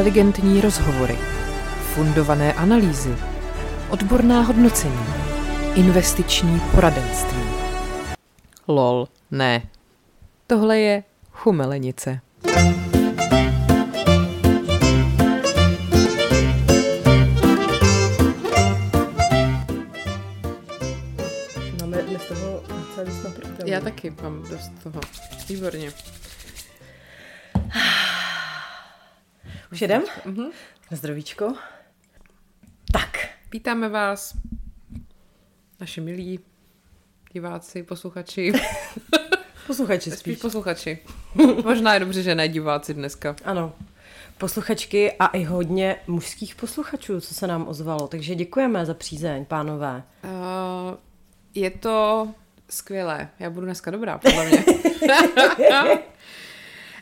inteligentní rozhovory, fundované analýzy, odborná hodnocení, investiční poradenství. Lol, ne. Tohle je chumelenice. Máme dnes toho docela dost. Já taky mám dost toho. Výborně. Už jedem? Mhm. Na zdravíčko. Tak, Vítáme vás, naši milí diváci, posluchači, posluchači spíš spíš. posluchači. Možná je dobře, že ne diváci dneska. Ano, posluchačky a i hodně mužských posluchačů, co se nám ozvalo. Takže děkujeme za přízeň, pánové. Uh, je to skvělé. Já budu dneska dobrá, podle mě.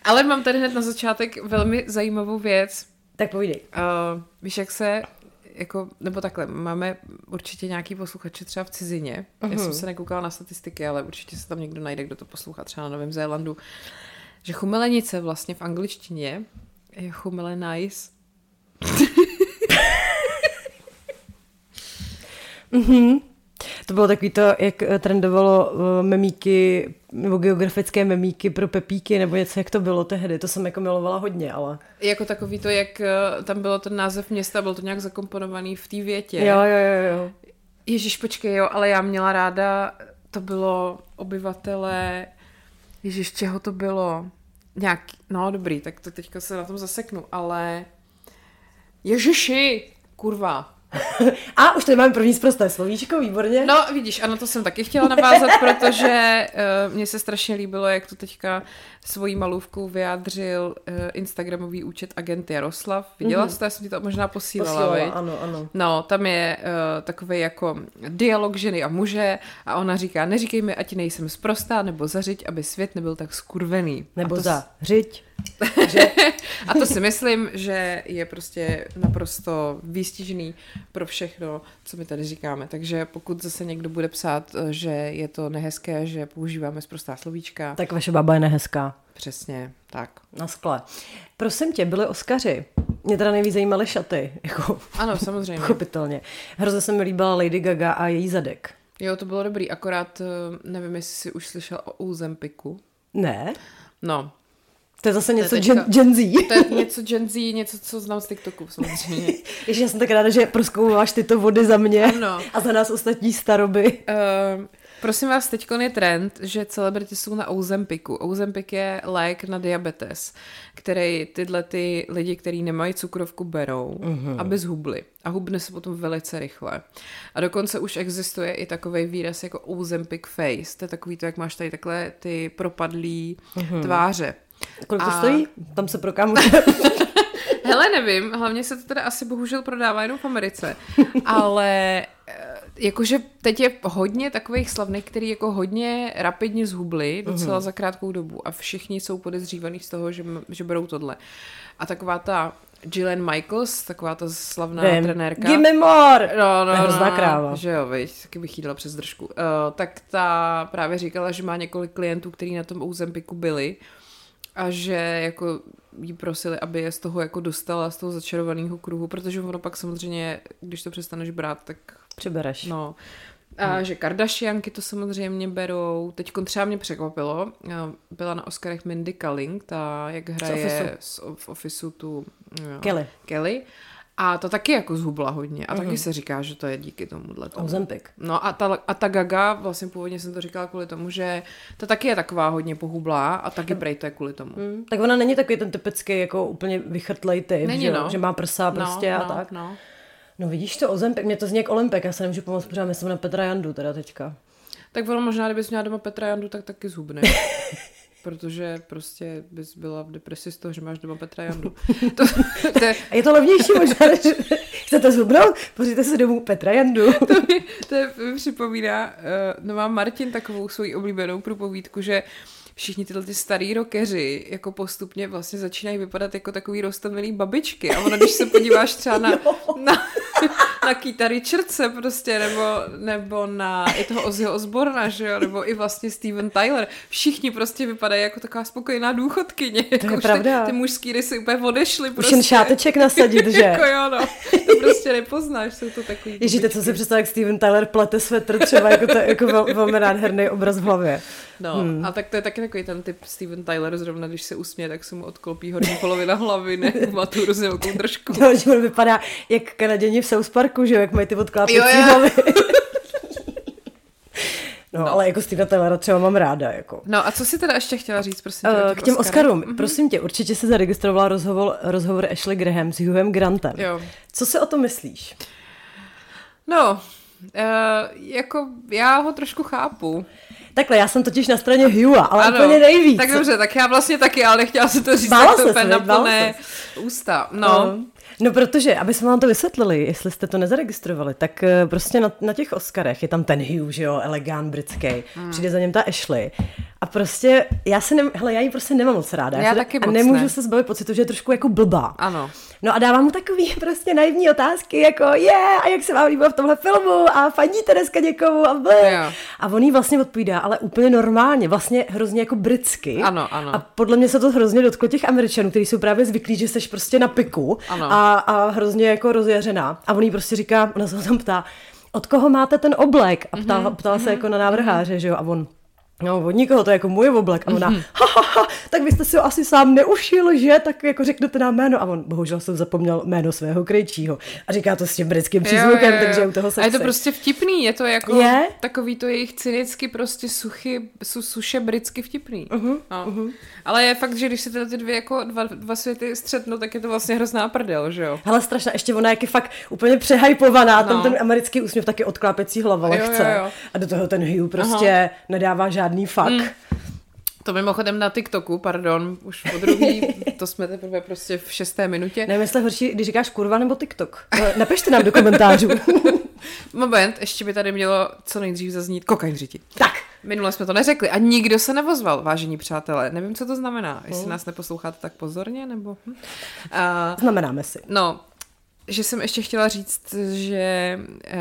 Ale mám tady hned na začátek velmi zajímavou věc. Tak povídej. Uh, víš, jak se, jako, nebo takhle, máme určitě nějaký posluchače třeba v cizině. Uh-huh. Já jsem se nekoukala na statistiky, ale určitě se tam někdo najde, kdo to poslouchá třeba na Novém Zélandu. Že chumelenice vlastně v angličtině je chumelenice. To bylo takový to, jak eh, trendovalo eh, memíky, nebo geografické memíky pro pepíky, nebo něco, jak to bylo tehdy. To jsem jako milovala hodně, ale... Jako takový to, jak eh, tam bylo ten název města, byl to nějak zakomponovaný v té větě. Jo, jo, jo, jo. Ježíš, počkej, jo, ale já měla ráda, to bylo obyvatele, Ježíš, čeho to bylo? Nějaký, no dobrý, tak to teďka se na tom zaseknu, ale Ježiši, kurva. A už tady máme první zprosté slovíčko, výborně. No vidíš, ano, to jsem taky chtěla navázat, protože uh, mně se strašně líbilo, jak to teďka svojí malůvkou vyjádřil uh, Instagramový účet agent Jaroslav. Viděla mm-hmm. jsi to? Já jsem ti to možná posílala, Posílala, viď? ano, ano. No, tam je uh, takový jako dialog ženy a muže a ona říká, neříkej mi, ať nejsem sprostá nebo zařiď, aby svět nebyl tak skurvený. Nebo to, za řiď. a to si myslím, že je prostě naprosto výstižný pro všechno, co my tady říkáme. Takže pokud zase někdo bude psát, eh, že je to nehezké, že používáme sprostá slovíčka, Tak vaše baba je nehezká. přesně tak. Na skle. Prosím tě, byly Oscaři. Mě teda nejvíc zajímaly šaty, jako Ano, samozřejmě. pochopitelně. Hrozně se mi líbila Lady Gaga a její zadek. Jo, to bylo dobrý, akorát eh, nevím, jestli jsi už slyšel o Uzempiku. Ne? No, To je zase něco teďka- gen, gen Z. To je něco Gen Z, něco, co znám z TikToku samozřejmě. Ještě já jsem tak ráda, že proskoumáš tyto vody za mě Ano. a za nás ostatní staroby. Uh, prosím vás, teď je trend, že celebrity jsou na Ozempiku. Ozempik je lék na diabetes, který tyhle ty lidi, kteří nemají cukrovku, berou, uh-huh. aby zhubli. A hubne se potom velice rychle. A dokonce už existuje i takový výraz jako Ozempic face. To je takový to, jak máš tady takhle ty propadlý uh-huh. tváře. Kolik to A- stojí? Tam se prokám. Hele, nevím, hlavně se to teda asi bohužel prodává jenom v Americe, ale eh, jakože teď je hodně takových slavných, který jako hodně rapidně zhubli docela za krátkou dobu a všichni jsou podezřívaný z toho, že, že berou tohle. A taková ta Gillian Michaels, taková ta slavná Vím. trenérka. Give me more! No, no, hrozná no, kráva. Že jo, viď, taky bych jí dala přes držku. Uh, tak ta právě říkala, že má několik klientů, kteří na tom Ozempiku byli a že jako jí prosili, aby je z toho jako dostala, z toho začarovaného kruhu, protože ono pak samozřejmě, když to přestaneš brát, tak Přibereš. no. A že Kardashianky to samozřejmě berou. Teď třeba mě překvapilo, eh, byla na Oscarech Mindy Kaling, ta jak hraje Officeu. z, v tu jo, Kelly. Kelly. A ta taky jako zhubla hodně. A taky se říká, že to je díky tomuhle. Tomu. Ozempik. No a ta, a ta Gaga, vlastně původně jsem to říkala kvůli tomu, že ta taky je taková hodně pohublá a taky prej to je kvůli tomu. Hmm. Tak ona není takový ten typický jako úplně vychrtlej typ, Není, že, no. že má prsa prostě no, a no, tak. No. No vidíš to, Ozempik, mě to zní jak Olympik, já se nemůžu pomoct, pořád myslím na Petra Jandu teda teďka. Tak ono možná, kdybys měla doma Petra Jandu, tak taky zhubne. Protože prostě bys byla v depresi z toho, že máš doma Petra Jandu. To, to, je, A je to levnější možná, než chcete zhubnout? Pořiďte si domů Petra Jandu. to, mi, to mi připomíná, uh, no má Martin takovou svoji oblíbenou průpovídku, že všichni tyhle ty starý rockeři jako postupně vlastně začínají vypadat jako takový rostomilý babičky. A ono, když se podíváš třeba na, na, na Keita Richardse prostě, nebo, nebo na i toho Ozzyho Osborna, že jo, nebo i vlastně Steven Tyler. Všichni prostě vypadají jako taková spokojená důchodkyně. To jako je pravda. Ty, ty mužský rysy úplně odešly. Prostě. Už jen šáteček nasadit, že? jako jo, no. To prostě nepoznáš, jsou to takový... Ježíte, co si představit, jak Steven Tyler plete svetr třeba, jako to jako vel, velmi nádherný obraz v hlavě. No, hmm. a tak to je taky takový ten typ Steven Tyler, zrovna když se usměje, tak se mu odklopí horní polovina hlavy, ne, má tu hrozně velkou držku. No, že on vypadá jak Kanaděni v South Parku, že jak mají ty odklápěcí hlavy. No, no, ale jako Steve Taylora třeba mám ráda. Jako. No a co si teda ještě chtěla říct, prosím tě, uh, K těm Oscarům. Mm-hmm. Prosím tě, určitě se zaregistrovala rozhovor, rozhovor Ashley Graham s Hughiem Grantem. Jo. Co si o tom myslíš? No, uh, jako já ho trošku chápu. Takhle, já jsem totiž na straně Hugha, ale ano, úplně nejvíc. Tak dobře, tak já vlastně taky, ale nechtěla si to říct Bála tak to na plné ústa. No. Uh, No protože, aby jsme vám to vysvětlili, jestli jste to nezaregistrovali, tak eh, prostě na, na těch Oscarech je tam ten Hugh, že jo, elegant britský, hmm. přijde za něm ta Ashley a prostě já se ne, hele, já ji prostě nemám moc ráda. Já, já taky A nemůžu ne. se zbavit pocitu, že je trošku jako blbá. Ano. No a dávám mu takový prostě naivní otázky, jako je, yeah, a jak se vám líbilo v tomhle filmu a fandíte dneska někomu a yeah. A on jí vlastně odpovídá, ale úplně normálně, vlastně hrozně jako britsky. Ano, ano. A podle mě se to hrozně dotklo těch Američanů, kteří jsou právě zvyklí, že jsi prostě na piku ano. a, a hrozně jako rozjařená. A on jí prostě říká, ona se ho tam ptá, od koho máte ten oblek? A ptá, mm-hmm. ptala se mm-hmm. jako na návrháře, že jo, a on, No, od nikoho, to je jako můj oblek. A ona, mm-hmm. ha, ha, ha, tak vy jste si ho asi sám neušil, že? Tak jako řeknete nám jméno. A on, bohužel jsem zapomněl jméno svého krejčího. A říká to s tím britským přízvukem, jo, jo, jo. takže u toho se A je to prostě vtipný, je to jako je? takový to jejich cynicky prostě suchy, su, suše britsky vtipný. Uh-huh, no. uh-huh. Ale je fakt, že když se tyhle ty dvě jako dva, dva světy střetnou, tak je to vlastně hrozná prdel, že jo? Hele, strašná, ještě ona je fakt úplně přehypovaná, no. tam ten americký úsměv taky odklápěcí hlava lehce. Jo, jo, jo. A do toho ten Hugh prostě Aha. nedává žádný fakt. Mm. To mimochodem na TikToku, pardon, už po druhý, to jsme teprve prostě v šesté minutě. Nevím, jestli horší, když říkáš kurva nebo TikTok. Napište nám do komentářů. Moment, ještě by tady mělo co nejdřív zaznít kokain řiti. Tak. Minule jsme to neřekli a nikdo se nevozval, vážení přátelé. Nevím, co to znamená. Jestli hmm. nás neposloucháte tak pozorně, nebo... Uh, Znamenáme si. No, že jsem ještě chtěla říct, že uh,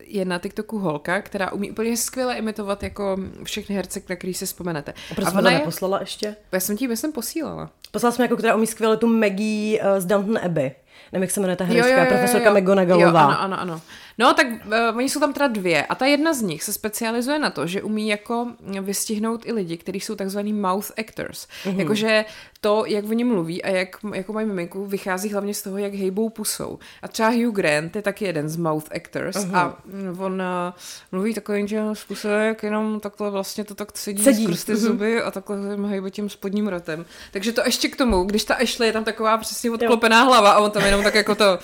je na TikToku holka, která umí úplně skvěle imitovat jako všechny herce, na který si vzpomenete. A proč jsme to neposlala ještě? Já jsem ti jsem posílala. Poslala jsem jako, která umí skvěle tu Maggie uh, z Downton Abbey. Nevím, jak se jmenuje ta herečka, profesorka McGonagallová. Ano, ano, ano. No, tak uh, oni jsou tam teda dvě a ta jedna z nich se specializuje na to, že umí jako vystihnout i lidi, kteří jsou takzvaný mouth actors. Mm-hmm. Jakože to, jak oni mluví a jak jako mají miminku, vychází hlavně z toho, jak hejbou pusou. A třeba Hugh Grant je taky jeden z mouth actors uh-huh. a on uh, mluví takovým že způsobem, jak jenom takhle vlastně to tak sedí, sedí. skrz ty uh-huh. zuby a takhle hejbe tím spodním rotem. Takže to ještě k tomu, když ta Ashley je tam taková přesně odklopená hlava a on tam jenom tak jako to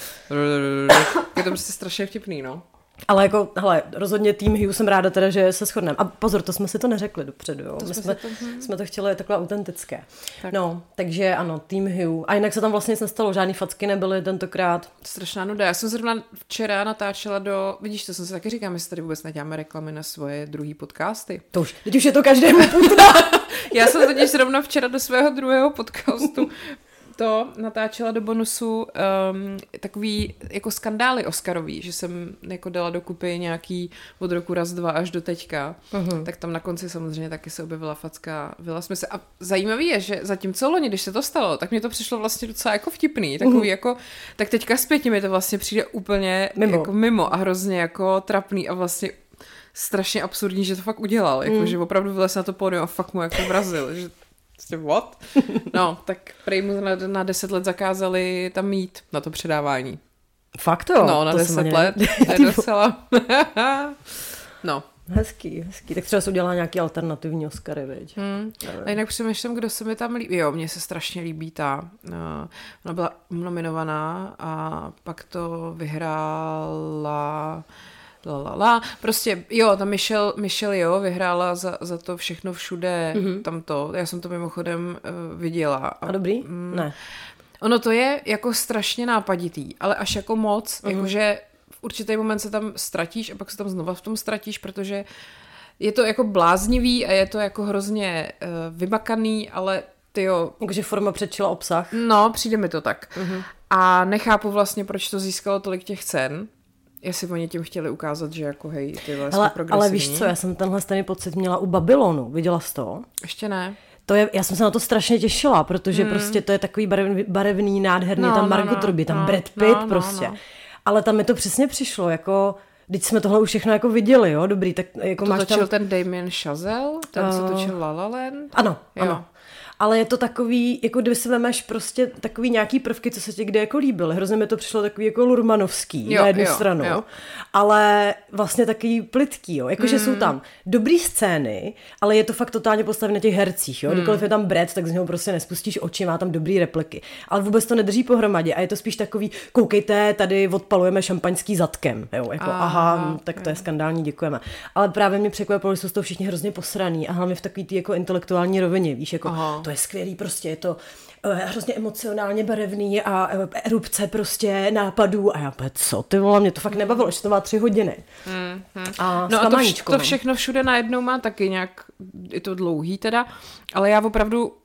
je to prostě strašně vtipný, no. Ale jako, hele, rozhodně tým Hugh jsem ráda teda, že se shodneme. A pozor, to jsme si to neřekli dopředu, jo. To My jsme, to, hm. jsme to chtěli takhle autentické. Tak. No, takže ano, tým Hugh. A jinak se tam vlastně nic nestalo, žádný facky nebyly tentokrát. Strašná nuda. Já jsem zrovna včera natáčela do, vidíš, to jsem si taky říkám, jestli tady vůbec neděláme reklamy na svoje druhý podcasty. To už, teď už je to každému. Já jsem totiž zrovna včera do svého druhého podcastu to natáčela do bonusu um, takový jako skandály Oscarový, že jsem jako dala dokupy nějaký od roku raz, dva až do teďka, uh-huh. tak tam na konci samozřejmě taky se objevila facka Vila se. A zajímavý je, že zatímco loni, když se to stalo, tak mě to přišlo vlastně docela jako vtipný, takový uh-huh. jako, tak teďka zpětně mi to vlastně přijde úplně mimo. jako mimo a hrozně jako trapný a vlastně strašně absurdní, že to fakt udělal, jako, mm. že opravdu vylez na to pódium a fakt mu jako vrazil, že Prostě what? No, tak prej mu na, na deset let zakázali tam mít na to předávání. Fakt to? No, na to deset let. To je docela... no. Hezký, hezký. Tak třeba se udělá nějaký alternativní Oscary, veď. Hmm. A jinak přemýšlím, kdo se mi tam líbí. Jo, mně se strašně líbí ta. Uh, ona byla nominovaná a pak to vyhrála la, la, la. Prostě, jo, ta Michelle, Michelle jo, vyhrála za, za to všechno všude, mm-hmm. tam to. Já jsem to mimochodem uh, viděla. A, a dobrý? Mm, ne. Ono to je jako strašně nápaditý, ale až jako moc, mm-hmm. jakože v určitý moment se tam ztratíš a pak se tam znova v tom ztratíš, protože je to jako bláznivý a je to jako hrozně uh, vymakaný, ale ty jo. Jakože forma předčila obsah. No, přijde mi to tak. Mm-hmm. A nechápu vlastně, proč to získalo tolik těch cen, Jestli oni tím chtěli ukázat, že jako hej, ty ale, ale víš co, já jsem tenhle stejný pocit měla u Babylonu. Viděla jsi to? Ještě ne. To je, já jsem se na to strašně těšila, protože hmm. prostě to je takový barevný, barevný nádherný, no, tam Margot no, Robbie, tam no, Brad Pitt no, prostě. No, no. Ale tam mi to přesně přišlo, jako Teď jsme tohle už všechno jako viděli, jo, dobrý, tak jako to máš točil tam... ten Damien Chazelle, ten uh... se točil La La Land? Ano, jo. ano ale je to takový, jako kdyby si vemeš prostě takový nějaký prvky, co se ti kde jako líbily. Hrozně mi to přišlo takový jako lurmanovský jo, na jednu jo, stranu, jo. ale vlastně takový plitký, jo. Jakože mm. jsou tam dobrý scény, ale je to fakt totálně postavené na těch hercích, jo. Mm. Kdykoliv je tam Brad, tak z něho prostě nespustíš oči, má tam dobrý repliky. Ale vůbec to nedrží pohromadě a je to spíš takový, koukejte, tady odpalujeme šampaňský zadkem, jo. Jako, aha, aha tak to je skandální, děkujeme. Ale právě mě překvapilo, že jsou to všichni hrozně posraný a hlavně v takový ty jako intelektuální rovině, víš, jako aha to je skvělý, prostě je to uh, hrozně emocionálně barevný a uh, erupce prostě nápadů a já pět, co ty vole, mě to fakt nebavilo, že to má tři hodiny. Hmm, hmm. A no a to, vš- to no. všechno všude najednou má taky nějak, je to dlouhý teda, ale já opravdu,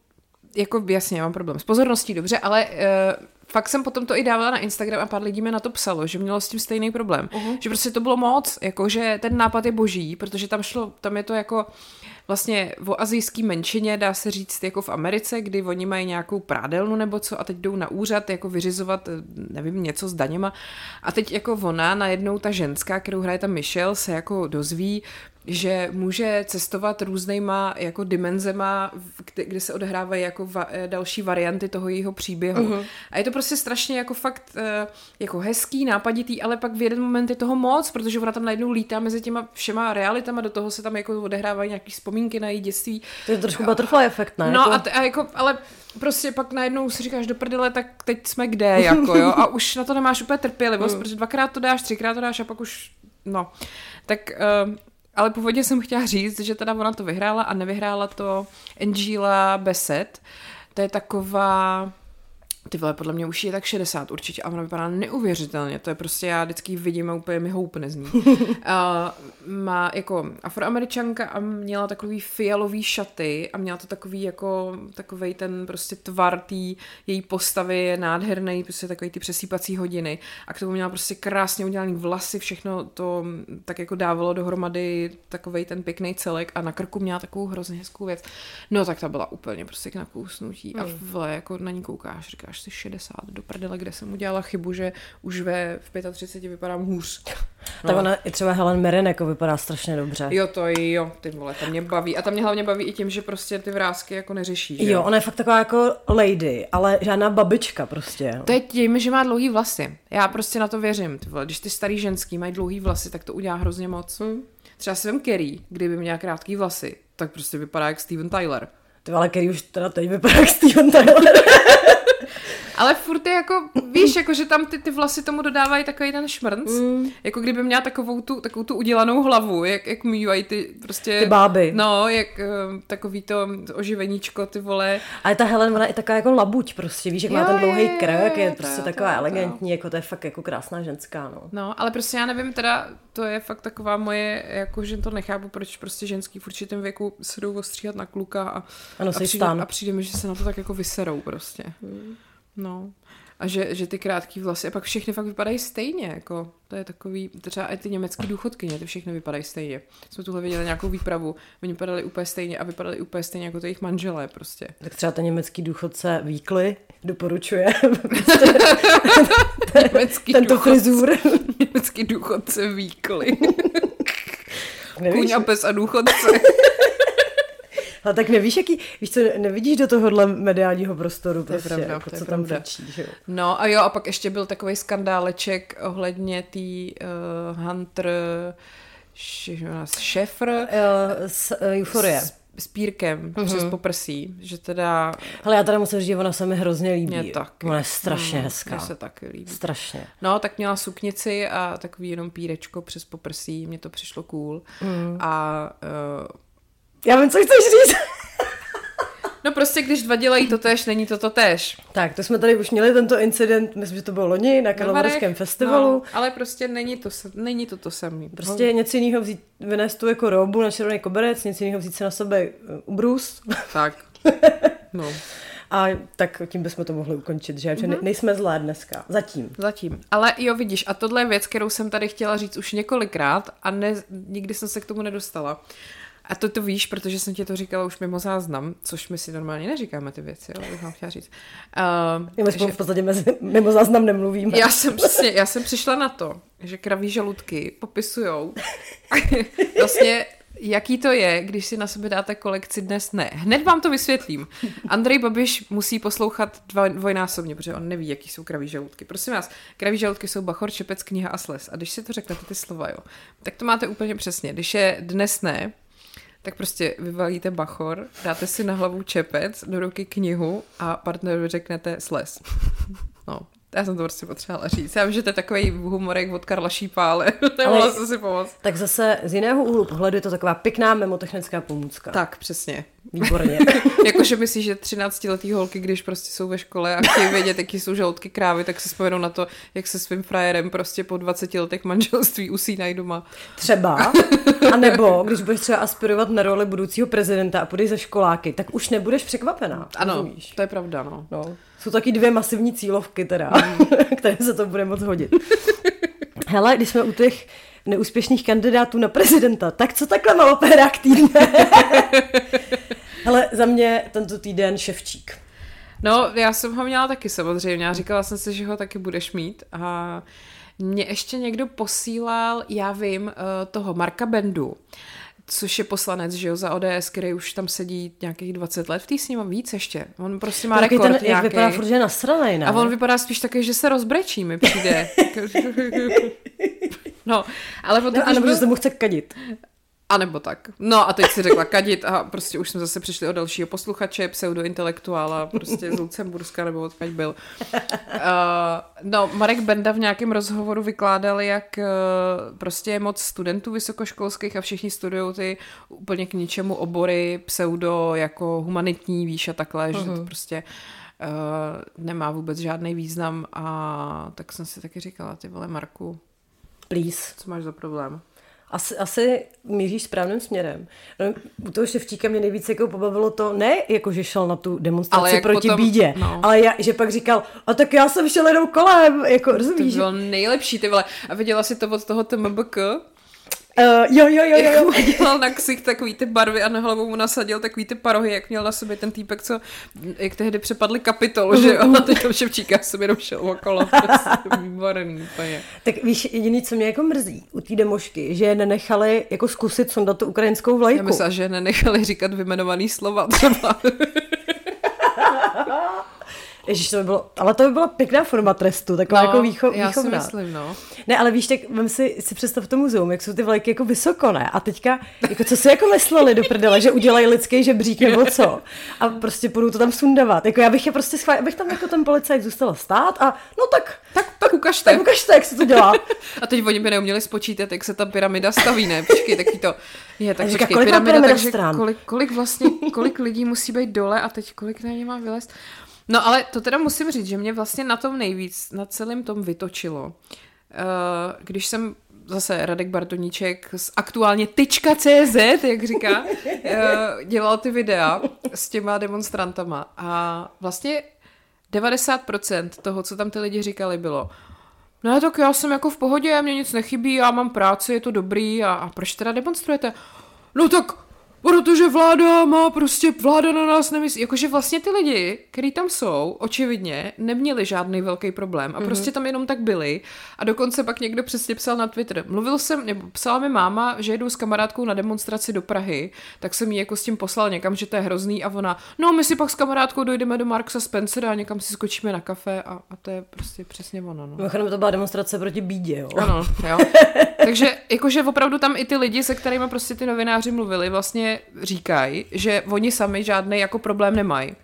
jako jasně, mám problém s pozorností, dobře, ale uh, fakt jsem potom to i dávala na Instagram a pár lidí mi na to psalo, že mělo s tím stejný problém. Uh-huh. Že prostě to bylo moc, jako že ten nápad je boží, protože tam šlo, tam je to jako vlastně o azijský menšině, dá se říct, jako v Americe, kdy oni mají nějakou prádelnu nebo co a teď jdou na úřad jako vyřizovat, nevím, něco s daněma a teď jako ona, najednou ta ženská, kterou hraje ta Michelle, se jako dozví, že může cestovat různýma jako dimenzema, kde, kde se odehrávají jako va, eh, další varianty toho jejího příběhu. Uh-huh. A je to prostě strašně jako fakt eh, jako hezký, nápaditý, ale pak v jeden moment je toho moc, protože ona tam najednou lítá mezi těma všema realitama, do toho se tam jako odehrávají nějaký vzpomínky na její dětství. To je trošku butterfly efekt, ne? No jako... a, t- a jako, ale prostě pak najednou si říkáš do prdele, tak teď jsme kde, jako jo, a už na to nemáš úplně trpělivost, mm. protože dvakrát to dáš, třikrát to dáš a pak už, no. Tak uh, ale původně jsem chtěla říct, že teda ona to vyhrála a nevyhrála to Angela Bassett. To je taková ty vole, podle mě už je tak 60 určitě a ona vypadá neuvěřitelně, to je prostě, já vždycky vidím a úplně mi houpne z ní. uh, má jako afroameričanka a měla takový fialový šaty a měla to takový jako, takovej ten prostě tvar tý její postavy je nádherný, prostě takový ty přesýpací hodiny a k tomu měla prostě krásně udělaný vlasy, všechno to tak jako dávalo dohromady takovej ten pěkný celek a na krku měla takovou hrozně hezkou věc. No tak ta byla úplně prostě k nakousnutí a hmm. vle, jako na ní koukáš, říkáš si 60 do prdele, kde jsem udělala chybu, že už ve v 35 vypadám hůř. No. Tak ona i třeba Helen Mirren jako vypadá strašně dobře. Jo, to jo, ty vole, to mě baví. A tam mě hlavně baví i tím, že prostě ty vrázky jako neřeší. Že? Jo, ona je fakt taková jako lady, ale žádná babička prostě. To je tím, že má dlouhý vlasy. Já prostě na to věřím. Ty vole. Když ty starý ženský mají dlouhý vlasy, tak to udělá hrozně moc. Hmm. Třeba jsem Kerry, kdyby měla krátký vlasy, tak prostě vypadá jak Steven Tyler. Ty ale Kerry už teda teď vypadá jak Steven Tyler. Ale furt je jako, víš, jako že tam ty, ty vlasy tomu dodávají takový ten šmrnc, mm. jako kdyby měla takovou tu, takovou tu udělanou hlavu, jak, jak mývají ty prostě... Ty báby. No, jak uh, takový to oživeníčko, ty vole. Ale ta Helen, ona je taková jako labuť prostě, víš, jak jo, má ten dlouhý krk, je, je prostě taková elegantní, to. jako to je fakt jako krásná ženská, no. No, ale prostě já nevím, teda to je fakt taková moje, jako že to nechápu, proč prostě ženský v určitém věku se jdou ostříhat na kluka a, ano, a, přijde, a přijde mi, že se na to tak jako vyserou prostě. Hmm. No. A že, že ty krátký vlasy, a pak všechny fakt vypadají stejně, jako to je takový, třeba i ty německé důchodkyně, ty všechny vypadají stejně. Jsme tuhle viděli nějakou výpravu, oni vypadali úplně stejně a vypadali úplně stejně jako to jejich manželé prostě. Tak třeba ten německý důchodce Víkly doporučuje německý tento důchodce, frizur. německý důchodce Víkly. Kůň a pes a důchodce. Ale tak nevíš, jaký, víš co, nevidíš do tohohle mediálního prostoru, to prostě, pravda, jako, to co tam fičí, že jo? No a jo, a pak ještě byl takový skandáleček ohledně tý uh, Hunter Šefr. Uh, z uh, Euforie. S, s pírkem uh-huh. přes poprsí, že teda... Ale já teda musím říct, že ona se mi hrozně líbí. Mě tak. Ona je strašně mm, hezká. Mně se taky líbí. Strašně. No, tak měla suknici a takový jenom pírečko přes poprsí, mně to přišlo cool. Mm. A uh, já vím, co chceš říct. No prostě, když dva dělají to tež, není to to tež. Tak, to jsme tady už měli tento incident, myslím, že to bylo loni na Karlovarském festivalu. No, ale prostě není to, není to to samý. Prostě no. něco jiného vzít, vynést tu jako robu na červený koberec, něco jiného vzít se na sebe uh, ubrus. Tak, no. A tak tím bychom to mohli ukončit, že? Mm-hmm. nejsme zlé dneska. Zatím. Zatím. Ale jo, vidíš, a tohle je věc, kterou jsem tady chtěla říct už několikrát a ne, nikdy jsem se k tomu nedostala. A to to víš, protože jsem ti to říkala už mimo záznam, což my si normálně neříkáme ty věci, jo, bych vám chtěla říct. Uh, my že... v podstatě mezi, mimo záznam nemluvíme. Já jsem přesně, já jsem přišla na to, že kraví žaludky popisujou vlastně jaký to je, když si na sebe dáte kolekci dnes ne. Hned vám to vysvětlím. Andrej Babiš musí poslouchat dva, dvojnásobně, protože on neví, jaký jsou kraví žaludky. Prosím vás, kraví žaludky jsou Bachor, Čepec, kniha a sles. A když si to řeknete ty slova, jo, tak to máte úplně přesně. Když je dnes ne, tak prostě vyvalíte bachor, dáte si na hlavu čepec, do ruky knihu a partnerovi řeknete sles. No, já jsem to prostě potřebovala říct. Já vím, že to je takový humorek od Karla Šípa, ale nemohla jsem si pomoct. Tak zase z jiného úhlu pohledu je to taková pěkná memotechnická pomůcka. Tak, přesně. Výborně. Jakože myslíš, že 13-letý holky, když prostě jsou ve škole a chtějí vědět, jaký jsou žaludky krávy, tak se vzpomenou na to, jak se svým frajerem prostě po 20 letech manželství usínají doma. Třeba. A nebo, když budeš třeba aspirovat na roli budoucího prezidenta a půjdeš ze školáky, tak už nebudeš překvapená. Ano, rozumíš? to je pravda, no. no. Jsou taky dvě masivní cílovky teda, mm. které se to bude moc hodit. Hele, když jsme u těch neúspěšných kandidátů na prezidenta, tak co takhle má operák týdne? Hele, za mě tento týden Ševčík. No, já jsem ho měla taky samozřejmě a říkala jsem si, že ho taky budeš mít a mě ještě někdo posílal, já vím, eh, toho Marka Bendu což je poslanec, že jo, za ODS, který už tam sedí nějakých 20 let v té sněmu, víc ještě. On prostě má rekord ten, nějaký. Jak vypadá furt, že nasranej, ne? A on vypadá spíš taky, že se rozbrečí, mi přijde. no, ale potom... No, anebo, byl... že se mu chce kadit. A nebo tak. No a teď si řekla kadit a prostě už jsme zase přišli o dalšího posluchače, pseudointelektuála, prostě z Lucemburska nebo odkud byl. Uh, no, Marek Benda v nějakém rozhovoru vykládal, jak uh, prostě je moc studentů vysokoškolských a všichni studují ty úplně k ničemu obory, pseudo jako humanitní, víš a takhle, uh-huh. že to mhm. prostě uh, nemá vůbec žádný význam a tak jsem si taky říkala, ty vole Marku, Please. Co máš za problém? Asi, asi míříš správným směrem. No, u toho Ševčíka mě nejvíc jako pobavilo to, ne jako, že šel na tu demonstraci proti potom, bídě, no. ale já, že pak říkal, a tak já jsem šel jenom kolem, jako rozumíš? To bylo nejlepší, ty vole. A viděla si to od toho TMBK? Uh, jo, jo, jo, jo. Jak mu dělal na ksich takový ty barvy a na hlavu mu nasadil takový ty parohy, jak měl na sobě ten týpek, co, jak tehdy přepadli kapitol, že jo, a teď to Ševčíka jsem jenom šel okolo, prostě výborný úplně. Tak víš, jediný, co mě jako mrzí u té demošky, že je nenechali jako zkusit sondat tu ukrajinskou vlajku. Já myslím, že nenechali říkat vyjmenovaný slova třeba. Ježíš, to by bylo, ale to by byla pěkná forma trestu, taková no, jako výcho, já výchovná. si myslím, no. Ne, ale víš, tak vem si, si představ to muzeum, jak jsou ty vlajky jako vysoko, ne? A teďka, jako co si jako mysleli do prdele, že udělají lidský žebřík nebo co? A prostě budou to tam sundavat. Jako já bych je prostě schválila, abych tam jako ten policajt zůstala stát a no tak, tak, tak ukažte. Tak ukažte, jak se to dělá. a teď oni by neuměli spočítat, jak se ta pyramida staví, ne? Počkej, taky to. Je, tak říká, kolik pyramida, pyramida takže kolik, kolik, vlastně, kolik lidí musí být dole a teď kolik na ně má vylézt. No ale to teda musím říct, že mě vlastně na tom nejvíc, na celém tom vytočilo. Uh, když jsem zase Radek Bartoníček z aktuálně tyčka.cz, jak říká, uh, dělal ty videa s těma demonstrantama a vlastně 90% toho, co tam ty lidi říkali, bylo no tak já jsem jako v pohodě, mě nic nechybí, já mám práci, je to dobrý a, a proč teda demonstrujete? No tak protože vláda má prostě, vláda na nás nemyslí. Jakože vlastně ty lidi, kteří tam jsou, očividně neměli žádný velký problém a mm-hmm. prostě tam jenom tak byli. A dokonce pak někdo přesně psal na Twitter. Mluvil jsem, nebo psala mi máma, že jedu s kamarádkou na demonstraci do Prahy, tak jsem jí jako s tím poslal někam, že to je hrozný a ona, no my si pak s kamarádkou dojdeme do Marksa Spencera a někam si skočíme na kafe a, a to je prostě přesně ono. No. Mimochodem to byla demonstrace proti bídě, jo. Ano, jo. Takže jakože opravdu tam i ty lidi, se kterými prostě ty novináři mluvili, vlastně říkají, že oni sami žádný jako problém nemají.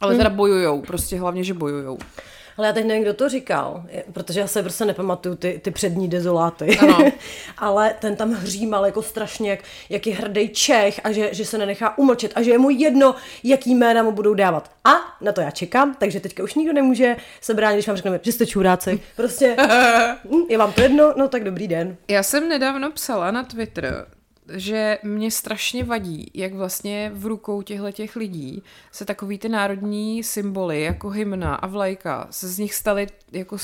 Ale teda hmm. bojujou, prostě hlavně, že bojujou. Ale já teď nevím, kdo to říkal, protože já se prostě nepamatuju ty, ty přední dezoláty. Ale ten tam hřímal jako strašně, jak, jak je hrdý Čech a že, že se nenechá umlčet a že je mu jedno, jaký jména mu budou dávat. A na to já čekám, takže teďka už nikdo nemůže se bránit, když vám řekneme, že jste čuráci. Prostě hm, je vám to jedno, no tak dobrý den. Já jsem nedávno psala na Twitter že mě strašně vadí, jak vlastně v rukou těchto těch lidí se takový ty národní symboly, jako hymna a vlajka, se z nich staly jako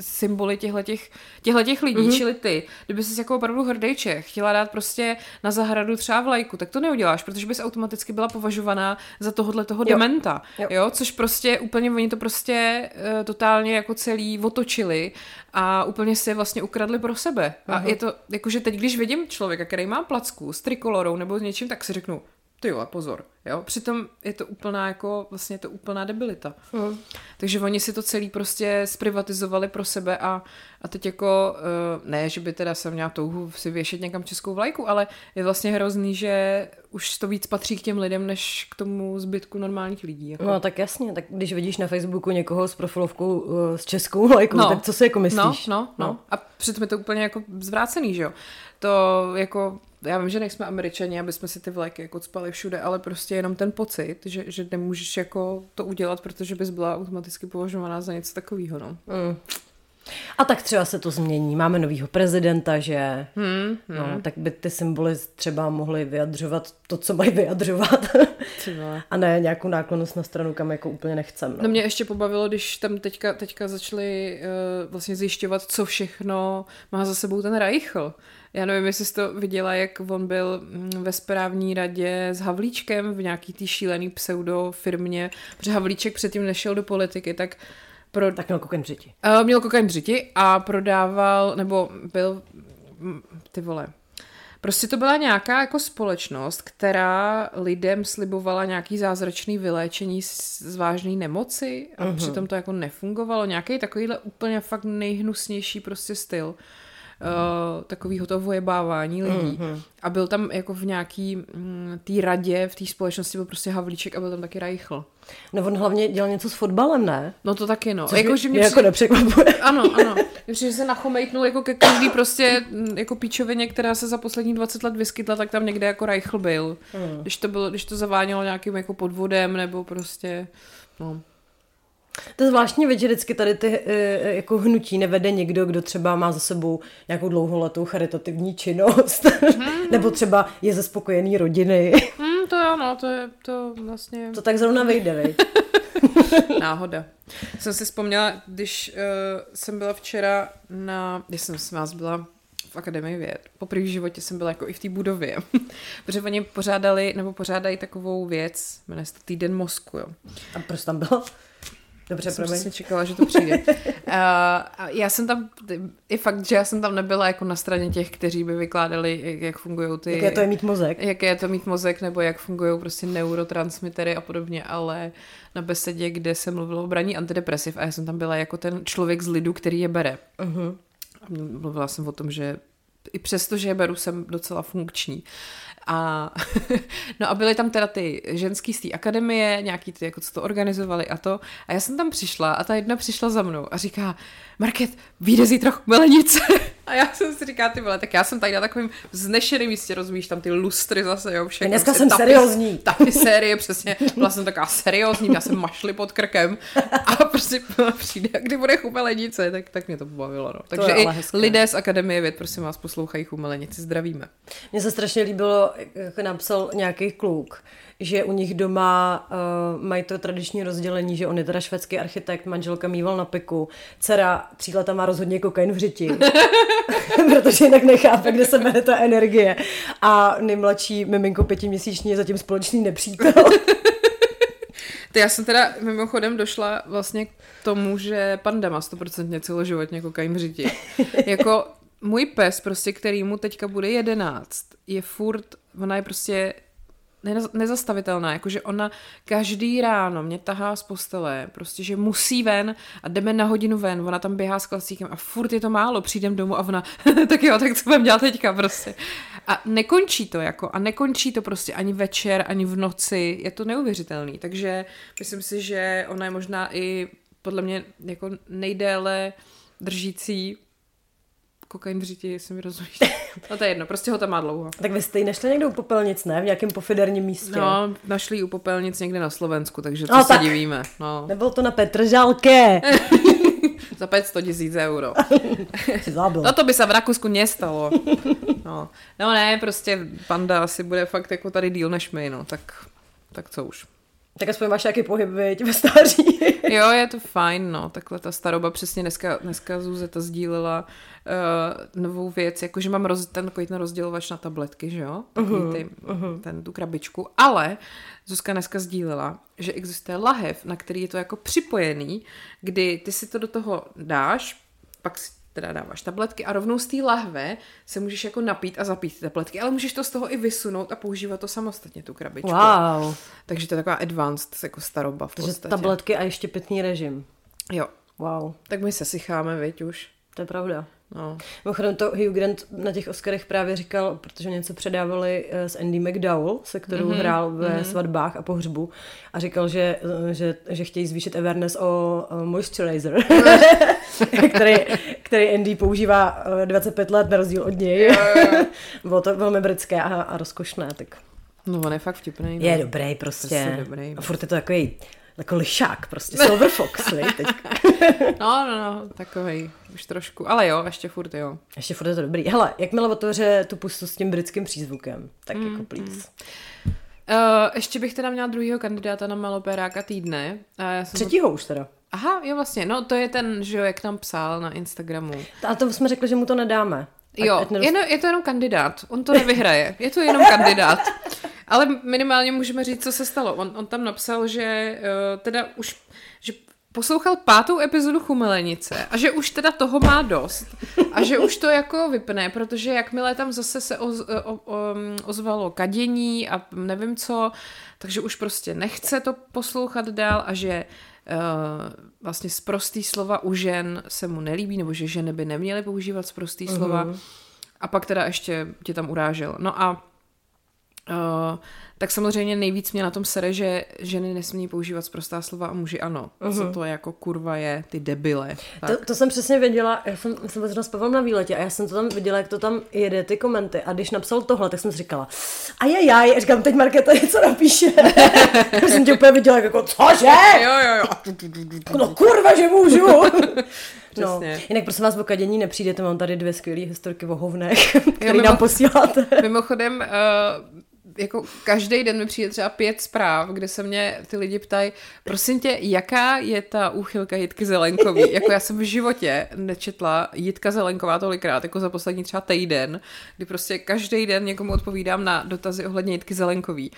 symboly těchto těch lidí, mm-hmm. čili ty. Kdyby jsi jako opravdu hrdý Čech chtěla dát prostě na zahradu třeba vlajku, tak to neuděláš, protože bys automaticky byla považovaná za tohohle toho jo. dementa. Jo. jo. Což prostě úplně, oni to prostě uh, totálně jako celý otočili a úplně si je vlastně ukradli pro sebe. Aha. A je to, jakože teď, když vidím člověka, který má placku s trikolorou nebo s něčím, tak si řeknu, ty jo, pozor, jo. Přitom je to úplná jako, vlastně to úplná debilita. Mm. Takže oni si to celý prostě zprivatizovali pro sebe a, a teď jako, uh, ne, že by teda jsem měla touhu si věšet někam českou vlajku, ale je vlastně hrozný, že už to víc patří k těm lidem, než k tomu zbytku normálních lidí. Jako. No tak jasně, tak když vidíš na Facebooku někoho s profilovkou uh, s českou vlajkou, no. tak co si jako myslíš? No, no, no, no. A přitom je to úplně jako zvrácený, že jo. To jako já vím, že nejsme američani, aby jsme si ty vlajky jako spali všude, ale prostě jenom ten pocit, že, že nemůžeš jako to udělat, protože bys byla automaticky považovaná za něco takového, no. Mm. A tak třeba se to změní. Máme novýho prezidenta, že? Hmm, hmm. No, tak by ty symboly třeba mohly vyjadřovat to, co mají vyjadřovat. A ne nějakou náklonost na stranu, kam jako úplně nechcem. No. no mě ještě pobavilo, když tam teďka, teďka začali uh, vlastně zjišťovat, co všechno má za sebou ten Reichl. Já nevím, jestli jsi to viděla, jak on byl mm, ve správní radě s Havlíčkem v nějaký tý šílený pseudo firmě, protože Havlíček předtím nešel do politiky, tak pro... Tak měl kokain břiti. Uh, měl kokain břiti a prodával, nebo byl, mm, ty vole, Prostě to byla nějaká jako společnost, která lidem slibovala nějaký zázračný vyléčení z, z vážné nemoci a uh-huh. přitom to jako nefungovalo. Nějaký takovýhle úplně fakt nejhnusnější prostě styl uh, takového toho vojebávání lidí. Mm-hmm. A byl tam jako v nějaký mm, té radě, v té společnosti byl prostě Havlíček a byl tam taky Reichl. No on hlavně dělal něco s fotbalem, ne? No to taky, no. Což jako, že mě, mě jako nepřekvapuje. Ano, ano. Že se nachomejtnul jako ke každý prostě mm, jako píčovině, která se za poslední 20 let vyskytla, tak tam někde jako Reichl byl. Hmm. Když to bylo, když to zavánělo nějakým jako podvodem nebo prostě, no. To je zvláštní věc, že vždycky tady ty e, jako hnutí nevede někdo, kdo třeba má za sebou nějakou dlouholetou charitativní činnost, mm-hmm. nebo třeba je ze spokojený rodiny. Mm, to jo, no, to je to vlastně... To tak zrovna vyjde, vej. Náhoda. Jsem si vzpomněla, když uh, jsem byla včera na, když jsem s vás byla v Akademii věd. Po první životě jsem byla jako i v té budově. Protože oni pořádali, nebo pořádají takovou věc, jmenuje se Týden mozku, jo. A proč tam bylo? Dobře, jsem přesně čekala, že to přijde. uh, já jsem tam, i fakt, že já jsem tam nebyla jako na straně těch, kteří by vykládali, jak fungují ty... Jaké to je mít mozek. Jak je to mít mozek, nebo jak fungují prostě neurotransmitery a podobně, ale na besedě, kde se mluvilo o braní antidepresiv a já jsem tam byla jako ten člověk z lidu, který je bere. Uh-huh. Mluvila jsem o tom, že i přesto, že je beru, jsem docela funkční. A, no a byly tam teda ty ženský z té akademie, nějaký ty, jako co to organizovali a to. A já jsem tam přišla a ta jedna přišla za mnou a říká, Market, vyjde zítra chmelenice. A já jsem si říká, ty vole, tak já jsem tady na takovém vznešeném místě, rozumíš, tam ty lustry zase, jo, všechno. Dneska jsem tapis, seriózní. Taky série, přesně, byla jsem taková seriózní, já jsem mašli pod krkem a prostě přijde, kdy bude chumelenice, tak, tak mě to pobavilo, no. Takže i hezké. lidé z Akademie věd, prosím vás, poslouchají chumelenici, zdravíme. Mně se strašně líbilo, jak napsal nějaký kluk, že u nich doma uh, mají to tradiční rozdělení, že on je teda švédský architekt, manželka mýval na piku, dcera tří má rozhodně kokain v řiti, protože jinak nechápe, kde se bere ta energie. A nejmladší miminko pětiměsíční je zatím společný nepřítel. Ty já jsem teda mimochodem došla vlastně k tomu, že panda má 100% celoživotně kokain v řiti. jako můj pes, prostě, který mu teďka bude jedenáct, je furt, ona je prostě nezastavitelná, jakože ona každý ráno mě tahá z postele, prostě, že musí ven a jdeme na hodinu ven, ona tam běhá s klasíkem a furt je to málo, přijdem domů a ona, tak jo, tak co budeme dělat teďka prostě. A nekončí to jako, a nekončí to prostě ani večer, ani v noci, je to neuvěřitelný, takže myslím si, že ona je možná i podle mě jako nejdéle držící kokain v řiti, jestli mi rozumíš. No to je jedno, prostě ho tam má dlouho. Tak vy jste ji našli někde u popelnic, ne? V nějakém pofiderním místě. No, našli u popelnic někde na Slovensku, takže to no, se tak. divíme. No. Nebylo to na Petržalke. Za 500 tisíc euro. no to by se v Rakousku nestalo. No. no ne, prostě panda asi bude fakt jako tady díl než my, no, tak, tak co už. Tak aspoň máš nějaký pohyb, viď, ve stáří. jo, je to fajn, no, takhle ta staroba, přesně dneska, dneska Zuzeta sdílela uh, novou věc, jakože mám roz, ten, takový ten rozdělovač na tabletky, že jo, uh-huh, ty, uh-huh. ten, tu krabičku, ale Zuzka dneska sdílela, že existuje lahev, na který je to jako připojený, kdy ty si to do toho dáš, pak si teda dáváš tabletky a rovnou z té lahve se můžeš jako napít a zapít ty tabletky, ale můžeš to z toho i vysunout a používat to samostatně, tu krabičku. Wow. Takže to je taková advanced jako staroba v Takže podstatě. tabletky a ještě pitný režim. Jo. Wow. Tak my se sycháme, viď už. To je pravda. No. Mimochodem to Hugh Grant na těch Oscarech právě říkal, protože něco předávali eh, s Andy McDowell, se kterou mm-hmm. hrál ve mm-hmm. svatbách a pohřbu a říkal, že, eh, že, že chtějí zvýšit awareness o, moisturizer, který, který Andy používá 25 eh, let na rozdíl od něj. Bylo to velmi britské a, a rozkošné. Tak. No on je fakt vtipný. No. Je dobrý prostě. prostě dobrý. A furt je to takový jako lišák prostě, Silver Fox, teď. no, no, no, takovej, už trošku, ale jo, ještě furt jo. Ještě furt je to dobrý. Hele, jakmile otevře tu pustu s tím britským přízvukem, tak mm, jako please. Mm. Uh, ještě bych teda měla druhého kandidáta na maloperáka týdne. A já jsem Třetího to... už teda. Aha, jo vlastně, no to je ten, že jo, jak nám psal na Instagramu. A to jsme řekli, že mu to nedáme. Jo, ať no, je to jenom kandidát. On to nevyhraje. Je to jenom kandidát. Ale minimálně můžeme říct, co se stalo. On, on tam napsal, že uh, teda už že poslouchal pátou epizodu Chumelenice a že už teda toho má dost a že už to jako vypne, protože jakmile tam zase se oz, o, o, ozvalo kadění a nevím co, takže už prostě nechce to poslouchat dál a že uh, vlastně sprostý slova u žen se mu nelíbí, nebo že ženy by neměly používat sprostý uh-huh. slova a pak teda ještě tě tam urážel. No a uh, tak samozřejmě nejvíc mě na tom sere, že ženy nesmí používat zprostá slova a muži ano. Uh-huh. Co mhm. to jako kurva je, ty debile. To, to, jsem přesně věděla, já jsem, jsem zrovna s Pavlem na výletě a já jsem to tam viděla, jak to tam jede, ty komenty. A když napsal tohle, tak jsem si říkala, a je já, říkám, teď Markéta něco napíše. já jsem tě úplně viděla jako, cože? Jo, jo, jo. No kurva, že můžu. No, jinak prosím vás, o kadění nepřijdete, mám tady dvě skvělé historky o hovnech, které nám posíláte. Mimochodem, uh, jako každý den mi přijde třeba pět zpráv, kde se mě ty lidi ptají, prosím tě, jaká je ta úchylka Jitky Zelenkový? jako já jsem v životě nečetla Jitka Zelenková tolikrát, jako za poslední třeba týden, kdy prostě každý den někomu odpovídám na dotazy ohledně Jitky Zelenkový.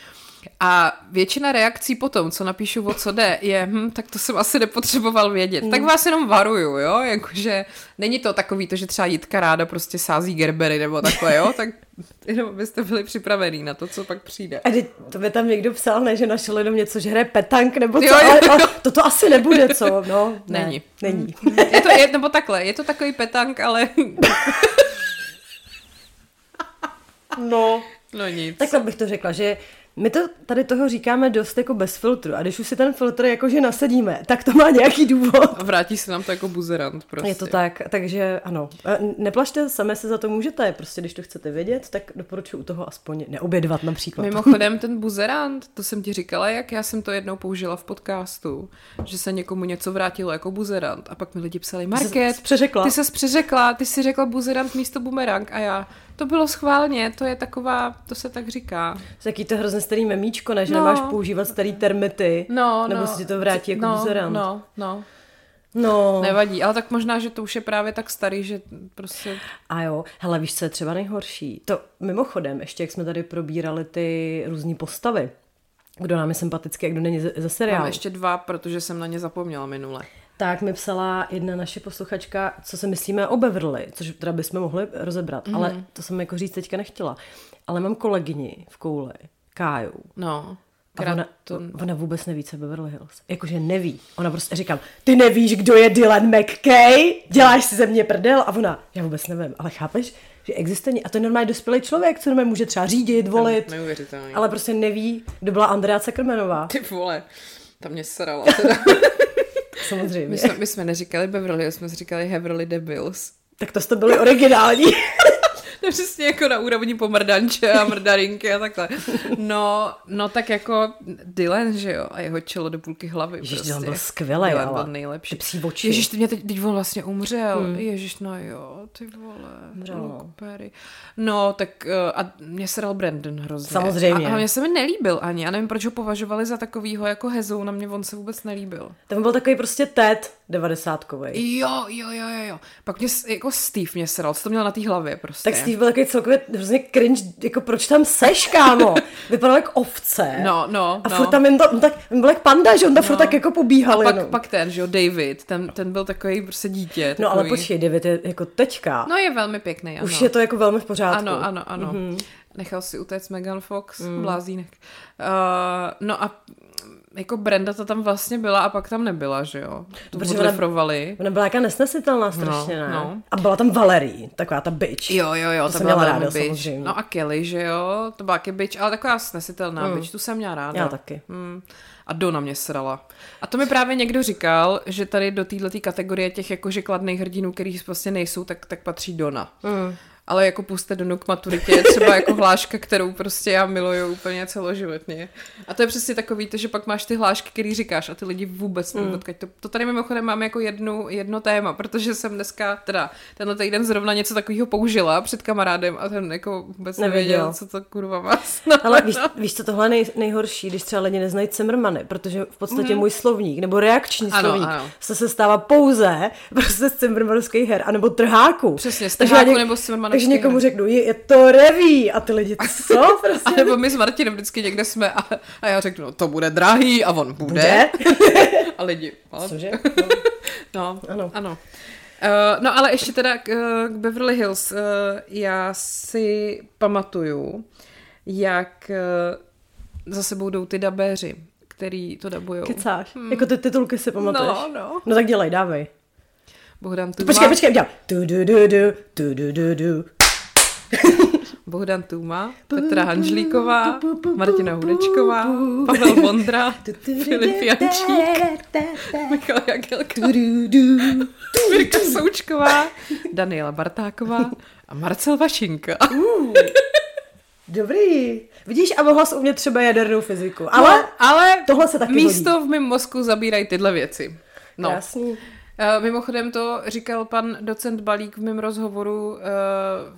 A většina reakcí potom, co napíšu, o co jde, je, hm, tak to jsem asi nepotřeboval vědět. Mm. Tak vás jenom varuju, jo, jakože není to takový to, že třeba Jitka ráda prostě sází gerbery nebo takhle, jo, tak jenom byste byli připravený na to, co pak přijde. A to by tam někdo psal, ne, že našel jenom něco, že hraje petank nebo co, jo, jo, jo. ale toto asi nebude, co, no. Ne, není. Není. Je to, je, nebo takhle, je to takový petank, ale... no. No nic. Takhle bych to řekla, že my to tady toho říkáme dost jako bez filtru a když už si ten filtr jakože nasadíme, tak to má nějaký důvod. A vrátí se nám to jako buzerant prostě. Je to tak, takže ano. Neplašte, sami se za to můžete, prostě když to chcete vědět, tak doporučuji u toho aspoň neobědvat například. Mimochodem ten buzerant, to jsem ti říkala, jak já jsem to jednou použila v podcastu, že se někomu něco vrátilo jako buzerant a pak mi lidi psali, Market, ty se přeřekla, ty si řekla buzerant místo bumerang a já, to bylo schválně, to je taková, to se tak říká. Jaký to hrozně starý memíčko, ne? Že no. nemáš používat starý termity, no, nebo no, si to vrátí jako no, buzerant. No, no. No. Nevadí, ale tak možná, že to už je právě tak starý, že prostě... A jo, hele, víš, co je třeba nejhorší? To mimochodem, ještě jak jsme tady probírali ty různé postavy, kdo nám je sympatický a kdo není ze, ze seriálu. Mám ještě dva, protože jsem na ně zapomněla minule tak mi psala jedna naše posluchačka, co si myslíme o Beverly, což teda bychom mohli rozebrat, mm. ale to jsem jako říct teďka nechtěla. Ale mám kolegyni v kouli, Káju. No. A ona, ona vůbec neví, co je Beverly Hills. Jakože neví. Ona prostě říkám, ty nevíš, kdo je Dylan McKay? Děláš si ze mě prdel? A ona, já vůbec nevím, ale chápeš, že existuje, a to je normálně dospělý člověk, co normálně může třeba řídit, volit, ale prostě neví, kdo byla Andrea Cekrmenová. Ty vole, tam mě srala teda. Samozřejmě. My jsme, my jsme neříkali Beverly, jsme říkali Heverly Devils. Tak to jste byli originální. Je přesně jako na úrovni pomrdanče a mrdarinky a takhle. No, no tak jako Dylan, že jo, a jeho čelo do půlky hlavy. Ježiš, prostě. Dylan byl skvělej, Dylan byl nejlepší. ty psí oči. Ježiš, ty mě teď, teď on vlastně umřel. Hmm. Ježiš, no jo, ty vole. Umřel, no. No, tak uh, a mě se dal Brandon hrozně. Samozřejmě. A, a mě se mi nelíbil ani. Já nevím, proč ho považovali za takovýho jako hezou. Na mě on se vůbec nelíbil. Ten byl takový prostě Ted, devadesátkovej. Jo, jo, jo, jo, jo. Pak mě, jako Steve mě sral, co to měl na té hlavě prostě. Tak Steve byl takový celkově hrozně cringe, jako proč tam seš, kámo? Vypadal jak ovce. No, no, A no. furt tam jen to, on tak, on byl jak panda, že on tam furt No. tak jako pobíhal a pak, jenom. pak ten, že jo, David, ten, ten byl takový prostě dítě. No ale takový. počkej, David je jako teďka. No je velmi pěkný, ano. Už je to jako velmi v pořádku. Ano, ano, ano. Mhm. Mm-hmm. Nechal si utéct Megan Fox, mm. blázínek. Uh, no a jako Brenda to tam vlastně byla a pak tam nebyla, že jo? Tu Protože ona- odlifrovali. Ona byla jaká nesnesitelná strašně, No, ne? no. A byla tam Valerie, taková ta bitch. Jo, jo, jo, To to, jsem byla ráda, bitch. samozřejmě. No a Kelly, že jo, to byla taky bitch, ale taková snesitelná mm. bitch, tu jsem měla ráda. Já taky. Mm. A Dona mě srala. A to mi právě někdo říkal, že tady do této kategorie těch jakože kladných hrdinů, který prostě nejsou, tak, tak patří Dona. Mm. Ale jako puste Donu k maturitě je třeba jako hláška, kterou prostě já miluju úplně celoživotně. A to je přesně takový, to, že pak máš ty hlášky, který říkáš a ty lidi vůbec mm. to, to tady mimochodem mám jako jednu, jedno téma, protože jsem dneska, teda tenhle týden zrovna něco takového použila před kamarádem a ten jako vůbec nevěděl, Nevěděl. co to kurva má. Ale víš, víš, co tohle je nej, nejhorší, když třeba lidi neznají Cimrmany, protože v podstatě můj slovník, nebo reakční. Ano, slovník, ano. se sestává pouze prostě z Cimrmanovských her, anebo trháků. Přesně, z Takže něk- nebo z Takže někomu řeknu, je, je to reví, a ty lidi, co prostě? A nebo my s Martinem vždycky někde jsme a, a já řeknu, no to bude drahý a on bude. Bude? A lidi, ale Cože? No. No, Ano. ano. Uh, no ale ještě teda k, uh, k Beverly Hills. Uh, já si pamatuju, jak uh, za sebou jdou ty dabéři, který to dabujou. Kecáš. Jako ty titulky si pamatuješ? No, no. No tak dělej, dávej. Bohdan Tuma, Počkej, počkej, dělám. Du, du, du, du, du, du, du, du. Bohdan Tuma, Petra Hanžlíková, Martina Hudečková, Pavel Vondra, Filip Jančík, Michal Jagelka. Mirka Součková, Daniela Bartáková a Marcel Vašinka. Dobrý. Vidíš, a mohla jsi umět třeba jadernou fyziku. Ale no, ale tohle se taky místo v mém mozku zabírají tyhle věci. No. Krásný. Uh, mimochodem to říkal pan docent Balík v mém rozhovoru uh,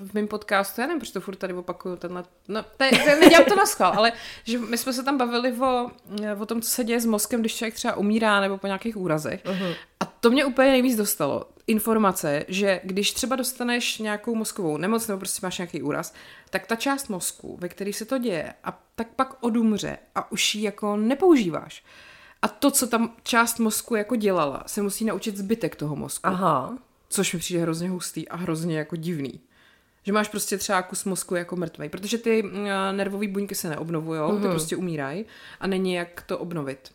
v mém podcastu, já nevím, proč to furt tady opakuju, tenhle, no, to je- to je- nedělám to na schvál, ale že my jsme se tam bavili o, o tom, co se děje s mozkem, když člověk třeba umírá nebo po nějakých úrazech. Uh-huh. A to mě úplně nejvíc dostalo. Informace, že když třeba dostaneš nějakou mozkovou nemoc nebo prostě máš nějaký úraz, tak ta část mozku, ve který se to děje, a tak pak odumře a už ji jako nepoužíváš. A to, co tam část mozku jako dělala, se musí naučit zbytek toho mozku. Aha. Což mi přijde hrozně hustý a hrozně jako divný. Že máš prostě třeba kus mozku jako mrtvej, protože ty uh, nervové buňky se neobnovují, ty prostě umírají a není jak to obnovit.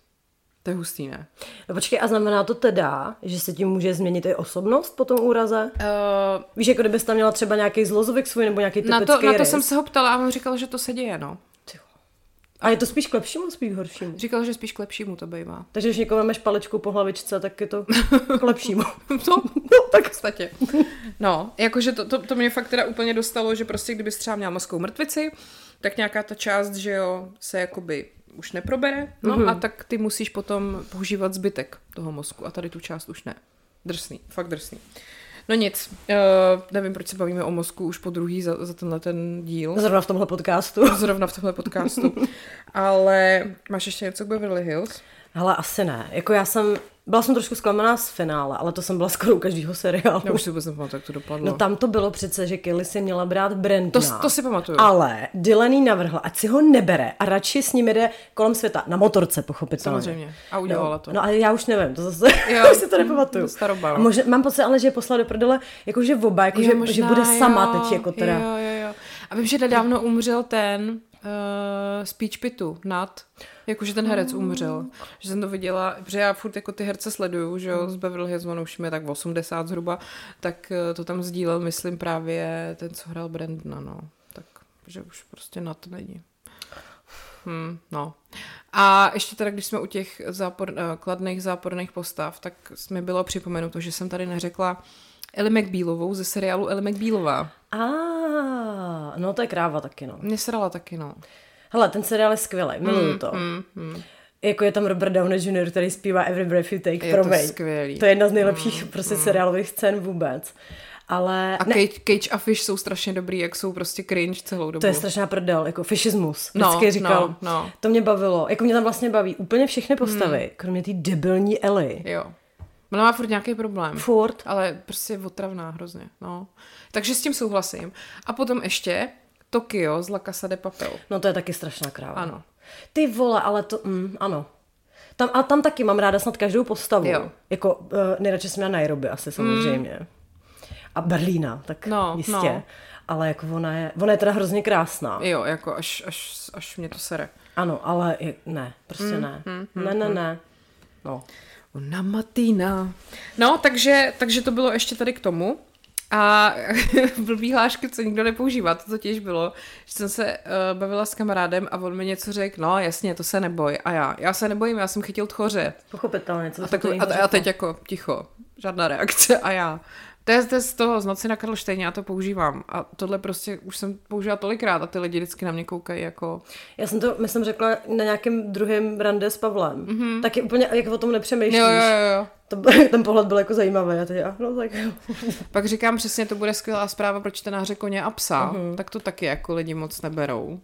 To je hustý, ne? No počkej, a znamená to teda, že se tím může změnit i osobnost po tom úraze? Uh, Víš, jako kdybys tam měla třeba nějaký zlozvyk svůj nebo nějaký na typický to, na to jsem se ho ptala a on říkal, že to se děje, no. A je to spíš k lepšímu, spíš k horšímu? Říkal, že spíš k lepšímu to bývá. Takže když někomu máš palečku po hlavičce, tak je to k lepšímu. No, no tak v podstatě. No, jakože to, to, to mě fakt teda úplně dostalo, že prostě kdybys třeba měla mozkovou mrtvici, tak nějaká ta část, že jo, se jakoby už neprobere, no mm-hmm. a tak ty musíš potom používat zbytek toho mozku a tady tu část už ne. Drsný, fakt drsný. No nic, uh, nevím, proč se bavíme o mozku už po druhý za, za tenhle ten díl. Zrovna v tomhle podcastu. Zrovna v tomhle podcastu. Ale máš ještě něco k Beverly Hills? Hele, asi ne. Jako já jsem, byla jsem trošku zklamaná z finále, ale to jsem byla skoro u každého seriálu. Já už si vůbec nepamatuju, jak to dopadlo. No tam to bylo přece, že Kelly si měla brát Brandna. to, to si pamatuju. Ale Dylan jí navrhl, ať si ho nebere a radši s ním jede kolem světa. Na motorce, pochopitelně. Samozřejmě. A udělala no, to. No ale já už nevím, to zase, Jo. já už si to nepamatuju. Starobá, no. A možná, mám pocit ale, že je poslala do prdele, jakože oba, jakože, Jo, že bude sama jo, teď, jako teda. Jo, jo, jo. A vím, že nedávno umřel ten uh, z Peach Pitu, Nat. Jakože ten herec umřel. Že jsem to viděla, že já furt jako ty herce sleduju, že jo, z Beverly Hills, on už mi je tak 80 zhruba, tak uh, to tam sdílel, myslím právě ten, co hrál Brandona, no. Tak, že už prostě Nat není. Hmm, no. A ještě teda, když jsme u těch zápor, uh, kladných záporných postav, tak mi bylo připomenuto, že jsem tady neřekla Ellie McBealovou ze seriálu Ellie McBealová. A, no to je kráva taky, no. Mě srala taky, no. Hele, ten seriál je skvělý, miluju to. Mm, mm. Jako je tam Robert Downey Jr., který zpívá Every Breath You Take, Je to skvělý. To je jedna z nejlepších mm, prostě seriálových scén vůbec. Ale A ne, Cage, Cage a Fish jsou strašně dobrý, jak jsou prostě cringe celou dobu. to je strašná prdel, jako fishismus. No, Vždycky říkal, no, no. to mě bavilo. Jako mě tam vlastně baví úplně všechny postavy, Hmm. kromě té debilní Ellie. Jo. Ona má furt nějaký problém. Furt. Ale prostě je otravná hrozně, no. Takže s tím souhlasím. A potom ještě Tokio z La Casa de Papel. No to je taky strašná kráva. Ano. Ty vole, ale to, mm, ano. Tam, a tam taky mám ráda snad každou postavu. Jo. Jako uh, nejradši jsem měla Nairobi asi samozřejmě. A Berlína, tak No, jistě. no. Ale jako ona je, ona je teda hrozně krásná. Jo, jako až, až, až mě to sere. Ano, ale je, ne, prostě ne. ne, ne, ne. No. Una matina. No, takže, takže to bylo ještě tady k tomu. A blbý hlášky, co nikdo nepoužívá, to totiž bylo, že jsem se uh, bavila s kamarádem a on mi něco řekl, no jasně, to se neboj. A já, já se nebojím, já jsem chytil tchoře. Pochopitelně, co A, to a, a teď jako ticho, žádná reakce a já. To je, je z toho, z noci na Karlštejně, já to používám. A tohle prostě už jsem použila tolikrát a ty lidi vždycky na mě koukají jako... Já jsem to, myslím, řekla na nějakém druhém rande s Pavlem. Mm-hmm. Taky úplně, jak o tom nepřemýšlíš. Jo, jo, jo. To, ten pohled byl jako zajímavý. A teď, no tak. Pak říkám přesně, to bude skvělá zpráva pro čtenáře koně a psa, uh-huh. tak to taky jako lidi moc neberou.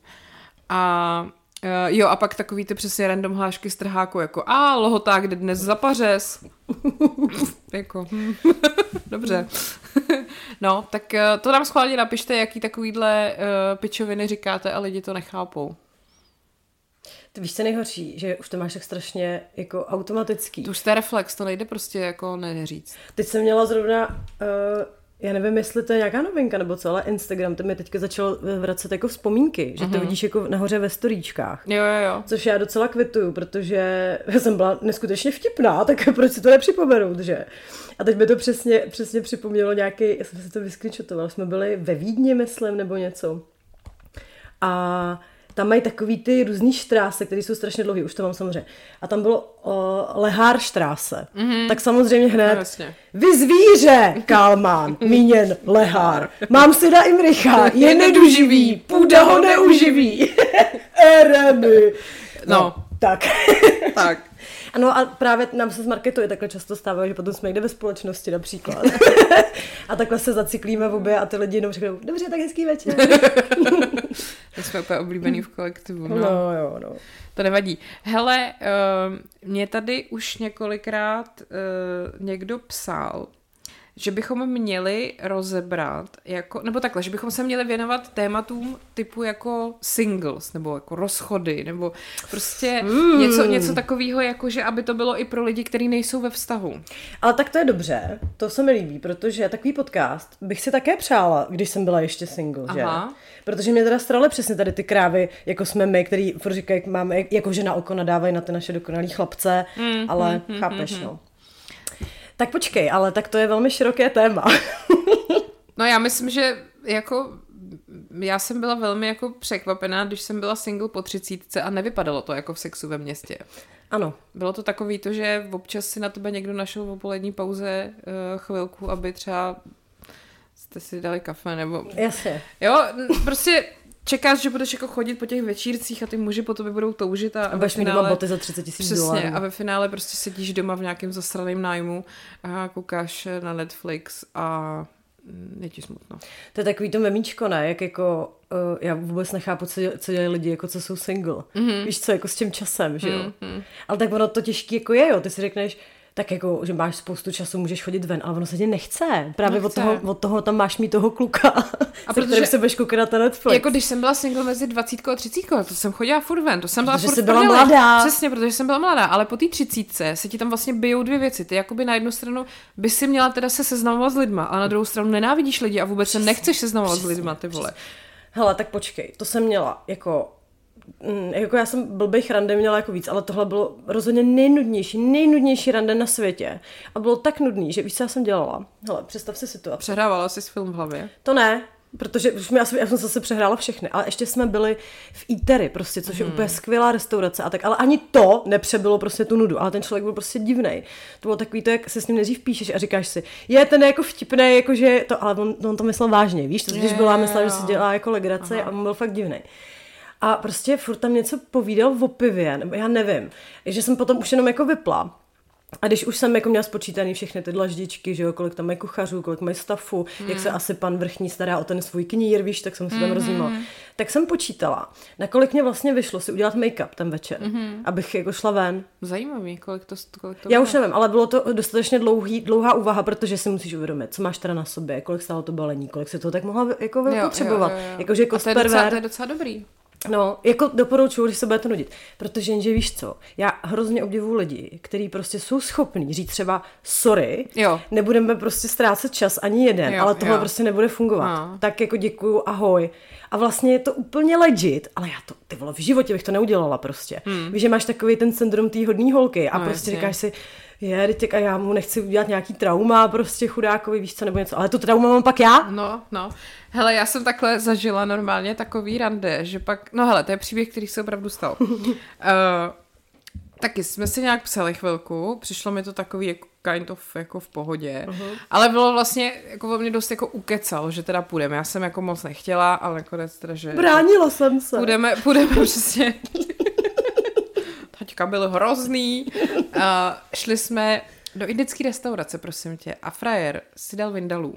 A uh, jo, a pak takový ty přesně random hlášky z trháku, jako a lohota, kde dnes zapařes. jako, dobře. no, tak uh, to nám schválně napište, jaký takovýhle uh, pičoviny říkáte a lidi to nechápou. Ty víš, co nejhorší, že už to máš tak strašně jako automatický. To už to je reflex, to nejde prostě jako neříct. Teď jsem měla zrovna, uh, já nevím, jestli to je nějaká novinka nebo co, ale Instagram, to mi teďka začal vracet jako vzpomínky, že to vidíš jako nahoře ve storíčkách. Jo, jo, jo. Což já docela kvituju, protože jsem byla neskutečně vtipná, tak proč si to nepřipomenout, že? A teď mi to přesně, přesně připomnělo nějaký, já jsem si to vyskričotovala, jsme byli ve Vídni, myslím, nebo něco. A tam mají takový ty různý štráse, které jsou strašně dlouhé, už to mám samozřejmě. A tam bylo uh, Lehár štráse. Mm-hmm. Tak samozřejmě hned, No, jasně. vy zvíře, Kalmán, míněn Lehár. Mám si na Imricha, je neduživý, půda ho neuživí. Eremy. No. Tak. Tak. Ano a právě nám se z marketu i takhle často stává, že potom jsme někde ve společnosti například. a takhle se zacyklíme v obě a ty lidi jenom řeknou, dobře, tak hezký večer. Tak jsme úplně oblíbený v kolektivu. No. no jo, no. To nevadí. Hele, uh, mě tady už několikrát uh, někdo psal, že bychom měli rozebrat, jako, nebo takhle, že bychom se měli věnovat tématům typu jako singles, nebo jako rozchody, nebo prostě mm. něco, něco takového, jako že aby to bylo i pro lidi, kteří nejsou ve vztahu. Ale tak to je dobře, to se mi líbí, protože takový podcast bych si také přála, když jsem byla ještě single, že? Aha. Protože mě teda straly přesně tady ty krávy, jako jsme my, který furt říkají, jak máme, jako že na oko nadávají na ty naše dokonalý chlapce, mm, ale mm, chápeš, mm, no. Tak počkej, ale tak to je velmi široké téma. No já myslím, že jako já jsem byla velmi jako překvapená, když jsem byla single po třicítce a nevypadalo to jako v sexu ve městě. ano, Bylo to takový to, že občas si na tebe někdo našel v polední pauze uh, chvilku, aby třeba jste si dali kafe, nebo... jasně. Jo, prostě čekáš, že budeš jako chodit po těch večírcích a ty muži po tobě budou toužit a, A budeš mít doma boty za 30 tisíc Přesně, dolarů. a ve finále prostě sedíš doma v nějakém zasraném nájmu a koukáš na Netflix a mm, je ti smutno. To je takový to memíčko, ne? Jak jako, uh, já vůbec nechápu, co, děl- co dělají lidi, jako co jsou single. Mm-hmm. Víš co, jako s tím časem, že jo? Mm-hmm. Ale tak ono to těžký jako je, jo. Ty si řekneš, tak jako, že máš spoustu času, můžeš chodit ven, ale ono se ti nechce. Právě Nechce. Od, toho, od toho tam máš mít toho kluka, a se protože- se budeš koukat na ten Netflix. Jako když jsem byla single mezi 20 a 30, to jsem chodila furt ven, to jsem byla Protože furt jsi byla mladá. Přesně, protože jsem byla mladá, ale po té 30 se ti tam vlastně bijou dvě věci. Ty jakoby na jednu stranu by si měla teda se seznamovat s lidma, a na druhou stranu nenávidíš lidi a vůbec se nechceš seznamovat s lidma, ty vole. Hele, tak počkej, to jsem měla jako jako já jsem blbých rande měla jako víc, ale tohle bylo rozhodně nejnudnější, nejnudnější rande na světě. A bylo tak nudný, že víš, co já jsem dělala? Hele, představ si situaci. Přehrávala jsi film v hlavě. To ne, Protože už mi, já, jsem, já jsem zase přehrála všechny, ale ještě jsme byli v Eatery, prostě, což je úplně skvělá restaurace a tak, ale ani to nepřebylo prostě tu nudu, ale ten člověk byl prostě divný. To bylo takový to, jak se s ním nejdřív píšeš a říkáš si, je ten jako vtipný, jakože to, ale on, on to myslel vážně, víš, to když byla myslela, že si dělá jako legraci a on byl fakt divný. A prostě furt tam něco povídal v opivě, nebo já nevím, že jsem potom už jenom jako vypla. A když už jsem jako měla spočítaný všechny ty dlaždičky, že jo, kolik tam mají kuchařů, kolik mají stafu, mm. jak se asi pan vrchní stará o ten svůj knír, víš, tak jsem se tam mm. rozjímala. Tak jsem počítala, na kolik mě vlastně vyšlo si udělat make-up ten večer, mm. abych jako šla ven. Zajímavý, kolik to, kolik to Já bylo? už nevím, ale bylo to dostatečně dlouhý, dlouhá úvaha, protože si musíš uvědomit, co máš teda na sobě, kolik stálo to balení, kolik se to tak mohla jako potřebovat. Jakože A to je, docela, to je docela dobrý. No, jako doporučuju, když se budete nudit. Protože jenže víš co, já hrozně obdivuju lidi, kteří prostě jsou schopní říct třeba sorry, Jo. nebudeme prostě ztrácet čas ani jeden, Jo, ale tohle jo. prostě nebude fungovat. No. Tak jako děkuju, ahoj. A vlastně je to úplně legit, ale já to, ty vole, v životě bych to neudělala prostě. Hmm. Víš, že máš takový ten syndrom té hodný holky a No, prostě jasně. říkáš si, je, teď a já mu nechci udělat nějaký trauma, prostě chudákovi, víš co, nebo něco. Ale to trauma mám pak já. No, no. Hele, já jsem takhle zažila normálně takový rande, že pak, no hele, to je příběh, který se opravdu stal. uh, taky jsme si nějak psali chvilku, přišlo mi to takový jako kind of jako v pohodě, uh-huh. ale bylo vlastně, jako mě dost jako ukecal, že teda půjdeme. Já jsem jako moc nechtěla, ale nakonec teda, že Bránila jsem se. půjdeme, půjdeme přesně. Taťka byl hrozný. Uh, šli jsme do indické restaurace, prosím tě, a frajer si dal vindalů.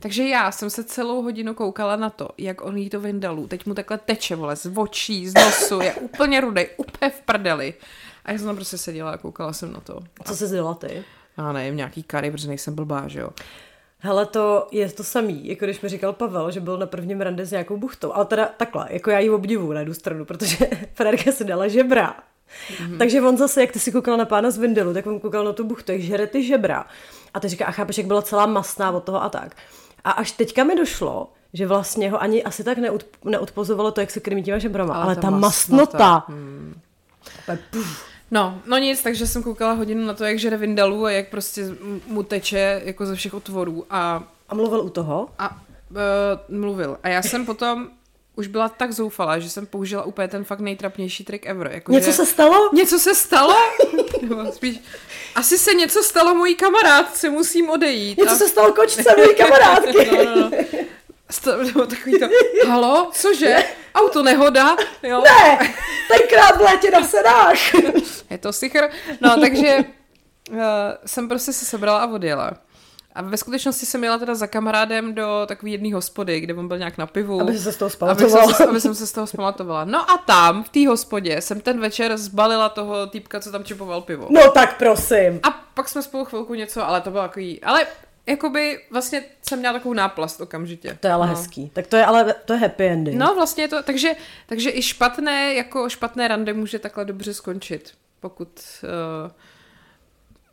Takže já jsem se celou hodinu koukala na to, jak on jí to vindalů. Teď mu takhle teče, vole, z očí, z nosu, je úplně rudej, úplně v prdeli. A já jsem tam prostě seděla a koukala jsem na to. Co jsi dělala ty? Já nevím, nějaký kary, protože nejsem blbá, že jo. Hele, to je to samý, jako když mi říkal Pavel, že byl na prvním rande s nějakou buchtou. Ale teda takhle, jako já ji obdivu na jednu stranu, protože Frederika si dala žebra. Mm-hmm. Takže on zase, jak ty si koukal na pána z Vindelu, tak on koukal na tu buchtu, jak žere ty žebra. A ty říká, a chápeš, jak byla celá masná od toho a tak. A až teďka mi došlo, že vlastně ho ani asi tak neod, neodpozovalo to, jak se krmí těma žebrama, ale, ale ta, ta masnota. masnota. Hmm. No, no nic, takže jsem koukala hodinu na to, jak žere Vindalů a jak prostě mu teče jako ze všech otvorů a... A mluvil u toho? A uh, mluvil. A já jsem potom už byla tak zoufalá, že jsem použila úplně ten fakt nejtrapnější trik ever. Jako něco že... se stalo? Něco se stalo? Nebo spíš, asi se něco stalo mojí kamarádce, musím odejít. Něco a... se stalo kočce mojí kamarádky. no, no, no. Sto, nebo takový to, halo, cože? Auto nehoda? Jo. Ne, tenkrát v létě na sedách. Je to sichr. No, takže uh, jsem prostě se sebrala a odjela. A ve skutečnosti jsem jela teda za kamarádem do takové jedné hospody, kde on byl nějak na pivu. Aby se z toho aby, spamatovala. jsem, aby jsem se z toho zpamatovala. No a tam, v té hospodě, jsem ten večer zbalila toho týpka, co tam čipoval pivo. No tak prosím. A pak jsme spolu chvilku něco, ale to bylo takový... Ale jakoby vlastně jsem měla takovou náplast okamžitě. To je ale no. hezký. Tak to je ale to je happy ending. No vlastně je to, takže, takže i špatné, jako špatné rande může takhle dobře skončit, pokud... Uh,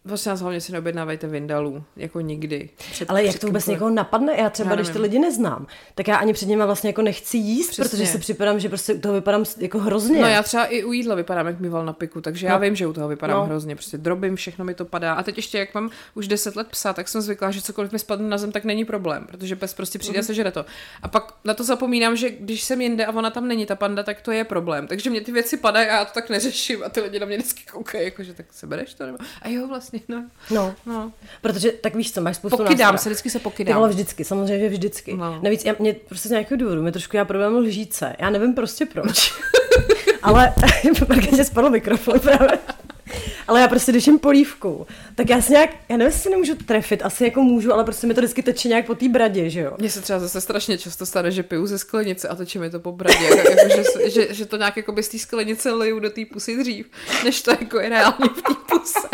Vlastně nás hlavně si neobjednávajte Vindalů, jako nikdy. Před, Ale jak to vůbec někoho napadne? Já třeba, Já když ty lidi neznám, tak já ani před nimi vlastně jako nechci jíst, Přesně. protože si připadám, že prostě u toho vypadám jako hrozně. No já třeba i u jídla vypadám jak mýval na piku, takže já No. vím, že u toho vypadám No. hrozně. Prostě drobím, všechno mi to padá. A teď ještě, jak mám už 10 let psa, tak jsem zvyklá, že cokoliv mi spadne na zem, tak není problém, protože pes prostě přijde Mhm. a sežere to. A pak na to zapomínám, že když jsem jinde a ona tam není, ta panda, tak to je problém. Takže mě ty věci padají a já to tak neřeším a ty lidi na mě vždycky koukají, jakože tak se bereš to nebo... A jo, vlastně, no. No, no. protože tak víš co, máš spoustu Pokydám nástrojů. se, vždycky se pokydám. vole vždycky, samozřejmě, že vždycky. No. Navíc já, mě prostě z nějakého důvodu, mě trošku já problém lžíce. Já nevím prostě proč. Ale, protože spadl mikrofon právě. Ale já prostě, když jim polívku, tak já si nějak, já nevím, jestli nemůžu trefit, asi jako můžu, ale prostě mi to vždycky teče nějak po té bradě, že jo. Mně se třeba zase strašně často stane, že piju ze sklenice a točí mi to po bradě, jako, jako, že, že, že, to nějak jako z té sklenice liju do té pusy dřív, než to jako je reálně v té puse.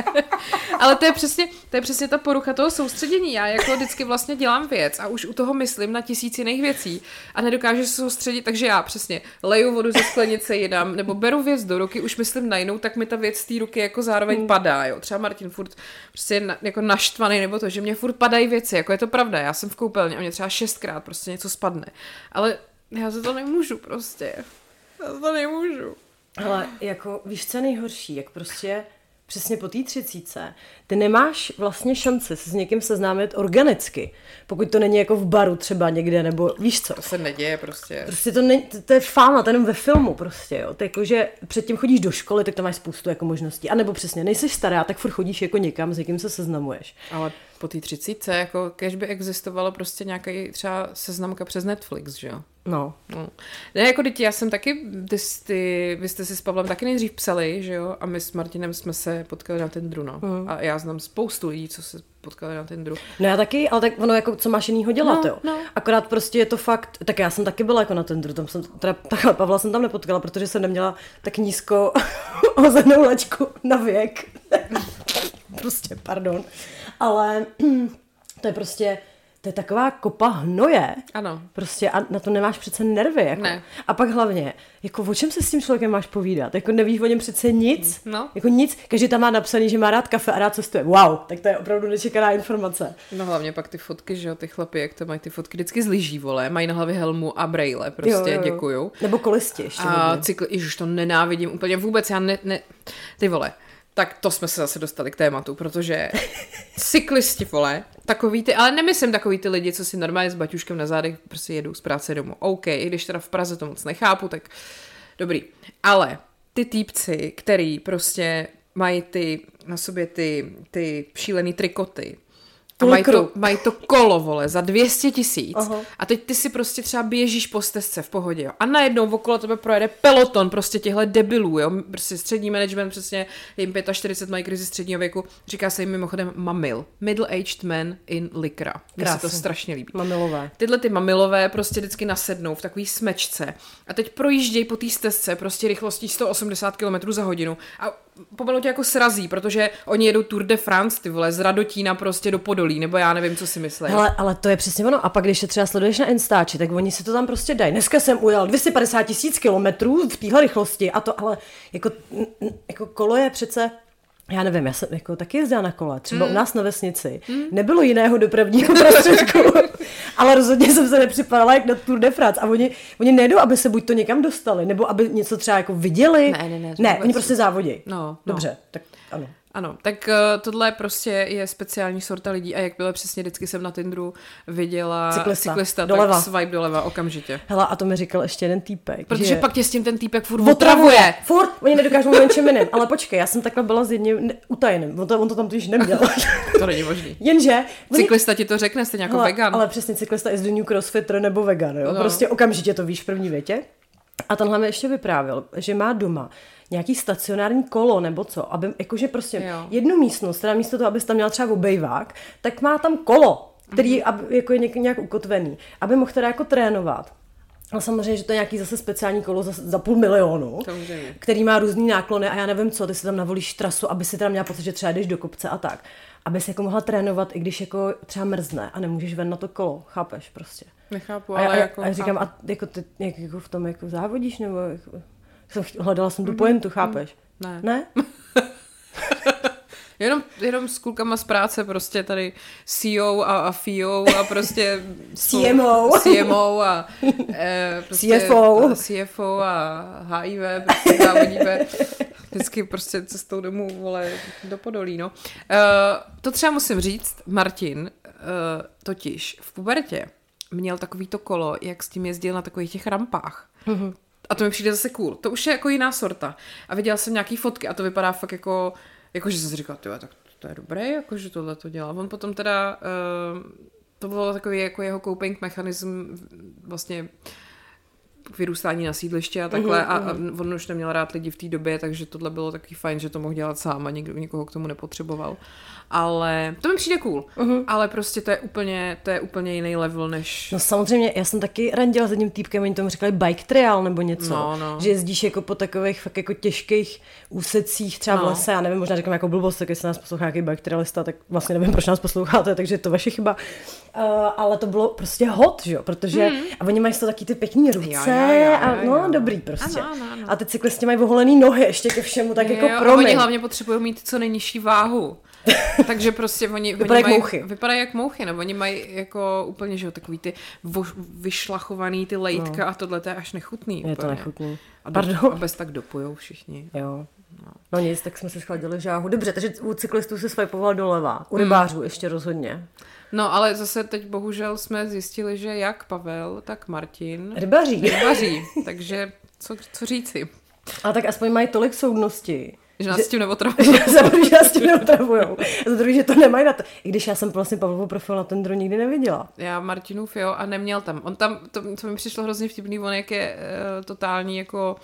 Ale to je, přesně, to je přesně ta porucha toho soustředění. Já jako vždycky vlastně dělám věc a už u toho myslím na tisíc jiných věcí a nedokážu se soustředit, takže já přesně leju vodu ze sklenice jinam, nebo beru věc do ruky, už myslím na jinou, tak mi ta věc z té ruky jako zároveň padá, jo. Třeba Martin furt prostě je na, jako naštvaný, nebo to, že mě furt padají věci, jako je to pravda, já jsem v koupelně a mě třeba šestkrát prostě něco spadne. Ale já za to nemůžu prostě. Já za to nemůžu. Ale jako, víš, co je nejhorší, jak prostě přesně po té třicíce, ty nemáš vlastně šanci se s někým seznámit organicky, pokud to není jako v baru třeba někde, nebo víš co. To se neděje prostě. Prostě to, ne, to, to je fáma, to je jenom ve filmu prostě, jo. To jako, že předtím chodíš do školy, tak to máš spoustu jako možností. A nebo přesně, nejsi stará, tak furt chodíš jako někam, s někým se seznamuješ. Ale po té třicíce, jako kež by existovalo prostě nějaký třeba seznamka přes Netflix, že jo? No. No. Ne, jako děti, já jsem taky, ty, ty, vy jste si s Pavlem taky nejdřív psali, že jo, a my s Martinem jsme se potkali na Tindru, no. Mm. A já znám spoustu lidí, co se potkali na Tindru. No já taky, ale tak ono jako, co máš jinýho dělat, No, jo. no. Akorát prostě je to fakt, tak já jsem taky byla jako na Tinderu, tam jsem, teda takhle Pavla jsem tam nepotkala, protože jsem neměla tak nízko ozenou laťku na věk. prostě, pardon. Ale to je prostě, to je taková kopa hnoje. Ano. Prostě a na to nemáš přece nervy. Jako. Ne. A pak hlavně, jako o čem se s tím člověkem máš povídat? Jako nevíš o něm přece nic. No. Jako nic. Každý tam má napsaný, že má rád kafe a rád cestuje. Wow, tak to je opravdu nečekaná informace. No hlavně pak ty fotky, že jo, ty chlapy, jak to mají ty fotky vždycky z lyží, vole, mají na hlavě helmu a brejle, prostě děkuju. Nebo kolisti ještě. A hodně. cykl, ježiš, to nenávidím úplně vůbec, já ne, ne, ty vole, tak to jsme se zase dostali k tématu, protože cyklisti, vole, takový ty, ale nemyslím takový ty lidi, co si normálně s baťuškem na zádech prostě jedou z práce domů. OK, i když teda v Praze to moc nechápu, tak dobrý. Ale ty týpci, který prostě mají ty, na sobě ty, ty šílený trikoty, a mají to, mají to kolo, vole, za 200 tisíc. A teď ty si prostě třeba běžíš po stezce v pohodě, jo. A najednou okolo tebe projede peloton prostě těchhle debilů, jo. Prostě střední management, přesně jim 45, mají krizi středního věku. Říká se jim mimochodem mamil. Middle-aged man in likra. Mně se to strašně líbí. Mamilové. Tyhle ty mamilové prostě vždycky nasednou v takový smečce a teď projíždějí po té stezce prostě rychlostí 180 km za hodinu a pomalu tě jako srazí, protože oni jedou Tour de France, ty vole, z Radotína prostě do Podolí, nebo já nevím, co si myslí. Hele, ale to je přesně ono. A pak, když se třeba sleduješ na Instači, tak oni si to tam prostě dají. Dneska jsem ujel 250 tisíc kilometrů v téhle rychlosti a to ale jako, jako kolo je přece já nevím, já jsem jako taky jezdila na kole, třeba mm. u nás na vesnici. Mm. Nebylo jiného dopravního prostředku, ale rozhodně jsem se nepřipadala jak na Tour de France. A oni, oni nejdou, aby se buď to někam dostali, nebo aby něco třeba jako viděli. Ne, ne, ne, Ne, oni prostě závodí. No, no. Dobře, tak ano. Ano, tak uh, tohle prostě je speciální sorta lidí a jakmile přesně vždycky jsem na Tindru viděla Cyklista. cyklista Doleva. tak swipe doleva okamžitě. Hele, a to mi říkal ještě jeden týpek. Protože že... pak tě s tím ten týpek furt Otravuje. otravuje. Furt, oni nedokážou mluvit jiným. Ale počkej, já jsem takhle byla s jedním ne- utajeným. On to, on to tam totiž neměl. To není možný. Jenže... oni- Cyklista ti to řekne, stejně jako Hele, vegan. Ale přesně cyklista is the new crossfitter nebo vegan, jo? No. No. Prostě okamžitě to víš v první větě. A tenhle mi ještě vyprávěl, že má doma nějaký stacionární kolo nebo co, aby jakože prostě Jo. jednu místnost, teda místo toho, abys tam měla třeba obejvák, tak má tam kolo, který Mhm. aby, jako je nějak, nějak ukotvený, aby mohl teda jako trénovat. Ale samozřejmě, že to je nějaký zase speciální kolo za, za půl milionu, Samozřejmě. který má různý náklony a já nevím co, ty si tam navolíš trasu, aby si tam měla pocit, že třeba jdeš do kopce a tak. Aby si jako mohla trénovat, i když jako třeba mrzne a nemůžeš ven na to kolo, chápeš prostě. Nechápu, A, já, ale a, jako... a já říkám, chápu. a jako, ty, jak, jako v tom jako závodíš, nebo jako, jsem, ch- hledala jsem tu pointu, chápeš? Ne. Ne? Jenom, jenom s klukama z práce prostě tady CEO a, a FIO a prostě CMO. CMO a e, prostě CFO. a CFO a HIV prostě závodíme vždycky prostě cestou domů, vole, do Podolí, no. E, to třeba musím říct, Martin e, totiž v pubertě měl takovýto kolo, jak s tím jezdil na takových těch rampách. Mhm. A to mi přijde zase cool. To už je jako jiná sorta. A viděla jsem nějaký fotky a to vypadá fakt jako, jako že jsem si říkala, tak to je dobré, jako že tohle to dělá. On potom teda, uh, to bylo takový jako jeho coping mechanism vlastně k vyrůstání na sídliště a takhle Mhm, a, a on už neměl rád lidi v té době, takže tohle bylo takový fajn, že to mohl dělat sám a nikdo, nikoho k tomu nepotřeboval. Ale to mi přijde cool, Mhm. ale prostě to je úplně, to je úplně jiný level než... No samozřejmě, já jsem taky randila s jedním týpkem, oni tomu říkali bike trail nebo něco. No, no. Že jezdíš jako po takových fakt jako těžkých úsecích, třeba No. v lese, já nevím, možná říkám jako blbost, tak jestli nás poslouchá nějaký bike trailista, tak vlastně nevím, proč nás posloucháte, takže je to vaše chyba. Uh, ale to bylo prostě hot, že jo, protože a oni mají toho taky ty pěkný ruce Hmm. Jo, jo, jo, a jo, no jo. dobrý prostě. Ano, ano, ano. A ty cyklisti mají oholený nohy ještě ke všemu, tak jako Jo, a promiň. oni hlavně potřebují mít co nejnižší váhu. Takže prostě oni, Vypadají oni jak mají, mouchy. Vypadají jak mouchy, nebo oni mají jako úplně, že jo, takový ty vo, vyšlachovaný ty lejtka no. a tohle to je až nechutný. Je to úplně. nechutný. A, do, Pardon. a bez tak dopujou všichni. Jo. No. No nic, tak jsme si schladili žáhu. Dobře, takže u cyklistů se swipoval doleva, u rybářů hmm. ještě rozhodně. No ale zase teď bohužel jsme zjistili, že jak Pavel, tak Martin Rybaří. rybaří. takže co, co říci? A tak aspoň mají tolik soudnosti, Že nás Že- s tím neotravují. že za první, že nás tím neotravujou. A za druhý, že to nemají na to. I když já jsem vlastně Pavlovu profil na Tendru nikdy neviděla. Já Martinův, jo, a neměl tam. On tam, to, to mi přišlo hrozně vtipný, on jak je uh, totální jako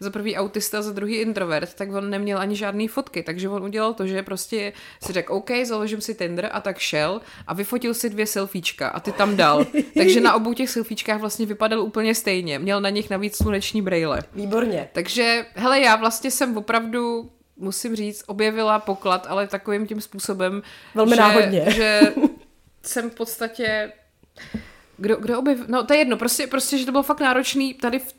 za prvý autista, za druhý introvert, tak on neměl ani žádný fotky, takže on udělal to, že prostě si řekl, OK, založím si Tinder a tak šel a vyfotil si dvě selfiečka a ty tam dal. takže na obou těch selfiečkách vlastně vypadal úplně stejně. Měl na nich navíc sluneční brejle. Výborně. Takže, hele, já vlastně jsem opravdu, musím říct, objevila poklad, ale takovým tím způsobem, Velmi že, náhodně. že jsem v podstatě, kdo, kdo objev, no to je jedno, prostě, prostě, že to bylo fakt náročný tady v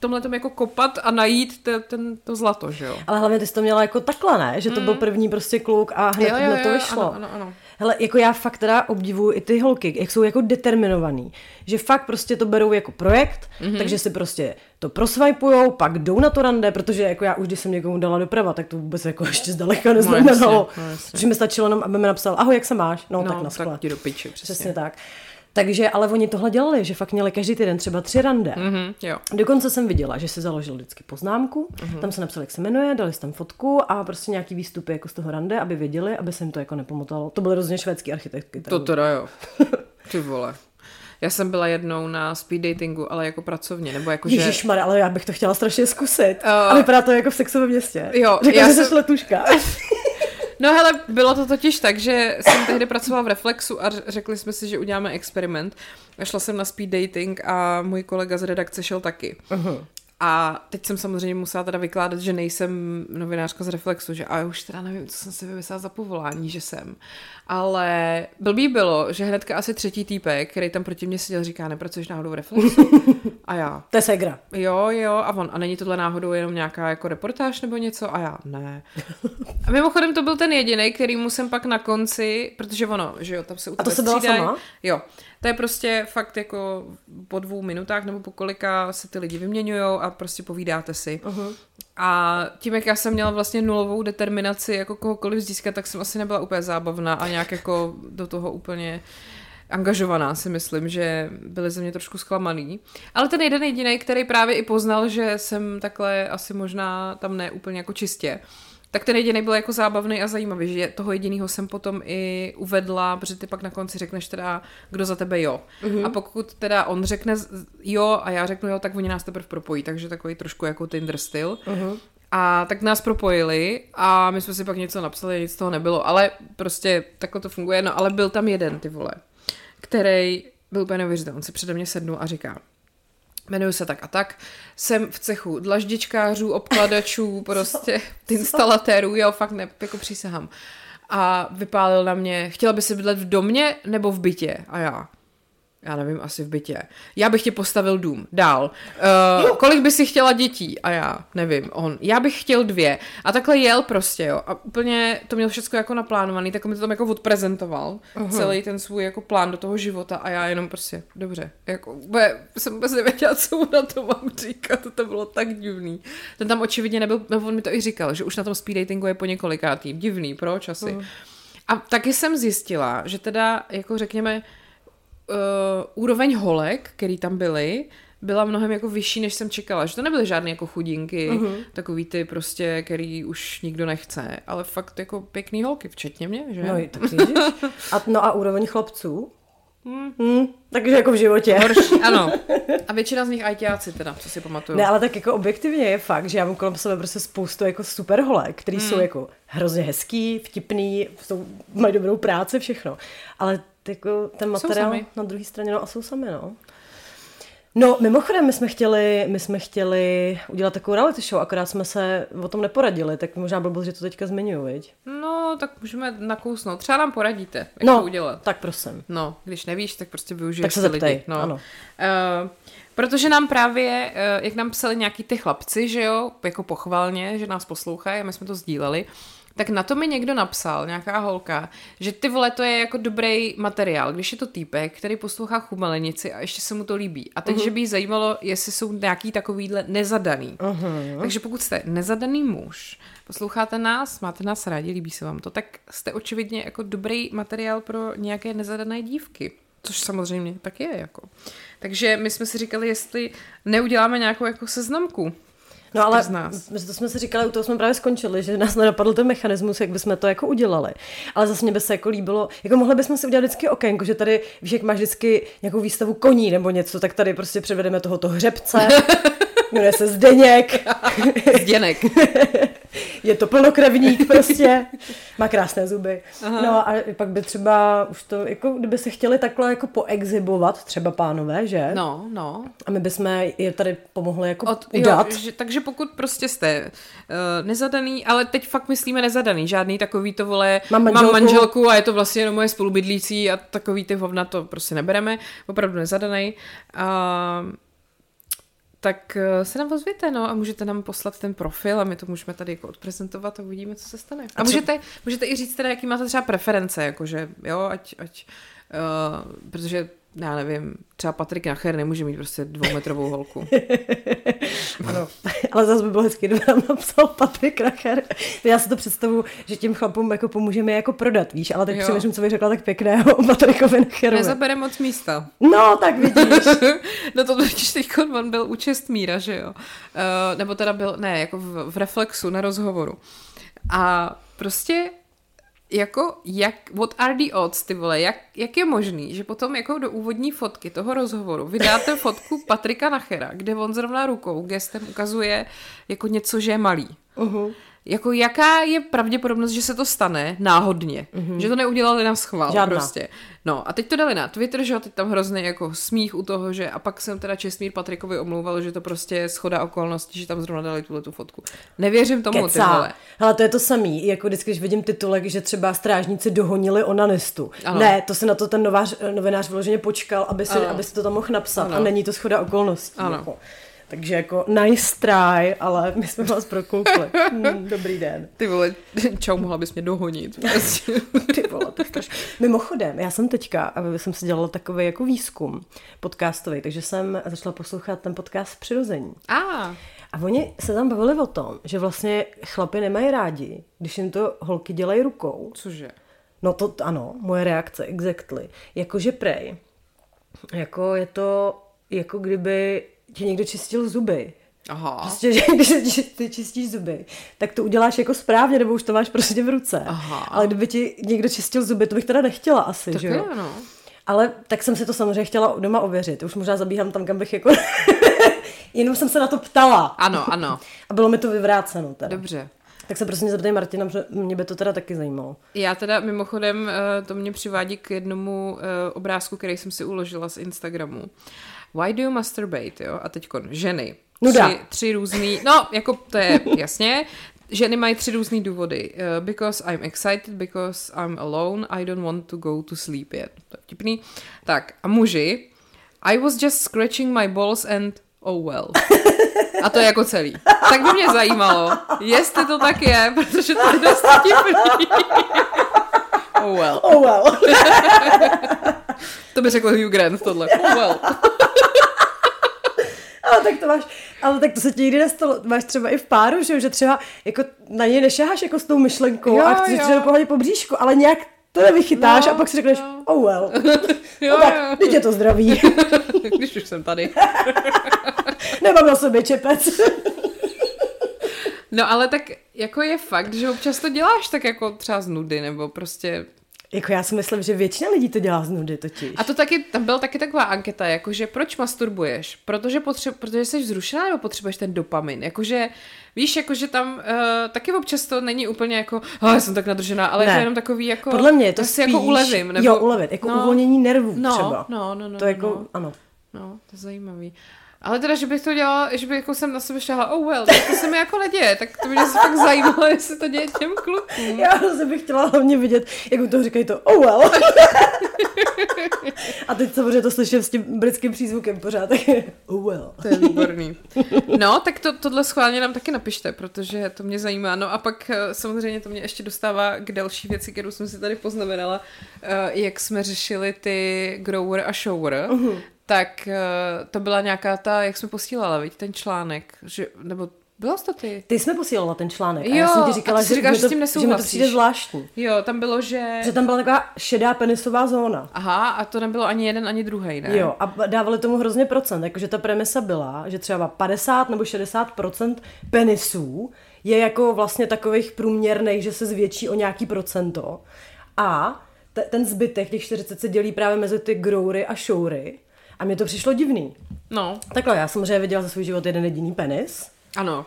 tomhle tom jako kopat a najít te, ten, to zlato, že jo. Ale hlavně ty jsi to měla jako takhle, ne? Že to byl první prostě kluk a hned, Jo, jo, hned to jo, vyšlo. ano, ano, ano. Hele, jako já fakt teda obdivuju i ty holky, jak jsou jako determinovaný. Že fakt prostě to berou jako projekt, Mhm. mm-hmm. takže si prostě to prosvajpujou, pak jdou na to rande, protože jako já už, když jsem někomu dala doprava, tak to vůbec jako ještě zdaleka neznamenalo. jasně, no jasně. že mi stačilo jenom, aby mi napsal, ahoj, jak se máš? No, No, tak na tak ti do piči, přesně. Přesně tak. Takže, ale oni tohle dělali, že fakt měli každý týden třeba tři rande. Mm. Mhm, jo. Dokonce jsem viděla, že si založil vždycky poznámku, Mhm. uh-huh. tam se napsal, jak se jmenuje, dali tam fotku a prostě nějaký výstupy jako z toho rande, aby věděli, aby se jim to jako nepomotalo. To byl hrozně švédský architektky. To teda jo. Ty vole. Já jsem byla jednou na speed datingu, ale jako pracovně, nebo jako, že... Ježišmar, ale já bych to chtěla strašně zkusit. Uh, a vypadá to jako v sexovém městě. Jo, Řekla, já že jsem- letuška. No hele, bylo to totiž tak, že jsem tehdy pracovala v Reflexu a řekli jsme si, že uděláme experiment. Šla jsem na speed dating a můj kolega z redakce šel taky. Uh-huh. A teď jsem samozřejmě musela teda vykládat, že nejsem novinářka z Reflexu, že a už teda nevím, co jsem si vymyslela za povolání, že jsem. Ale blbý bylo, že hnedka asi třetí týpek, který tam proti mě seděl, říká, nepracuješ náhodou v Reflexu? A já, To je segra. Jo, jo, a on, a není tohle náhodou jenom nějaká jako reportáž nebo něco? A já, ne. A mimochodem to byl ten jediný, který mu jsem pak na konci, protože ono, že jo, tam se u A to se byla sama? Jo, to je prostě fakt jako po dvou minutách nebo po kolika se ty lidi vyměňují a prostě povídáte si. Uh-huh. A tím, jak já jsem měla vlastně nulovou determinaci jako kohokoliv získat, tak jsem asi nebyla úplně zábavná a nějak jako do toho úplně angažovaná si myslím, že byli ze mě trošku zklamaný. Ale ten jeden jediný, který právě i poznal, že jsem takhle asi možná tam ne úplně jako čistě, tak ten jediný byl jako zábavný a zajímavý, že toho jediného jsem potom i uvedla, protože ty pak na konci řekneš teda, kdo za tebe jo. Mm-hmm. A pokud teda on řekne jo a já řeknu jo, tak oni nás teprve propojí, takže takový trošku jako Tinder styl. Mm-hmm. A tak nás propojili a my jsme si pak něco napsali, nic z toho nebylo, ale prostě takhle to funguje. No ale byl tam jeden, ty vole, který byl úplně neuvěřitelný. On si přede mě sednul a říká, jmenuji se tak a tak, jsem v cechu dlaždičkářů, obkladačů, prostě instalatérů, jo, fakt ne, jako přísahám. A vypálil na mě, chtěla by si bydlet v domě nebo v bytě? A já, já nevím, asi v bytě. Já bych ti postavil dům. Dál. Uh, kolik by si chtěla dětí? A já nevím. On. Já bych chtěl dvě. A takhle jel prostě, jo. A úplně to měl všechno jako naplánovaný, tak mi to tam jako odprezentoval. Uh-huh. Celý ten svůj jako plán do toho života a já jenom prostě, dobře. Jako, úplně, jsem vůbec nevěděla, co mu na to mám říkat. To bylo tak divný. Ten tam očividně nebyl, no, on mi to i říkal, že už na tom speed datingu je po několikátý. Divný, proč asi? Uh-huh. A taky jsem zjistila, že teda, jako řekněme, uh, úroveň holek, který tam byly, byla mnohem jako vyšší, než jsem čekala. Že to nebyly žádné jako chudinky, uh-huh. takový ty prostě, který už nikdo nechce, ale fakt jako pěkný holky, včetně mě, že? No, tak. A, no a úroveň chlapců? Hmm, takže jako v životě. Horší, ano. A většina z nich ajťáci teda, co si pamatuju. Ne, ale tak jako objektivně je fakt, že já mám kolem sebe prostě spoustu jako super holek, který hmm. jsou jako hrozně hezký, vtipný, jsou, mají dobrou práci, všechno. Ale jako ten materiál na druhé straně, no a jsou sami, no. No, mimochodem, my jsme chtěli, my jsme chtěli udělat takovou reality show, akorát jsme se o tom neporadili, tak možná blbost, že to teďka zmiňuji, viď? No, tak můžeme nakousnout. Třeba nám poradíte, jak No, to udělat. tak prosím. No, když nevíš, tak prostě využiješ Tak se zeptej, lidi. No. ano. Uh, Protože nám právě, eh, jak nám psali nějaký ty chlapci, že jo, jako pochvalně, že nás poslouchají a my jsme to sdíleli, tak na to mi někdo napsal, nějaká holka, že ty vole, to je jako dobrý materiál, když je to týpek, který poslouchá chumelenici a ještě se mu to líbí. A teď, uh-huh. že by jí zajímalo, jestli jsou nějaký takovýhle nezadaný. Uh-huh. Takže pokud jste nezadaný muž, posloucháte nás, máte nás rádi, líbí se vám to, tak jste očividně jako dobrý materiál pro nějaké nezadané dívky. Což samozřejmě tak je, jako. Takže my jsme si říkali, jestli neuděláme nějakou jako seznamku No ale nás. to jsme si říkali, u toho jsme právě skončili, že nás nenapadl ten mechanismus, jak bychom to jako udělali. Ale zase mě by se jako líbilo, jako mohli bychom si udělat vždycky okénko, že tady, víš, jak máš vždycky nějakou výstavu koní nebo něco, tak tady prostě převedeme tohoto hřebce, jmenuje se Zdeněk. Zděnek. je to plnokrevník prostě, má krásné zuby. Aha. No a pak by třeba už to, jako kdyby se chtěli takhle jako poexhibovat, třeba pánové, že? No, no. A my bychom je tady pomohli jako Od, udat. Jo, že, takže pokud prostě jste uh, nezadaný, ale teď fakt myslíme nezadaný, žádný takový to vole, mám manželku, mám manželku a je to vlastně jenom moje spolubydlící a takový ty hovna to prostě nebereme, opravdu nezadaný. Uh, tak eh, se nám ozvěte, no, a můžete nám poslat ten profil a my to můžeme tady jako odprezentovat a uvidíme, co se stane. A, a můžete, můžete i říct teda, jaký máte třeba preference, jakože, jo, ať, ať uh, protože já nevím, třeba Patrik Nacher nemůže mít prostě dvoumetrovou holku. ano, ale zase by bylo hezky, kdyby nám napsal Patrik Nacher. Já si to představu, že těm chlapům jako pomůžeme jako prodat, víš, ale tak přemýšlím, co bych řekla tak pěkného o Patrikovi Nacherovi. Nezabere moc místa. No, tak vidíš. no to totiž teď on byl u Čestmíra, že jo. Uh, nebo teda byl, ne, jako v, v Reflexu na rozhovoru. A prostě jako, jak, what are the odds, ty vole, jak, jak je možný, že potom jako do úvodní fotky toho rozhovoru vydáte fotku Patrika Nachera, kde on zrovna rukou gestem ukazuje jako něco, že je malý. Uh-huh jako jaká je pravděpodobnost, že se to stane náhodně, mm-hmm. že to neudělali na schvál Žádná. prostě. No a teď to dali na Twitter, že jo, teď tam hrozný jako smích u toho, že a pak jsem teda Čestmír Patrikovi omlouval, že to prostě je schoda okolností, že tam zrovna dali tuhle tu fotku. Nevěřím tomu, Kecá. ty vole. Hele, to je to samý, jako vždycky, když vidím titulek, že třeba strážníci dohonili onanistu. Ano. Ne, to se na to ten novář, novinář vyloženě počkal, aby si, aby si to tam mohl napsat ano. a není to schoda okolností. Ano. Jako. Takže jako nice try, ale my jsme vás prokoukli. Hmm, dobrý den. Ty vole, čau, mohla bys mě dohonit. Ty vole, to strašně. Mimochodem, já jsem teďka, aby jsem si dělala takový jako výzkum podcastový, takže jsem začala poslouchat ten podcast Přirození. A. A oni se tam bavili o tom, že vlastně chlapy nemají rádi, když jim to holky dělají rukou. Cože? No to ano, moje reakce, exactly. Jakože prej. Jako je to, jako kdyby ti někdo čistil zuby. Aha. Prostě, že když ty čistíš zuby, tak to uděláš jako správně, nebo už to máš prostě v ruce. Aha. Ale kdyby ti někdo čistil zuby, to bych teda nechtěla asi, tak že jo? no. Ale tak jsem si to samozřejmě chtěla doma ověřit. Už možná zabíhám tam, kam bych jako... Jenom jsem se na to ptala. Ano, ano. A bylo mi to vyvráceno teda. Dobře. Tak se prostě zeptej Martina, protože mě by to teda taky zajímalo. Já teda mimochodem, eh, to mě přivádí k jednomu eh, obrázku, který jsem si uložila z Instagramu. Why do you masturbate, jo? A teď ženy. Nuda. Tři, tři různý, no, jako to je jasně, ženy mají tři různé důvody. Uh, because I'm excited, because I'm alone, I don't want to go to sleep yet. To je vtipný. Tak, a muži, I was just scratching my balls and oh well. A to je jako celý. Tak by mě zajímalo, jestli to tak je, protože to je dost vtipný. Oh well. Oh well. to by řekl Hugh Grant tohle. Oh well ale tak to máš, ale tak to se ti nikdy nestalo. Máš třeba i v páru, že, že třeba jako na něj nešaháš jako s tou myšlenkou jo, a chceš třeba pohodit po bříšku, ale nějak to nevychytáš no, a pak si řekneš, no. oh well. jo, no tak, teď je to zdraví. Když už jsem tady. Nemám na sobě čepec. No ale tak jako je fakt, že občas to děláš tak jako třeba z nudy, nebo prostě jako já si myslím, že většina lidí to dělá z nudy totiž. A to taky, tam byla taky taková anketa, jakože proč masturbuješ? Protože, potře- protože jsi vzrušená nebo potřebuješ ten dopamin? Jakože, víš, jakože tam uh, taky občas to není úplně jako, oh, já jsem tak nadržená, ale ne. je to jenom takový jako, Podle mě je to spíš, jako ulevím. Nebo, jo, ulevit, jako no, uvolnění nervů no, třeba. No, no, no. To jako, no. ano. No, to je zajímavý. Ale teda, že bych to dělala, že bych jako jsem na sebe šáhla, oh well, tak to se mi jako neděje, tak to mě se fakt zajímalo, jestli to děje těm klukům. Já se bych chtěla hlavně vidět, jak u toho říkají to oh well. A teď samozřejmě to slyším s tím britským přízvukem pořád, tak je oh well. To je výborný. No, tak to, tohle schválně nám taky napište, protože to mě zajímá. No a pak eh, samozřejmě to mě ještě dostává k další věci, kterou jsem si tady poznamenala, eh, jak jsme řešili ty grower a shower. Uh-huh tak uh, to byla nějaká ta, jak jsme posílala, viď, ten článek, že, nebo bylo to ty? Ty jsme posílala ten článek jo, a já jsem ti říkala, že, říkala, že, to, s tím že mi to přijde zvláštní. Jo, tam bylo, že... Že tam byla taková šedá penisová zóna. Aha, a to nebylo ani jeden, ani druhý, ne? Jo, a dávali tomu hrozně procent, jakože ta premisa byla, že třeba 50 nebo 60 procent penisů je jako vlastně takových průměrných, že se zvětší o nějaký procento. A te, ten zbytek, těch 40 se dělí právě mezi ty groury a showry. A mně to přišlo divný. No. Takhle, já samozřejmě viděla za svůj život jeden jediný penis. Ano.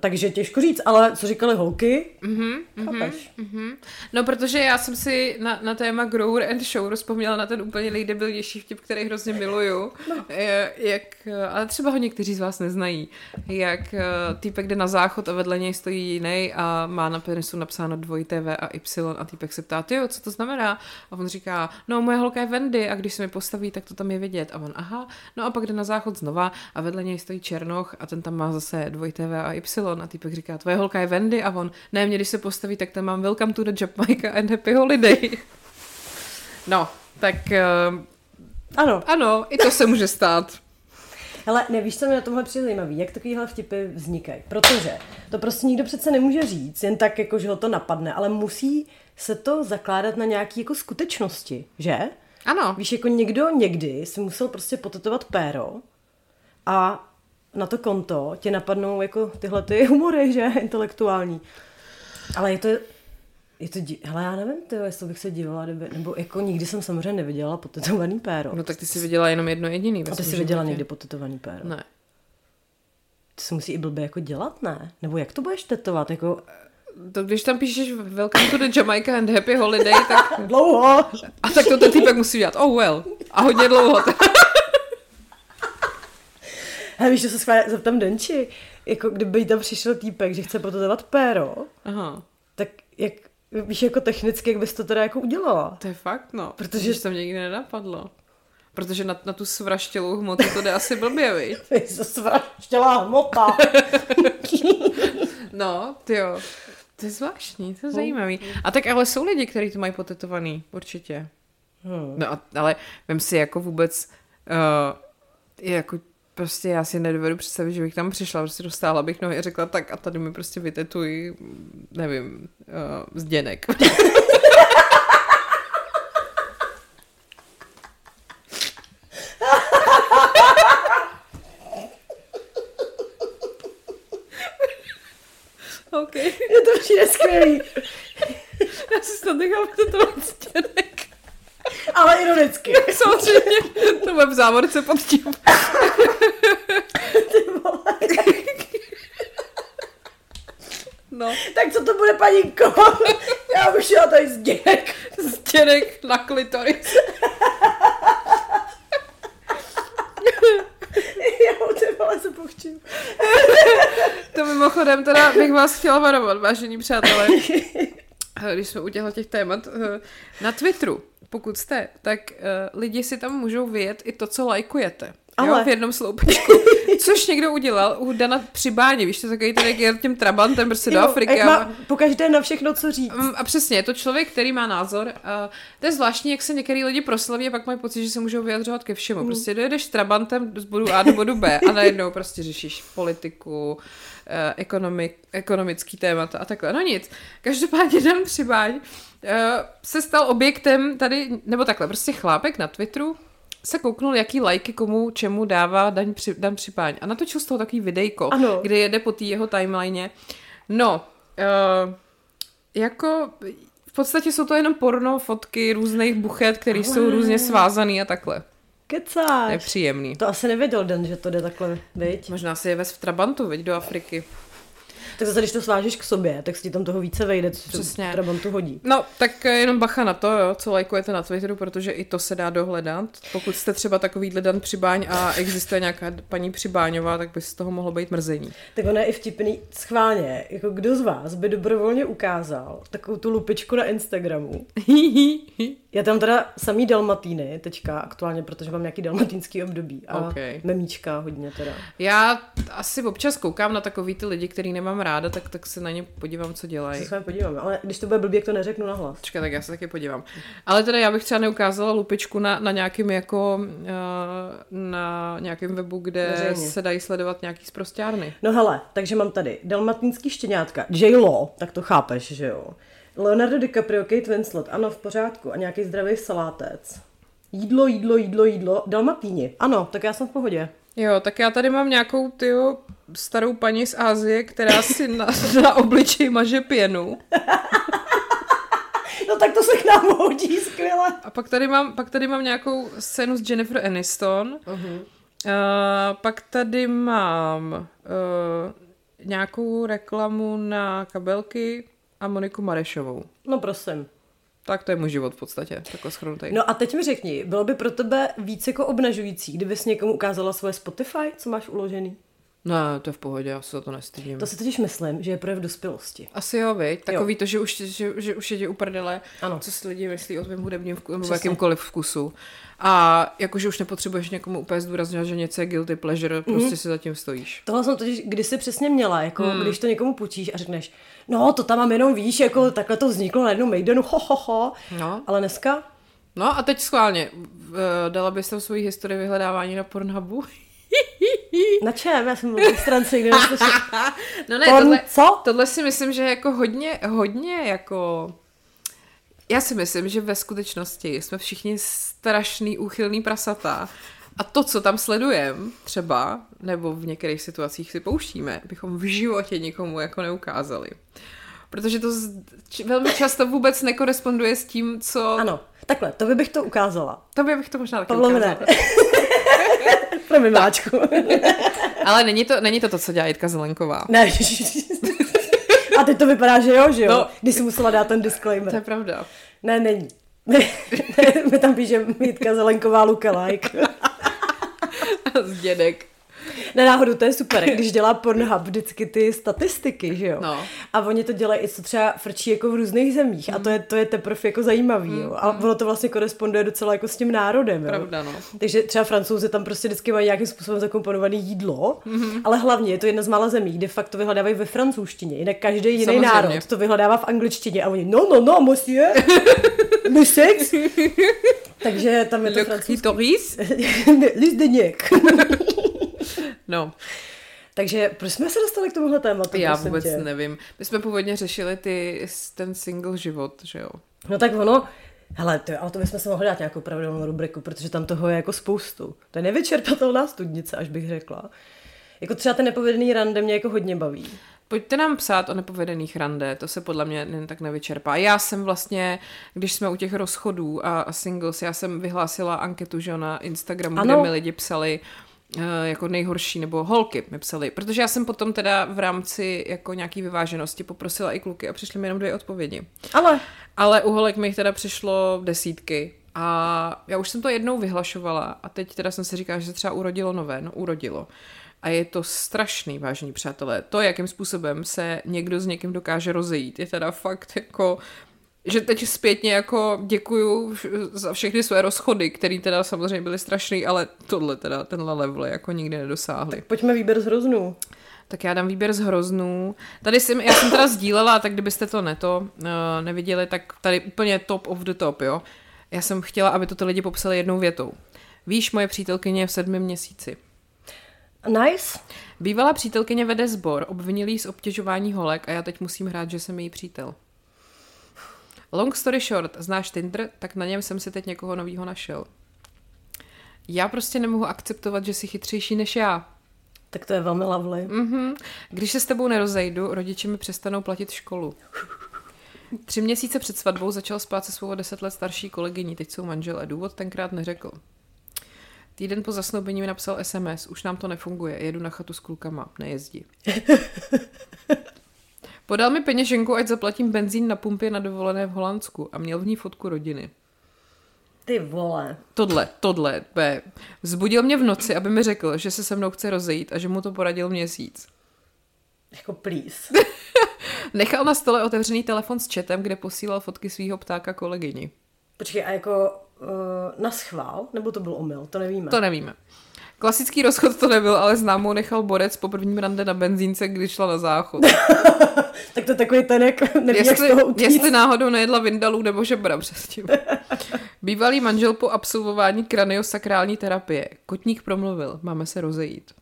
Takže těžko říct, ale co říkali holky, mm-hmm, mm-hmm. No, protože já jsem si na, na téma Grower and Show vzpomněla na ten úplně nejdebilnější vtip, který hrozně miluju. No. Jak, ale třeba ho někteří z vás neznají. Jak eh, týpek jde na záchod a vedle něj stojí jiný a má na penisu napsáno dvojité V a Y a týpek se ptá, jo, co to znamená? A on říká, no moje holka je Wendy a když se mi postaví, tak to tam je vidět. A on, aha, no a pak jde na záchod znova a vedle něj stojí Černoch a ten tam má zase dvojité V a Y salon a týpek říká, tvoje holka je Wendy a on, ne, mě když se postaví, tak tam mám welcome to the Jamaica and happy holiday. No, tak uh, ano. ano, i to se může stát. Ale nevíš, co mi na tomhle přijde zajímavý, jak takovýhle vtipy vznikají. Protože to prostě nikdo přece nemůže říct, jen tak, jako, že ho to napadne, ale musí se to zakládat na nějaké jako skutečnosti, že? Ano. Víš, jako někdo někdy si musel prostě potetovat péro a na to konto tě napadnou jako tyhle ty humory, že, intelektuální. Ale je to, je to, hele, já nevím, tyjo, jestli bych se dívala, nebo, nebo jako nikdy jsem samozřejmě neviděla potetovaný péro. No tak ty jsi viděla jenom jedno jediný. A ty jsi viděla někdy potetovaný péro? Ne. To se musí i blbě jako dělat, ne? Nebo jak to budeš tetovat, jako... To když tam píšeš Welcome to the Jamaica and Happy Holiday, tak... dlouho! A tak to ten týpek musí dělat. Oh well. A hodně dlouho. Hele, víš, že se schválně zeptám Denči, jako kdyby tam přišel týpek, že chce prototovat péro, Aha. tak jak, víš, jako technicky, jak bys to teda jako udělala? To je fakt, no. Protože to mě nikdy nenapadlo. Protože na, na tu svraštělou hmotu to jde asi blbě, viď? svraštělá hmota. no, ty jo. To je zvláštní, to je zajímavý. A tak ale jsou lidi, kteří to mají potetovaný, určitě. Hmm. No a, ale vem si jako vůbec uh, jako prostě já si nedovedu představit, že bych tam přišla, prostě dostala bych nohy a řekla tak a tady mi prostě vytetuj, nevím, uh, zděnek. OK. Je to přijde skvělý. Já si to nechám vytetovat zděnek. Ale ironicky. Samozřejmě, to bude v závorce pod tím. No. Tak co to bude, paninko? Já už šla tady zděnek. Zděnek na klitoris. Já ty vole se pochčím. to mimochodem teda bych vás chtěla varovat, vážení přátelé. Když jsme u těchto těch témat, eh, na Twitteru, pokud jste, tak uh, lidi si tam můžou vyjet i to, co lajkujete. Ale... Jo, v jednom sloupečku. Což někdo udělal u Dana při báně, víš, to takový ten, jak je tím trabantem prostě do Afriky. Má pokaždé na všechno, co říct. Mm, a přesně, je to člověk, který má názor. A to je zvláštní, jak se některý lidi proslaví a pak mají pocit, že se můžou vyjadřovat ke všemu. Mm. Prostě dojedeš trabantem z bodu A do bodu B a najednou prostě řešíš politiku, eh, ekonomik, ekonomický témata a takhle. No nic. Každopádně Dan Přibáň uh, se stal objektem tady, nebo takhle, prostě chlápek na Twitteru, se kouknul, jaký lajky komu čemu dává Dan, při, Dan Připáň. A natočil z toho takový videjko, ano. kde jede po té jeho timeline. No, uh, jako v podstatě jsou to jenom porno fotky různých buchet, které jsou různě svázaný a takhle. Kecáš. To je příjemný. To asi nevěděl Den, že to jde takhle, viď? Možná si je vez v Trabantu, viď, do Afriky. Tak zase, když to svážeš k sobě, tak si ti tam toho více vejde, co Přesně. Trabantu hodí. No, tak eh, jenom bacha na to, jo, co lajkujete na Twitteru, protože i to se dá dohledat. Pokud jste třeba takový dan přibáň a existuje nějaká paní Přibáňová, tak by z toho mohlo být mrzení. Tak ono je i vtipný schválně, jako kdo z vás by dobrovolně ukázal takovou tu lupičku na Instagramu. Já tam teda samý dalmatíny teďka aktuálně, protože mám nějaký dalmatínský období a Okay. memíčka hodně teda. Já asi občas koukám na takový ty lidi, který nemám ráda, tak, tak se na ně podívám, co Se dělají. s vámi podívám, ale když to bude blbě, jak to neřeknu nahlas. Počkej, tak já se taky podívám. Ale teda já bych třeba neukázala lupičku na, na nějakým jako eh, na nějakém webu, kde Veřejně. se dají sledovat nějaký zprostěrny. No hele, takže mám tady dalmatínský štěňátka, J-Lo, tak to chápeš, že jo. Leonardo DiCaprio, Kate Winslet, ano, v pořádku. A nějaký zdravý salátec. Jídlo, jídlo, jídlo, jídlo, dalmatíni. Ano, tak já jsem v pohodě. Jo, tak já tady mám nějakou tyjo, starou paní z Ázie, která si na, na obličeji maže pěnu. No tak to se k nám hodí, skvěle. A pak tady mám, pak tady mám nějakou scénu s Jennifer Aniston. Uh-huh. Uh, pak tady mám uh, nějakou reklamu na kabelky a Moniku Marešovou. No prosím. Tak to je můj život v podstatě, takhle schrnutý. No a teď mi řekni, bylo by pro tebe víc jako obnažující, kdybys někomu ukázala svoje Spotify, co máš uložený? Ne, to je v pohodě, já se za to nestydím. To si totiž myslím, že je projev dospělosti. Asi jo, viď? Takový to, že už, že, že už je ti uprdele, Ano. co si lidi myslí o tvém hudebním vkusu, nebo jakýmkoliv vkusu. A jakože už nepotřebuješ někomu úplně zdůraznit, že něco je guilty pleasure, prostě si zatím stojíš. Tohle jsem totiž kdysi přesně měla, jako hmm. když to někomu půjčíš a řekneš, no to tam mám jenom víš, jako takhle to vzniklo na jednom Maidenu, ho, ho, ho. No. Ale dneska, No a teď schválně, v- dala bys tam svoji historii vyhledávání na Pornhubu? na čem? Já jsem byl stranci, kde. No ne, Porn, tohle, co? tohle si myslím, že jako hodně, hodně jako... Já si myslím, že ve skutečnosti jsme všichni strašný, úchylný prasata a to, co tam sledujeme třeba, nebo v některých situacích si pouštíme, bychom v životě nikomu jako neukázali. Protože to z, či, velmi často vůbec nekoresponduje s tím, co... Ano, takhle, to by bych to ukázala. Tobě bych to možná taky Pavlovi ukázala. Pro mimáčku. Ale není to, není to to, co dělá Jitka Zelenková. ne. A teď to vypadá, že jo, že jo? No. Když jsi musela dát ten To je disclaimer. pravda. Ne, není. My tam píšeme Mítka Zelenková lookalike. Z dědek. Ne, náhodou, to je super, když dělá Pornhub vždycky ty statistiky, že jo? No. A oni to dělají i co třeba frčí jako v různých zemích a to je, to je teprve jako zajímavý, jo? A ono to vlastně koresponduje docela jako s tím národem, jo? Pravda, no. Takže třeba francouzi tam prostě vždycky mají nějakým způsobem zakomponované jídlo, mm-hmm. ale hlavně je to jedna z mála zemí, kde fakt to vyhledávají ve francouzštině. Jinak každý jiný Samozřejmě. národ to vyhledává v angličtině a oni no, no, no, monsieur, le sex. Takže tam je to Le francouzský. clitoris. Lisdeněk. No, Takže proč jsme se dostali k tomuhle tématu? já vůbec tě? nevím. My jsme původně řešili ty, ten single život, že jo? No tak ono, hele, to, ale to bychom se mohli dát nějakou pravidelnou rubriku, protože tam toho je jako spoustu. To je nevyčerpatelná studnice, až bych řekla. Jako třeba ten nepovedený rande mě jako hodně baví. Pojďte nám psát o nepovedených rande, to se podle mě jen tak nevyčerpá. Já jsem vlastně, když jsme u těch rozchodů a, a singles, já jsem vyhlásila anketu, že na Instagramu, ano. Kde mi lidi psali eh, jako nejhorší, nebo holky mi psali, protože já jsem potom teda v rámci jako nějaký vyváženosti poprosila i kluky a přišly mi jenom dvě odpovědi. Ale Ale u holek mi jich teda přišlo desítky. A já už jsem to jednou vyhlašovala a teď teda jsem si říkala, že se třeba urodilo nové. No urodilo. A je to strašný, vážení přátelé. To, jakým způsobem se někdo s někým dokáže rozejít, je teda fakt jako že teď zpětně jako děkuju za všechny své rozchody, které teda samozřejmě byly strašný, ale tohle teda, tenhle level jako nikdy nedosáhli. pojďme výběr z hroznů. Tak já dám výběr z hroznů. Tady jsem, já jsem teda sdílela, tak kdybyste to neto uh, neviděli, tak tady úplně top of the top, jo. Já jsem chtěla, aby to ty lidi popsali jednou větou. Víš, moje přítelkyně je v sedmi měsíci. Nice. Bývalá přítelkyně vede sbor, obvinil jí z obtěžování holek a já teď musím hrát, že jsem její přítel. Long story short, znáš Tinder, tak na něm jsem si teď někoho novýho našel. Já prostě nemohu akceptovat, že jsi chytřejší než já. Tak to je velmi lovely. Mhm. Když se s tebou nerozejdu, rodiče mi přestanou platit školu. Tři měsíce před svatbou začal spát se svou deset let starší kolegyní, teď jsou manželé. Důvod tenkrát neřekl. Týden po zasnoubení mi napsal SMS, už nám to nefunguje, jedu na chatu s klukama, nejezdi. Podal mi peněženku, ať zaplatím benzín na pumpě na dovolené v Holandsku a měl v ní fotku rodiny. Ty vole. Tohle, tohle, B. Vzbudil mě v noci, aby mi řekl, že se se mnou chce rozejít a že mu to poradil měsíc. Jako please. Nechal na stole otevřený telefon s chatem, kde posílal fotky svého ptáka kolegyni. Počkej, a jako uh, na schvál? Nebo to byl omyl? To nevíme. To nevíme. Klasický rozchod to nebyl, ale známou nechal borec po prvním rande na benzínce, když šla na záchod. tak to je takový ten, jak neví, jestli, jak z toho utíct. jestli náhodou nejedla vindalů nebo žebra předtím. Bývalý manžel po absolvování kraniosakrální terapie. Kotník promluvil, máme se rozejít.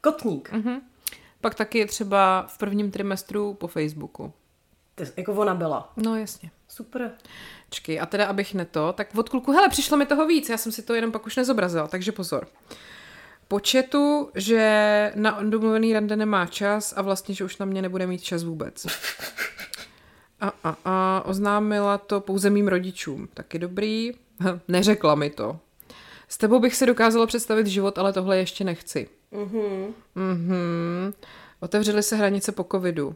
Kotník. Mhm. Pak taky je třeba v prvním trimestru po Facebooku. Ty, jako ona byla. No jasně. Super. Čekej, a teda abych neto, tak od kluku, hele, přišlo mi toho víc, já jsem si to jenom pak už nezobrazila, takže pozor. Po chatu, že na domluvený rande nemá čas a vlastně, že už na mě nebude mít čas vůbec. A, a, a oznámila to pouze mým rodičům. Taky dobrý. Neřekla mi to. S tebou bych si dokázala představit život, ale tohle ještě nechci. Mhm. Mhm. Otevřely se hranice po covidu. Uh,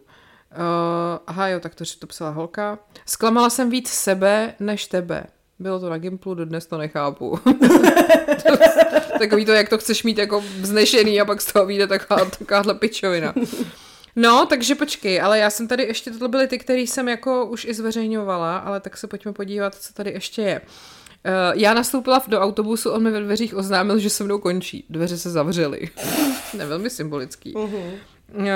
aha, jo, tak to, to psala holka. Zklamala jsem víc sebe než tebe. Bylo to na Gimplu, dodnes to nechápu. Takový to, jak to chceš mít jako vznešený a pak z toho vyjde taková, takováhle pičovina. No, takže počkej, ale já jsem tady ještě, tohle byly ty, které jsem jako už i zveřejňovala, ale tak se pojďme podívat, co tady ještě je. Uh, já nastoupila do autobusu, on mi ve dveřích oznámil, že se mnou končí. Dveře se zavřely. ne, velmi symbolický. Mhm. Uh,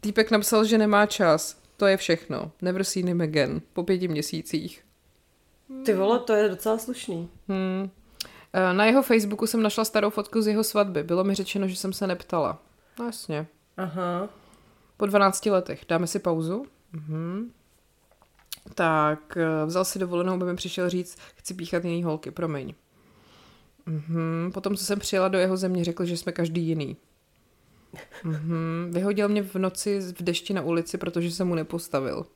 týpek napsal, že nemá čas. To je všechno. Never seen him again. Po pěti měsících. Ty vole, to je docela slušný. Hmm. Eh, Na jeho Facebooku jsem našla starou fotku z jeho svatby. Bylo mi řečeno, že jsem se neptala. No jasně. Aha. Po 12 letech. Dáme si pauzu? Mhm. Tak eh, vzal si dovolenou, aby mi přišel říct, chci píchat jiný holky, promiň. Mhm. Potom, co jsem přijela do jeho země, řekl, že jsme každý jiný. Mhm. Vyhodil mě v noci v dešti na ulici, protože jsem mu nepostavil.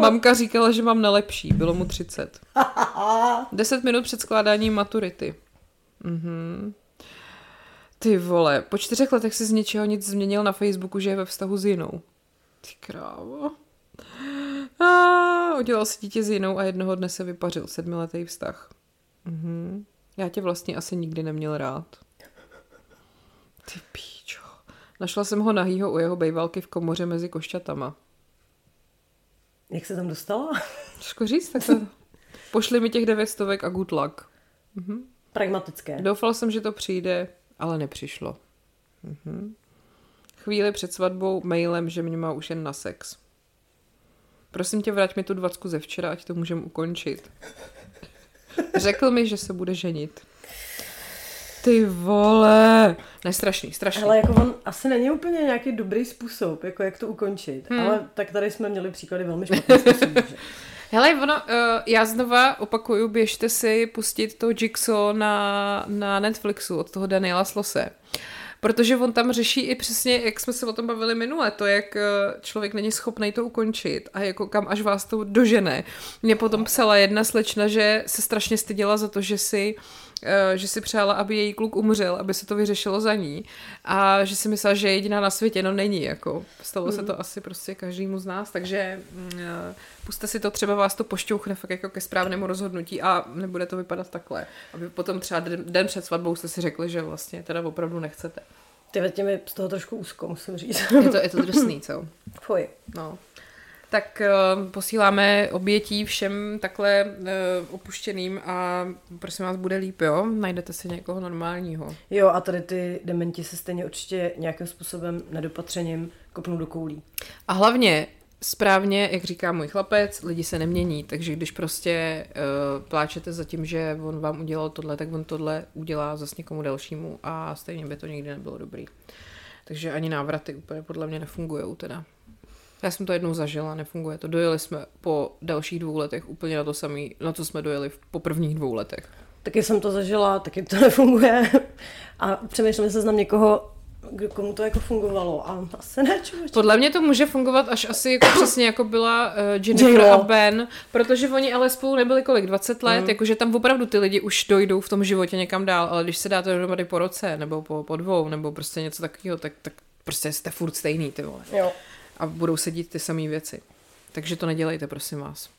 Mamka říkala, že mám nelepší, bylo mu 30. 10 minut před skládáním maturity. Mhm. Ty vole, po čtyřech letech si z ničeho nic změnil na Facebooku, že je ve vztahu s jinou. Ty krávo. A udělal si dítě s jinou a jednoho dne se vypařil sedmiletý vztah. Mhm. Já tě vlastně asi nikdy neměl rád. Ty píčo. Našla jsem ho nahýho u jeho bejvalky v komoře mezi košťatama. Jak se tam dostala? Těžko říct, tak to... Pošli mi těch devět stovek a good luck. Pragmatické. Doufal jsem, že to přijde, ale nepřišlo. Mhm. Chvíli před svatbou mailem, že mě má už jen na sex. Prosím tě, vrať mi tu dvacku ze včera, ať to můžem ukončit. Řekl mi, že se bude ženit. Ty vole. Ne, strašný, strašný. Ale jako on asi není úplně nějaký dobrý způsob, jako jak to ukončit. Hmm. Ale tak tady jsme měli příklady velmi špatných způsobů. že? Hele, ono, uh, já znova opakuju, běžte si pustit to Jigsaw na, na Netflixu od toho Daniela Slose. Protože on tam řeší i přesně, jak jsme se o tom bavili minule, to, jak eh, člověk není schopný to ukončit a jako kam až vás to dožene. Mě potom psala jedna slečna, že se strašně styděla za to, že si eh, že si přála, aby její kluk umřel, aby se to vyřešilo za ní a že si myslela, že je jediná na světě, no není, jako stalo se to asi prostě každému z nás, takže mm, eh, puste si to, třeba vás to pošťouchne fakt jako ke správnému rozhodnutí a nebude to vypadat takhle, aby potom třeba den, den před svatbou jste si řekli, že vlastně teda opravdu nechcete. Ty mě z toho trošku úzko, musím říct. Je to, je to drsný, co? Fuj. No. Tak uh, posíláme obětí všem takhle uh, opuštěným a prosím vás, bude líp, jo? Najdete si někoho normálního. Jo, a tady ty dementi se stejně určitě nějakým způsobem nedopatřením kopnou do koulí. A hlavně správně, jak říká můj chlapec, lidi se nemění, takže když prostě uh, pláčete za tím, že on vám udělal tohle, tak on tohle udělá zase někomu dalšímu a stejně by to nikdy nebylo dobrý. Takže ani návraty úplně podle mě nefungují teda. Já jsem to jednou zažila, nefunguje to. Dojeli jsme po dalších dvou letech úplně na to samé, na co jsme dojeli po prvních dvou letech. Taky jsem to zažila, taky to nefunguje. A přemýšlím, jestli znám někoho, kdo- komu to jako fungovalo. A asi ne, člověče. Podle mě to může fungovat až asi jako přesně jako byla uh, Jennifer J-Lo. a Ben, protože oni ale spolu nebyli kolik, 20 let, mm. jakože tam opravdu ty lidi už dojdou v tom životě někam dál, ale když se dáte dohromady po roce, nebo po, po dvou, nebo prostě něco takového, tak, tak prostě jste furt stejný, ty vole. Jo. A budou se dít ty samé věci. Takže to nedělejte, prosím vás.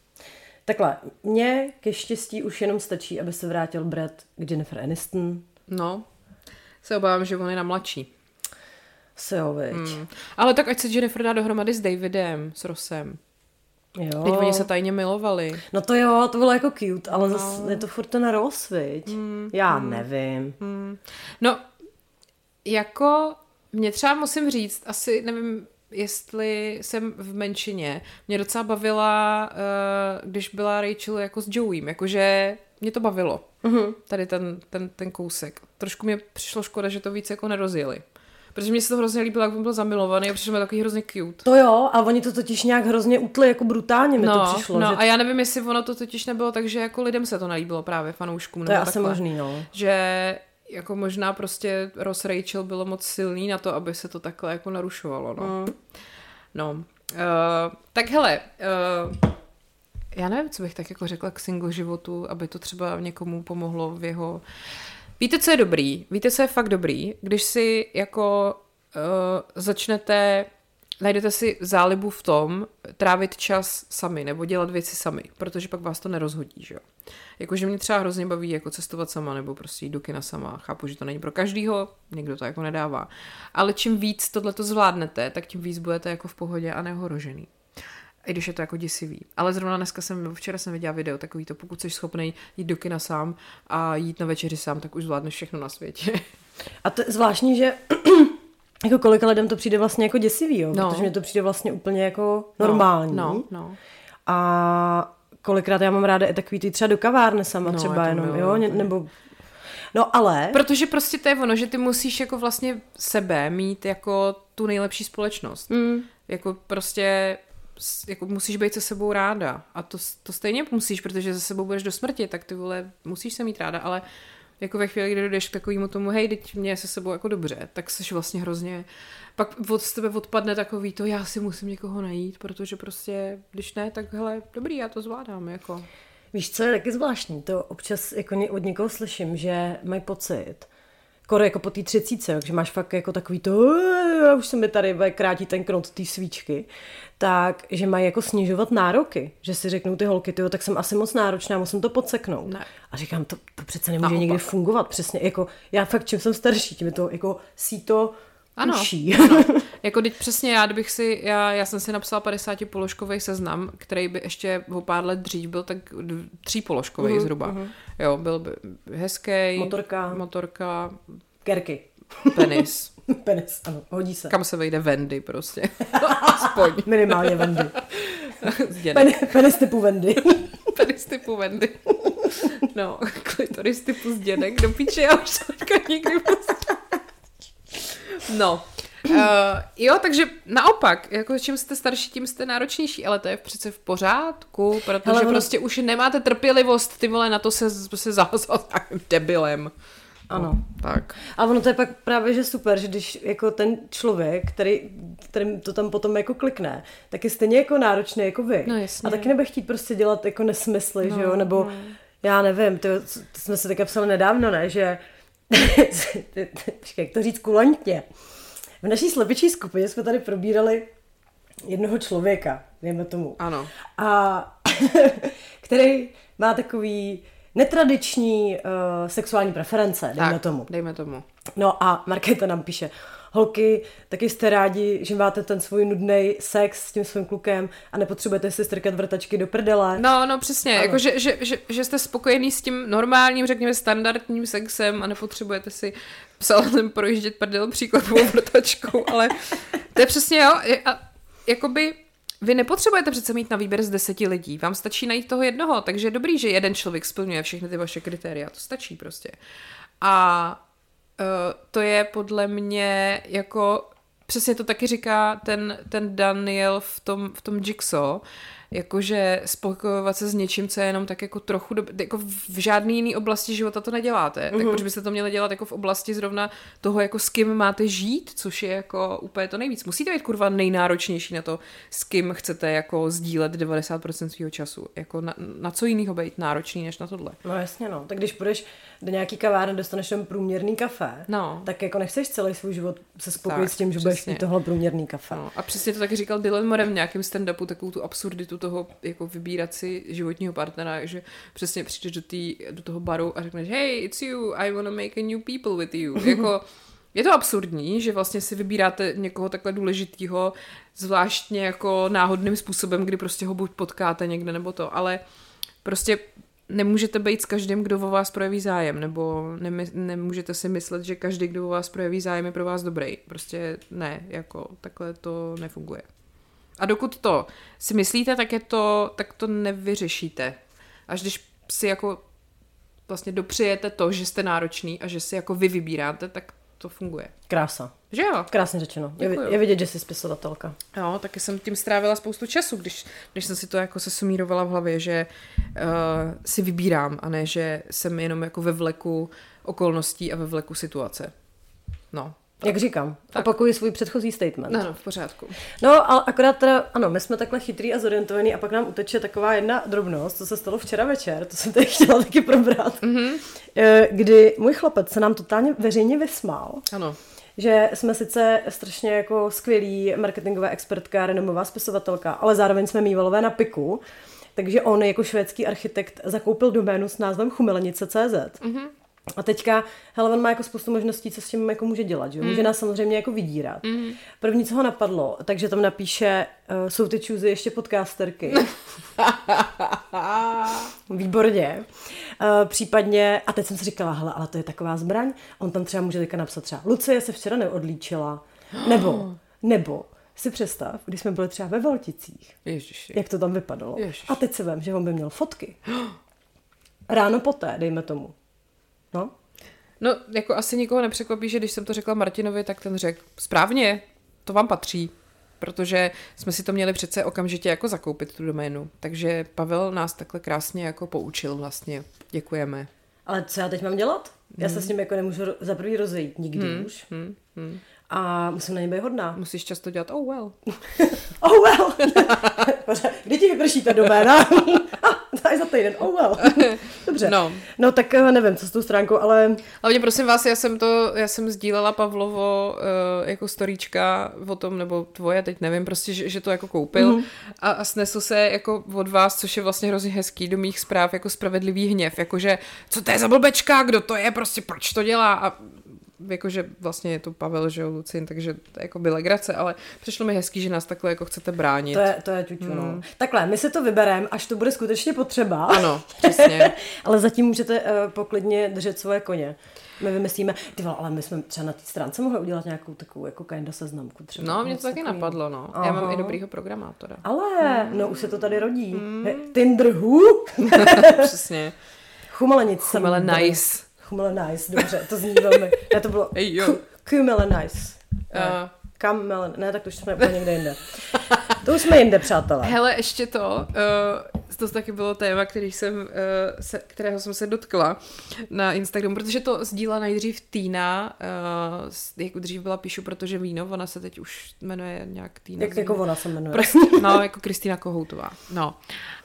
Takhle, mně ke štěstí už jenom stačí, aby se vrátil Brad k Jennifer Aniston. No, se obávám, že on je na mladší. Se jo. Hmm. Ale tak ať se Jennifer dá dohromady s Davidem, s Rossem. Jo. Teď oni se tajně milovali. No to jo, to bylo jako cute, ale no. zase je to furt ten Ross, viď? Mm, Já mm. nevím. Mm. No, jako mě třeba musím říct, asi nevím, jestli jsem v menšině, mě docela bavila, uh, když byla Rachel jako s Joeym, jakože mě to bavilo. Mm-hmm. Tady ten, ten, ten kousek. Trošku mě přišlo škoda, že to víc jako nerozjeli. Protože mě se to hrozně líbilo, jak byl zamilovaný a přišlo mi takový hrozně cute. To jo, a oni to totiž nějak hrozně utli, jako brutálně mi no, to přišlo. No, že a já nevím, jestli ono to totiž nebylo tak, že jako lidem se to nelíbilo právě, fanouškům. to je asi takhle. možný, no. Že jako možná prostě Ross Rachel bylo moc silný na to, aby se to takhle jako narušovalo, no. Mm. No, uh, tak hele, uh, já nevím, co bych tak jako řekla k single životu, aby to třeba někomu pomohlo v jeho... Víte, co je dobrý? Víte, co je fakt dobrý? Když si jako uh, začnete, najdete si zálibu v tom trávit čas sami nebo dělat věci sami, protože pak vás to nerozhodí, že jo. Jakože mě třeba hrozně baví jako cestovat sama nebo prostě jít do kina sama. Chápu, že to není pro každýho, někdo to jako nedává. Ale čím víc tohle to zvládnete, tak tím víc budete jako v pohodě a neohrožený. I když je to jako děsivý. Ale zrovna dneska jsem, včera jsem viděla video takový to, pokud jsi schopný jít do kina sám a jít na večeři sám, tak už zvládneš všechno na světě. A to je zvláštní, že jako kolika lidem to přijde vlastně jako děsivý, jo? No. protože mi to přijde vlastně úplně jako normální. No, no. A kolikrát já mám ráda i takový ty třeba do kavárny sama No, třeba jenom, jo, ně- úplně. nebo... No ale... Protože prostě to je ono, že ty musíš jako vlastně sebe mít jako tu nejlepší společnost. Mm. Jako prostě jako musíš být se sebou ráda. A to, to stejně musíš, protože se sebou budeš do smrti, tak ty vole, musíš se mít ráda, ale jako ve chvíli, kdy jdeš k takovému tomu, hej, teď mě se sebou jako dobře, tak jsi vlastně hrozně, pak od tebe odpadne takový to, já si musím někoho najít, protože prostě, když ne, tak hele, dobrý, já to zvládám, jako. Víš, co je taky zvláštní? To občas jako od někoho slyším, že mají pocit, skoro jako po té třicíce, jo, že máš fakt jako takový to, "Eh, už se mi tady krátí ten knot té svíčky, tak, že mají jako snižovat nároky, že si řeknou ty holky, tyjo, tak jsem asi moc náročná, musím to podseknout. Ne. A říkám, to, to přece nemůže Naopak. nikdy fungovat, přesně, jako já fakt, čím jsem starší, tím je to jako síto Ano, uší. Jako teď přesně já, kdybych si, já, já jsem si napsala 50 položkový seznam, který by ještě o pár let dřív byl tak tří položkový uh-huh, zhruba. Uh-huh. Jo, byl by hezký. Motorka. Motorka, Kerky. penis. Penis, ano, hodí se. Kam se vejde Wendy prostě. Aspoň. Minimálně Vendy. Pen, penis typu Vendy. Penis typu Wendy. No, klitoris typu zděnek. Do píče, já už to nikdy prostě. No. Uh, jo, takže naopak, jako čím jste starší, tím jste náročnější, ale to je přece v pořádku, protože Hele, ono- prostě už nemáte trpělivost, ty vole, na to se, se zahazovat takovým debilem. Ano. No, tak. A ono to je pak právě, že super, že když jako ten člověk, který, který to tam potom jako klikne, tak je stejně jako náročný jako vy. No, jasně. A taky nebude chtít prostě dělat jako nesmysly, no, že jo, nebo no. já nevím, to, to jsme se také psali nedávno, ne, že jak to říct kulantně. V naší slepičí skupině jsme tady probírali jednoho člověka, dejme tomu. Ano. A který má takový netradiční uh, sexuální preference, dejme tak, tomu. dejme tomu. No a Markéta nám píše, holky, taky jste rádi, že máte ten svůj nudný sex s tím svým klukem a nepotřebujete si strkat vrtačky do prdele. No, no přesně, Ano. jako že, že, že, že jste spokojený s tím normálním, řekněme standardním sexem a nepotřebujete si psalem projíždět prdel příkladovou vrtačkou, ale to je přesně jo, a jakoby vy nepotřebujete přece mít na výběr z deseti lidí, vám stačí najít toho jednoho, takže je dobrý, že jeden člověk splňuje všechny ty vaše kritéria, to stačí prostě. A to je podle mě jako, přesně to taky říká ten, ten Daniel v tom, v tom Jigsaw, jakože spokojovat se s něčím, co je jenom tak jako trochu, do, jako v žádný jiný oblasti života to neděláte. Mm-hmm. Tak Mhm. proč byste to měli dělat jako v oblasti zrovna toho, jako s kým máte žít, což je jako úplně to nejvíc. Musíte být kurva nejnáročnější na to, s kým chcete jako sdílet 90% svého času. Jako na, na co jiného být náročný, než na tohle. No jasně no, tak když půjdeš do nějaký kavárny, dostaneš tam průměrný kafe, No. tak jako nechceš celý svůj život se spokojit Tak, s tím, že budeš přesně. pít tohle průměrný kafe. No, a přesně to taky říkal Dylan Morem v nějakém stand-upu, takovou tu absurditu toho jako vybírat si životního partnera, že přesně přijdeš do, tý, do toho baru a řekneš, hey, it's you, I wanna make a new people with you. jako, je to absurdní, že vlastně si vybíráte někoho takhle důležitýho, zvláštně jako náhodným způsobem, kdy prostě ho buď potkáte někde nebo to, ale prostě nemůžete být s každým, kdo o vás projeví zájem, nebo nemy, nemůžete si myslet, že každý, kdo o vás projeví zájem, je pro vás dobrý. Prostě ne, jako takhle to nefunguje. A dokud to si myslíte, tak, je to, tak to nevyřešíte. Až když si jako vlastně dopřejete to, že jste náročný a že si jako vy vybíráte, tak to funguje. Krása. Že jo? Krásně řečeno. Je, je vidět, že jsi spisovatelka. Jo, taky jsem tím strávila spoustu času, když, když jsem si to jako se sumírovala v hlavě, že uh, si vybírám a ne, že jsem jenom jako ve vleku okolností a ve vleku situace. No. Jak říkám, opakuji svůj předchozí statement. No, no, v pořádku. No, ale akorát teda, ano, my jsme takhle chytrý a zorientovaný a pak nám uteče taková jedna drobnost, co se stalo včera večer, to jsem tady chtěla taky probrat, mm-hmm. kdy můj chlapec se nám totálně veřejně vysmál, Ano. že jsme sice strašně jako skvělý marketingová expertka, renomová spisovatelka, ale zároveň jsme mývalové na piku, takže on jako švédský architekt zakoupil doménu s názvem chumelenice.cz. Mm-hmm. A teďka, hele, on má jako spoustu možností, co s tím jako může dělat, že? jo? Může nás samozřejmě jako vydírat. Mm. První, co ho napadlo, takže tam napíše, uh, jsou ty čůzy ještě podcasterky. Výborně. Uh, případně, a teď jsem si říkala, hele, ale to je taková zbraň. On tam třeba může teďka napsat třeba, Lucie se včera neodlíčila. Nebo, nebo, si představ, když jsme byli třeba ve Valticích, Ježiši. jak to tam vypadalo. Ježiš. A teď se vím, že on by měl fotky. Ráno poté, dejme tomu. No, No, jako asi nikoho nepřekvapí, že když jsem to řekla Martinovi, tak ten řekl, správně, to vám patří. Protože jsme si to měli přece okamžitě jako zakoupit, tu doménu. Takže Pavel nás takhle krásně jako poučil vlastně. Děkujeme. ale co já teď mám dělat? Já se s ním jako nemůžu za prvý rozejít nikdy hmm. už. Hm, hm. A musím na něj být hodná. Musíš často dělat, oh well. Oh well! Kdy ti vyprší ta doména? to je za týden, oh well. Dobře. No. no tak eh, nevím, co s tou stránkou, ale Hlavně prosím vás, já jsem to, já jsem sdílela Pavlovo uh, jako storíčka o tom, nebo tvoje, teď nevím, prostě, že, že to jako koupil mm-hmm. a, a snesl se jako od vás, což je vlastně hrozně hezký, do mých zpráv jako spravedlivý hněv, jakože co to je za blbečka, kdo to je, prostě proč to dělá a jakože vlastně je to Pavel, že jo, Lucin, takže to je jako by legrace, ale přišlo mi hezký, že nás takhle jako chcete bránit. to je, to je čuču, no. Takhle, my si to vybereme, až to bude skutečně potřeba. Ano, přesně. ale zatím můžete uh, poklidně držet svoje koně. My vymyslíme, ty vole, ale my jsme třeba na té stránce mohli udělat nějakou takovou jako kinda seznamku třeba. No, mě to taky takového. napadlo, no. Já mám Aha. i dobrýho programátora. Ale, no už se to tady rodí. Mm. Tinder who? Přesně. Chumelenic jsem. Chumele nice. Chumele nice, dobře, to zní velmi. Ne, to bylo Ej, jo. Chu- Chumele nice. Ne, A- Kamele, ne, tak to už jsme úplně někde jinde. To už jsme jinde, přátelé. Hele, ještě to, uh, to taky bylo téma, který jsem, uh, se, kterého jsem se dotkla na Instagramu, protože to sdíla nejdřív Týna, uh, jak dřív byla píšu, protože víno, ona se teď už jmenuje nějak Týna. Jak, jako ona se jmenuje. Prostě, no, jako Kristýna Kohoutová. No.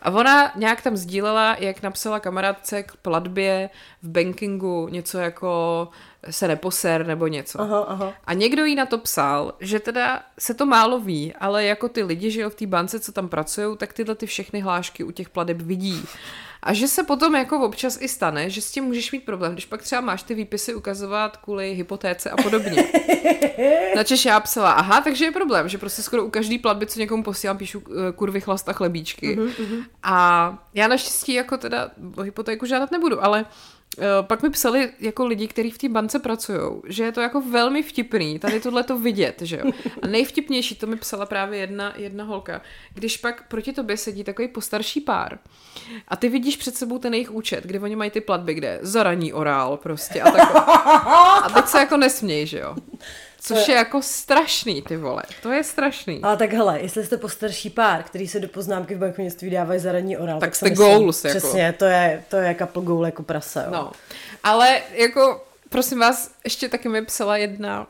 A ona nějak tam sdílela, jak napsala kamarádce k platbě v bankingu něco jako se neposer nebo něco. Aha, aha. A někdo jí na to psal, že teda se to málo ví, ale jako ty lidi, že jo, v té bance, co tam pracují, tak tyhle ty všechny hlášky u těch pladeb vidí. A že se potom jako občas i stane, že s tím můžeš mít problém, když pak třeba máš ty výpisy ukazovat kvůli hypotéce a podobně. Načež já psala, aha, takže je problém, že prostě skoro u každý platby, co někomu posílám, píšu eh, kurvy, chlast a chlebíčky. Uh-huh, A já naštěstí jako teda o hypotéku žádat nebudu, ale pak mi psali jako lidi, kteří v té bance pracují, že je to jako velmi vtipný, tady tohle to vidět, že jo. A nejvtipnější, to mi psala právě jedna, jedna holka, když pak proti tobě sedí takový postarší pár a ty vidíš před sebou ten jejich účet, kde oni mají ty platby, kde zaraní orál prostě a tak. A teď se jako nesměj, že jo. Což je jako strašný, ty vole. To je strašný. Ale tak hele, jestli jste postarší pár, který se do poznámky v bankovnictví dávají za ranní orál, Tak tak, jste myslím, goals, jako. Přesně, to je, to je couple goal jako prase. Jo. No, ale jako, prosím vás, ještě taky mi psala jedna,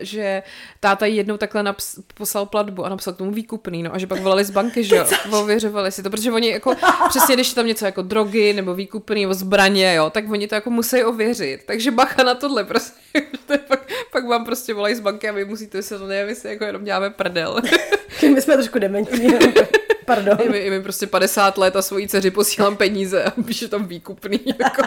že táta jednou takhle naps- poslal platbu a napsal k tomu výkupný, no a že pak volali z banky, že jo, ověřovali si to, protože oni jako, přesně když je tam něco jako drogy nebo výkupný nebo zbraně, jo, tak oni to jako musí ověřit, takže bacha na tohle, prostě, to je pak, pak vám prostě volají z banky a vy musíte se to nevím, jestli jako jenom děláme prdel. My jsme trošku dementní. Pardon. I mi, I mi prostě 50 let a svojí dceři posílám peníze a píše tam výkupný. Jako.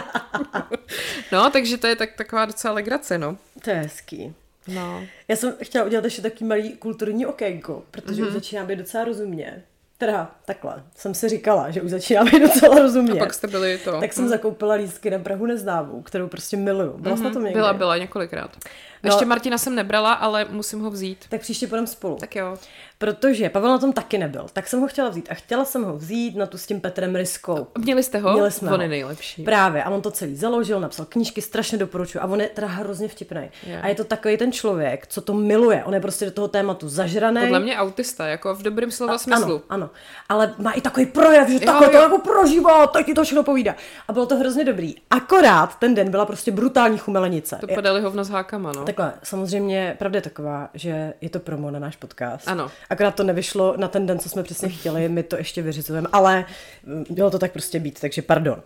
No, takže to je tak, taková docela legrace, no. To je hezký. No. Já jsem chtěla udělat ještě takový malý kulturní okénko, protože mm-hmm. už začíná být docela rozumně. Teda takhle, jsem si říkala, že už začíná být docela rozumně. A pak jste byli to. Tak jsem zakoupila lístky na Prahu neznámou, kterou prostě miluju. Byla jsi na tom někdy? Byla, byla několikrát. No. Ještě Martina jsem nebrala, ale musím ho vzít. Tak příště půjdeme spolu. Tak jo. Protože Pavel na tom taky nebyl, tak jsem ho chtěla vzít. A chtěla jsem ho vzít na tu s tím Petrem Ryskou. Měli jste ho? Měli jsme On ho. je nejlepší. Právě, a on to celý založil, napsal knížky, strašně doporučuju. A on je teda hrozně vtipný. Je. A je to takový ten člověk, co to miluje. On je prostě do toho tématu zažraný. Podle mě autista, jako v dobrém slova smyslu. Ano, ano. Ale má i takový projev, že takhle to jako prožívá, tak ti to všechno povídá. A bylo to hrozně dobrý. Akorát ten den byla prostě brutální chumelenice. To podali hovno s hákama, no. Takhle, samozřejmě pravda je taková, že je to promo na náš podcast. Ano. Akorát to nevyšlo na ten den, co jsme přesně chtěli, my to ještě vyřizujeme, ale mm, mělo to tak prostě být, takže pardon.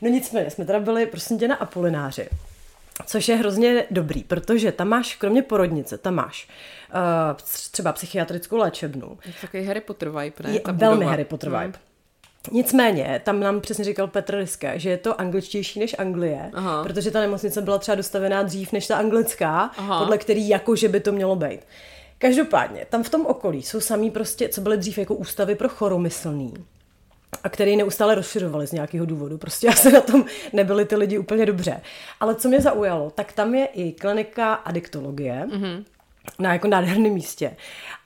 No nicméně, jsme teda byli prosím tě na Apolináři. Což je hrozně dobrý, protože tam máš, kromě porodnice, tam máš uh, třeba psychiatrickou léčebnu, Je to takový Harry Potter vibe, ne? je Ta velmi budova. Harry Potter vibe. Nicméně, tam nám přesně říkal Petr Liska, že je to angličtější než Anglie, Aha. protože ta nemocnice byla třeba dostavená dřív než ta anglická, Aha. podle který jakože by to mělo být. Každopádně, tam v tom okolí jsou samý prostě, co byly dřív jako ústavy pro choromyslný a který neustále rozšiřovali z nějakého důvodu. Prostě asi na tom nebyli ty lidi úplně dobře. Ale co mě zaujalo, tak tam je i klinika adiktologie mm-hmm. na jako nádherném místě.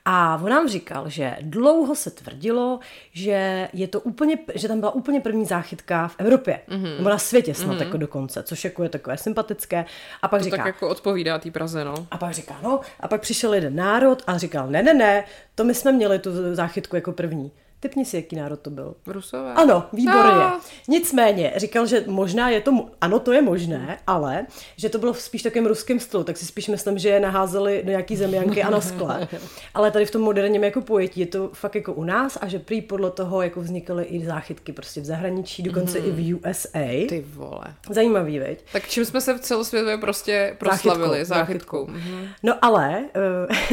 A on nám říkal, že dlouho se tvrdilo, že je to úplně, že tam byla úplně první záchytka v Evropě. Mm-hmm. Nebo na světě snad mm-hmm. jako dokonce, což jako je takové sympatické. A pak To říká, tak jako odpovídá té Praze, no. a pak říká, no, a pak přišel jeden národ a říkal, ne, ne, ne, to my jsme měli tu záchytku jako první. Typni si, jaký národ to byl. Rusové. Ano, výborně. Ah. Nicméně, říkal, že možná je to, ano, to je možné, ale že to bylo v spíš takovém ruském stylu, tak si spíš myslím, že je naházeli do nějaký zemňanky a na skle. Ale tady v tom moderním jako pojetí je to fakt jako u nás a že prý podle toho jako vznikaly i záchytky prostě v zahraničí, dokonce i v USA. Ty vole. Zajímavý, veď? Tak čím jsme se v celosvětově prostě proslavili? Záchytkou. Mhm. No ale,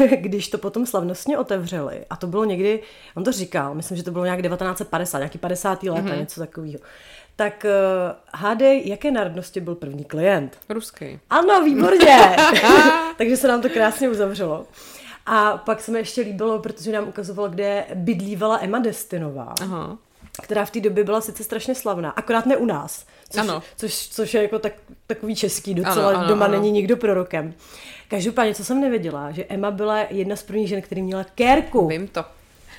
eh, když to potom slavnostně otevřeli, a to bylo někdy, on to říkal, myslím, že to bylo nějak 1950, nějaký 50. let Mhm. a něco takového, tak uh, hádej, jaké národnosti byl první klient? Ruský. Ano, výborně! Takže se nám to krásně uzavřelo. A pak se mi ještě líbilo, protože nám ukazoval, kde bydlívala Emma Destinová, Aha. která v té době byla sice strašně slavná, akorát ne u nás. Což, Ano. Což, což je jako tak, takový český, docela Ano, ano, doma ano. není nikdo prorokem. Každopádně, co jsem nevěděla, že Emma byla jedna z prvních žen, který měla kérku. Vím to.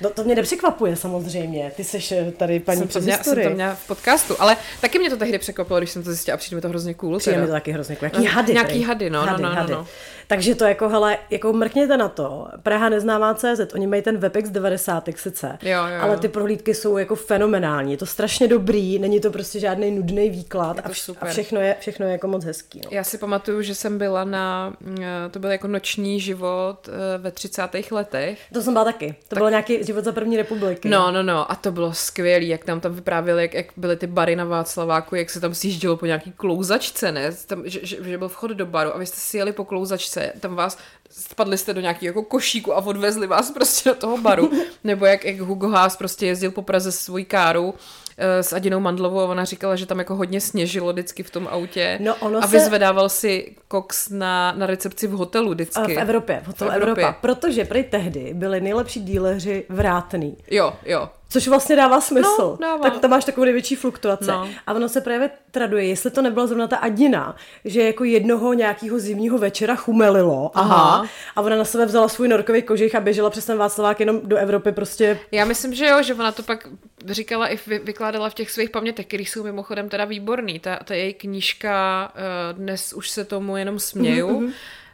No, to mě nepřekvapuje samozřejmě. Ty seš eh, tady paní Jsem to, měla, jsem to měla v podcastu, ale taky mě to tehdy překvapilo, když jsem to zjistila a přijde mi to hrozně cool. Přijde mi teda. to taky hrozně cool. Jaký No, hady. nějaký prej. hady, no, no, no, no, no. Takže to jako, hele, jako mrkněte na to. Praha neznámá CZ, oni mají ten Webex 90 sice, Jo, jo, jo. ale ty prohlídky jsou jako fenomenální. Je to strašně dobrý, není to prostě žádný nudný výklad a, vš- a všechno, je, všechno je jako moc hezký. No. Já si pamatuju, že jsem byla na, eh, to byl jako noční život eh, ve 30. letech. To jsem byla taky. To byl nějaký život za první republiky. No, no, no, a to bylo skvělé, jak tam tam vyprávěli, jak, jak byly ty bary na Václaváku, jak se tam sjíždělo po nějaký klouzačce, ne? Tam, že, že, že, byl vchod do baru a vy jste si jeli po klouzačce, tam vás, spadli jste do nějakého jako košíku a odvezli vás prostě do toho baru. Nebo jak, jak Hugo Haas prostě jezdil po Praze s svojí károu eh, s Adinou Mandlovou a ona říkala, že tam jako hodně sněžilo vždycky v tom autě No, ono a se- vyzvedával si koks na, na recepci v hotelu vždycky. v Evropě, v hotelu V Evropě. Evropa. Protože prý tehdy byli nejlepší díleři vrátný. Jo, jo. Což vlastně dává smysl. No, dává. Tak tam máš takovou největší fluktuace. No. A ono se právě traduje, jestli to nebyla zrovna ta Adina, že jako jednoho nějakého zimního večera chumelilo. Aha. Aha. A ona na sebe vzala svůj norkový kožich a běžela přes ten Václavák jenom do Evropy prostě. Já myslím, že jo, že ona to pak říkala i vy, vykládala v těch svých pamětech, které jsou mimochodem teda výborný. Ta, ta její knížka eh, Dnes už se tomu jenom směju,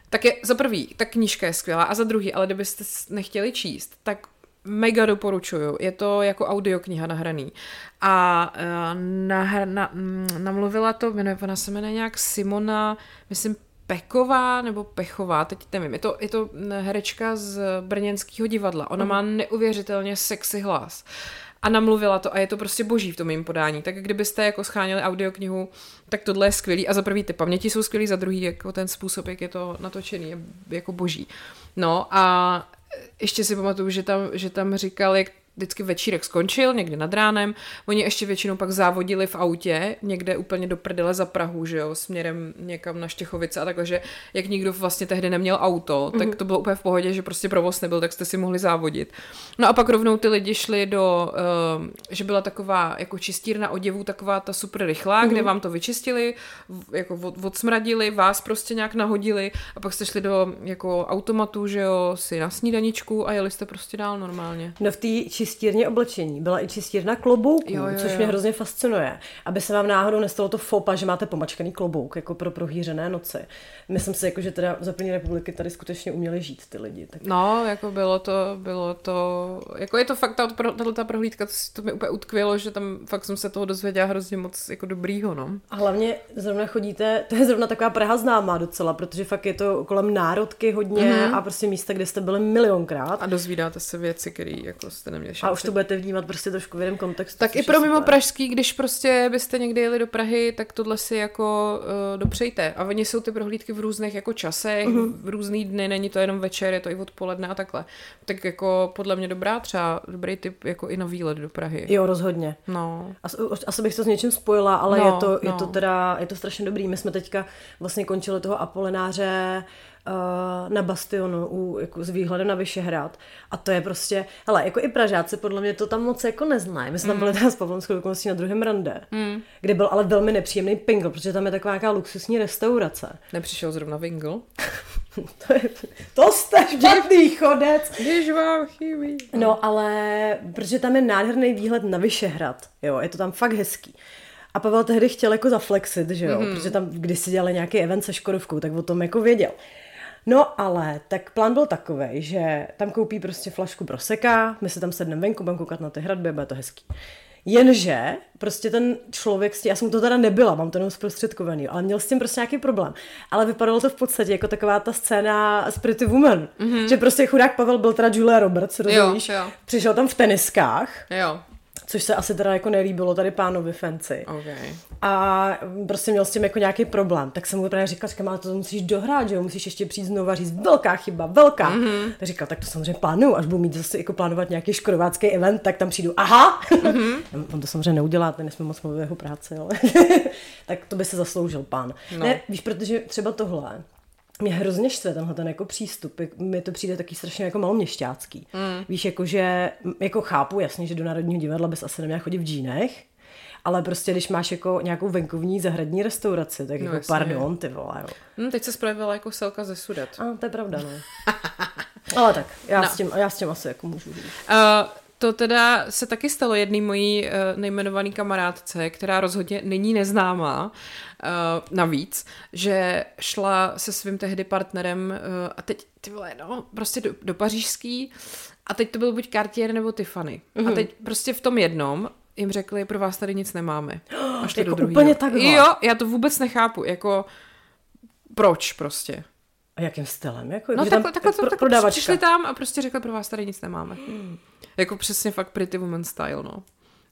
Tak je za prvý, ta knížka je skvělá a za druhý, ale kdybyste nechtěli číst, tak mega doporučuju. Je to jako audiokniha nahraný. A uh, na, na, mm, namluvila to, jmenuje, ona se jmenuje nějak Simona, myslím, Peková nebo Pechová, teď nevím, je to, je to herečka z brněnského divadla. Ona mm. má neuvěřitelně sexy hlas. A namluvila to a je to prostě boží v tom jejím podání. Tak kdybyste jako schánili audioknihu, tak tohle je skvělý. A za prvý ty paměti jsou skvělý, za druhý jako ten způsob, jak je to natočený, je jako boží. No a ještě si pamatuju, že tam, že tam říkal, jak vždycky večírek skončil, někdy nad ránem. Oni ještě většinou pak závodili v autě, někde úplně do prdele za Prahu, že jo, směrem někam na Štěchovice a takhle, že jak nikdo vlastně tehdy neměl auto, tak mhm. to bylo úplně v pohodě, že prostě provoz nebyl, tak jste si mohli závodit. No a pak rovnou ty lidi šli do, uh, že byla taková jako čistírna oděvů, taková ta super rychlá, mm-hmm. kde vám to vyčistili, jako od, odsmradili, vás prostě nějak nahodili a pak jste šli do jako automatu, že jo, si na snídaničku a jeli jste prostě dál normálně. No v té čistírně oblečení, byla i čistírna klobouků, jo, jo, jo. což mě hrozně fascinuje. Aby se vám náhodou nestalo to fopa, že máte pomačkaný klobouk, jako pro prohýřené noci. Myslím si, jako, že teda za první republiky tady skutečně uměli žít ty lidi. Tak... No, jako bylo to, bylo to, jako je to fakt, ta, tato ta prohlídka, to, to mi úplně utkvělo, že tam fakt jsem se toho dozvěděla hrozně moc jako dobrýho, no. A hlavně zrovna chodíte, to je zrovna taková Praha známá docela, protože fakt je to kolem národky hodně mm-hmm. a prostě místa, kde jste byli milionkrát. A dozvídáte se věci, které jako jste neměli a už to budete vnímat prostě trošku v jiném kontextu. Tak i pro mimo super. pražský, když prostě byste někdy jeli do Prahy, tak tohle si jako uh, dopřejte. A oni jsou ty prohlídky v různých jako časech, uh-huh. v různý dny, není to jenom večer, je to i odpoledne a takhle. Tak jako podle mě dobrá třeba, dobrý typ jako i na výlet do Prahy. Jo, rozhodně. No. As, asi bych to s něčím spojila, ale no, je, to, no. je to teda, je to strašně dobrý. My jsme teďka vlastně končili toho Apolináře na Bastionu u, jako s výhledem na Vyšehrad. A to je prostě, hele, jako i Pražáci podle mě to tam moc jako neznají. My jsme mm. tam byli teda s Pavlem s na druhém rande, mm. kde byl ale velmi nepříjemný pingl, protože tam je taková nějaká luxusní restaurace. Nepřišel zrovna Vingl? to, je, to jste špatný chodec. Když vám chybí. No ale, protože tam je nádherný výhled na Vyšehrad, jo, je to tam fakt hezký. A Pavel tehdy chtěl jako zaflexit, že jo, mm. protože tam kdysi dělali nějaký event se Škodovkou, tak o tom jako věděl. No ale, tak plán byl takový, že tam koupí prostě flašku proseka, my se tam sedneme venku, budeme koukat na ty hradby, bude to hezký. Jenže prostě ten člověk, já jsem to teda nebyla, mám to jenom zprostředkovaný, ale měl s tím prostě nějaký problém. Ale vypadalo to v podstatě jako taková ta scéna z Pretty Woman, mm-hmm. že prostě chudák Pavel byl teda Julia Roberts, rozumíš? Jo, jo. Přišel tam v teniskách. Jo což se asi teda jako nelíbilo tady pánovi fancy. Okay. A prostě měl s tím jako nějaký problém. Tak jsem mu právě říkal, říkal, ale to musíš dohrát, že jo, musíš ještě přijít znova říct, velká chyba, velká. Mm-hmm. Tak říkal, tak to samozřejmě plánuju, až budu mít zase jako plánovat nějaký škodovácký event, tak tam přijdu, aha. Mm-hmm. On to samozřejmě neudělá, ten jsme moc mluvit jeho práci, ale tak to by se zasloužil pán. No. Ne, víš, protože třeba tohle, mě hrozně štve tenhle ten jako přístup. Mi to přijde taky strašně jako maloměšťácký. Mm. Víš, jako že, jako chápu jasně, že do Národního divadla bys asi neměla chodit v džínech, ale prostě když máš jako nějakou venkovní zahradní restauraci, tak no, jako jasně. pardon, ty vole, jo. Hmm, teď se projevila jako selka ze sudet. A, to je pravda, no. ale tak, já, no. s tím, já s tím asi jako můžu říct. Uh, to teda se taky stalo jedný mojí uh, nejmenovaný kamarádce, která rozhodně není neznámá, uh, navíc, že šla se svým tehdy partnerem uh, a teď, ty vole, no, prostě do, do pařížský a teď to byl buď Cartier nebo Tiffany. Mm-hmm. A mhm. teď prostě v tom jednom jim řekli, pro vás tady nic nemáme. Až jako do druhého. úplně takhle. Jo, já to vůbec nechápu, jako proč prostě. A jakým stylem? Jako, no takhle, takhle, pro, takhle přišli tam a prostě řekli, pro vás tady nic nemáme. Hmm. Jako přesně fakt pretty woman style, no.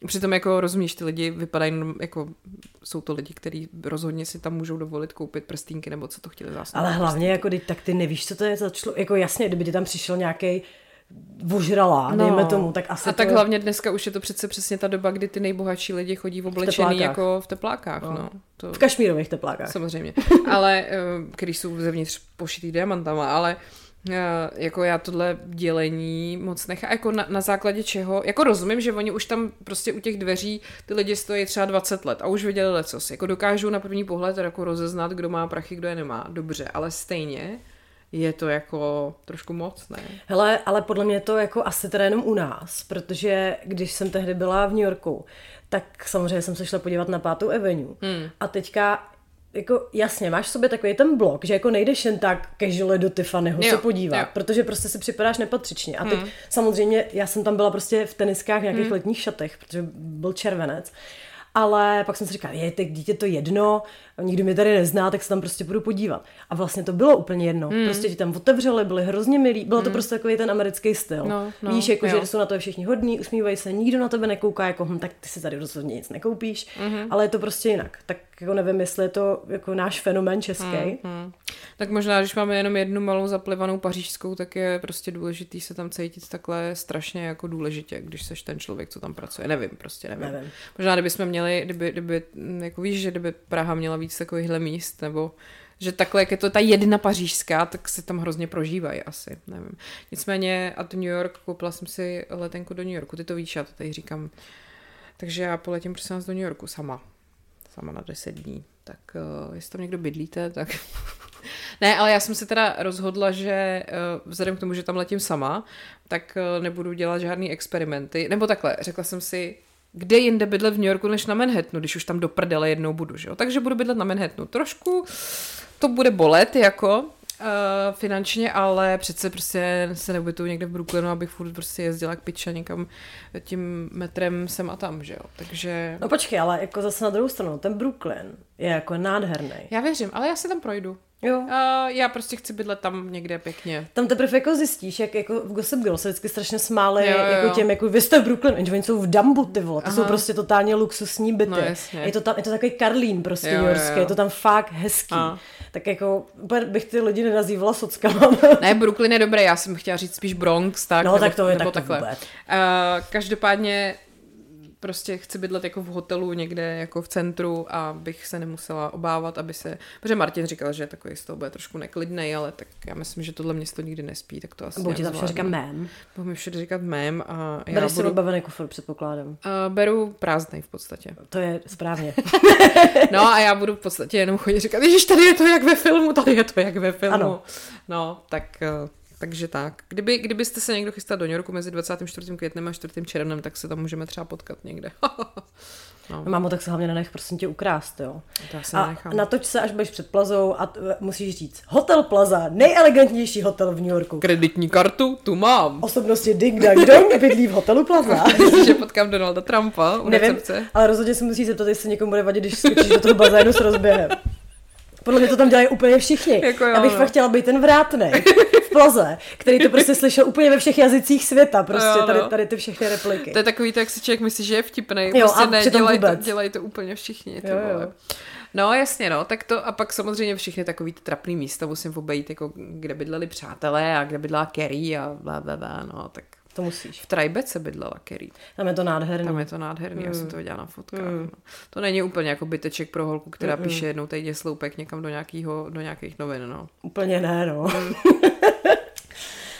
Přitom jako rozumíš, ty lidi vypadají, jako jsou to lidi, kteří rozhodně si tam můžou dovolit koupit prstínky nebo co to chtěli zase. Ale hlavně jako tak ty nevíš, co to je za člověk. Jako jasně, kdyby ti tam přišel nějaký vožrala, no. dejme tomu, tak asi A tak to... hlavně dneska už je to přece přesně ta doba, kdy ty nejbohatší lidi chodí v oblečený v jako v teplákách, no. no. To... V kašmírových teplákách. Samozřejmě, ale, eh, když jsou zevnitř pošitý diamantama, ale Eh, jako já tohle dělení moc nechá, jako na, na základě čeho, jako rozumím, že oni už tam prostě u těch dveří ty lidi stojí třeba 20 let a už viděli lecos, jako dokážou na první pohled jako rozeznat, kdo má prachy, kdo je nemá, dobře, ale stejně je to jako trošku moc, ne? Hele, ale podle mě to jako asi teda jenom u nás, protože když jsem tehdy byla v New Yorku, tak samozřejmě jsem se šla podívat na pátou Avenue. Hmm. A teďka jako jasně, máš v sobě takový ten blok, že jako nejdeš jen tak casually do Tiffanyho Jo, se podívat, jo. protože prostě si připadáš nepatřičně. A teď samozřejmě, já jsem tam byla prostě v teniskách, v nějakých Hmm. letních šatech, protože byl červenec. Ale pak jsem si říkala, je, tak dítě to jedno, nikdo mě tady nezná, tak se tam prostě budu podívat. A vlastně to bylo úplně jedno. Hmm. Prostě ti tam otevřeli, byli hrozně milí. Bylo to prostě takový ten americký styl. No, no, Víš, jako, jo. že jsou na to všichni hodní, usmívají se, nikdo na tebe nekouká, jako hm, tak ty si tady rozhodně nic nekoupíš, Mhm. ale je to prostě jinak. Tak jako nevím, jestli je to jako náš fenomén český. Hmm. Tak možná, když máme jenom jednu malou zaplivanou pařížskou, tak je prostě důležitý se tam cítit takhle strašně jako důležitě, když seš ten člověk, co tam pracuje. Nevím, prostě nevím. Nevím. Možná, kdybychom měli, kdyby, kdyby, mm, jako víš, že kdyby Praha měla víc takovýchhle míst, nebo že takhle, jak je to ta jedna pařížská, tak se tam hrozně prožívají asi, nevím. Nicméně a to New York, koupila jsem si letenku do New Yorku, ty to víš, já to tady říkám. Takže já poletím prosím vás do New Yorku sama. Sama na 10 dní. Tak uh, jestli tam někdo bydlíte, tak... ne, ale já jsem se teda rozhodla, že uh, vzhledem k tomu, že tam letím sama, tak uh, nebudu dělat žádný experimenty. Nebo takhle, řekla jsem si, kde jinde bydlet v New Yorku než na Manhattanu, když už tam do prdele jednou budu, že jo? Takže budu bydlet na Manhattanu. Trošku to bude bolet, jako, Uh, finančně, ale přece prostě se nebudu někde v Brooklynu, abych furt prostě jezdila jak piča někam tím metrem sem a tam, že jo. Takže No počkej, ale jako zase na druhou stranu, ten Brooklyn je jako nádherný. já věřím, ale já se tam projdu. Jo. Uh, já prostě chci bydlet tam někde pěkně. Tam teprve jako zjistíš, jak jako v Gossip Girl se vždycky strašně smáli Jo, jo, jako těm, jako vy jste v Brooklyn, jenže oni jsou v Dumbu, ty vole, to Aha. jsou prostě totálně luxusní byty. No, jasně. je to tam, je to takový Karlín prostě Jo, New jo, jo. je to tam fakt hezký. A. Tak jako, bych ty lidi nenazývala sockama. Ne, Brooklyn je dobré, já jsem chtěla říct spíš Bronx, tak, No, nebo, tak to je- nebo tak to takhle. vůbec. Uh, každopádně prostě chci bydlet jako v hotelu někde jako v centru a bych se nemusela obávat, aby se, protože Martin říkal, že takový z toho bude trošku neklidnej, ale tak já myslím, že tohle město nikdy nespí, tak to asi Budu ti tam zvládnu. říkám mém. Budu mi všude říkat mém a já Bereš si budu, odbavený kufr, předpokládám. beru prázdnej v podstatě. To je správně. No a já budu v podstatě jenom chodit říkat, ježiš, tady je to jak ve filmu, tady je to jak ve filmu. Ano. No, tak, eh, takže tak. Kdyby, kdybyste se někdo chystal do New Yorku mezi 24. květnem a 4. červnem, tak se tam můžeme třeba potkat někde. no, Mámo, tak se hlavně nenech prosím tě ukrást, jo. to já se A nenechám. natoč se, až budeš před plazou a t- musíš říct Hotel Plaza, nejelegantnější hotel v New Yorku. Kreditní kartu tu mám. Osobnosti Ding Dang Dong bydlí v hotelu Plaza. Myslíš, že potkám Donalda Trumpa u Nevím, recepce? ale rozhodně se musí zeptat, jestli někomu bude vadit, když skočíš do toho bazénu s rozběhem. Podle mě to tam dělají úplně všichni. Jako jo, Já bych no. fakt chtěla být ten vrátnej v Plaze, který to prostě slyšel úplně ve všech jazycích světa, prostě Jo, no. tady, tady ty všechny repliky. To je takový to, jak si člověk myslí, že je vtipnej. Jo, prostě a ne, dělají to, dělají to úplně všichni. Ty Jo, jo. vole. No jasně, no, tak to a pak samozřejmě všechny takový ty trapný místa musím obejít, jako kde bydleli přátelé a kde bydlela Kerry a bla, bla, bla, no, tak To musíš. v Trajbece bydlela Kerry. Tam je to nádherný. Tam je to nádherný, já jsem Mm. to viděla na fotkách. No. To není úplně jako byteček pro holku, která píše jednou týdně sloupek někam do, nějakýho, do nějakých novin, no. Úplně ne, no.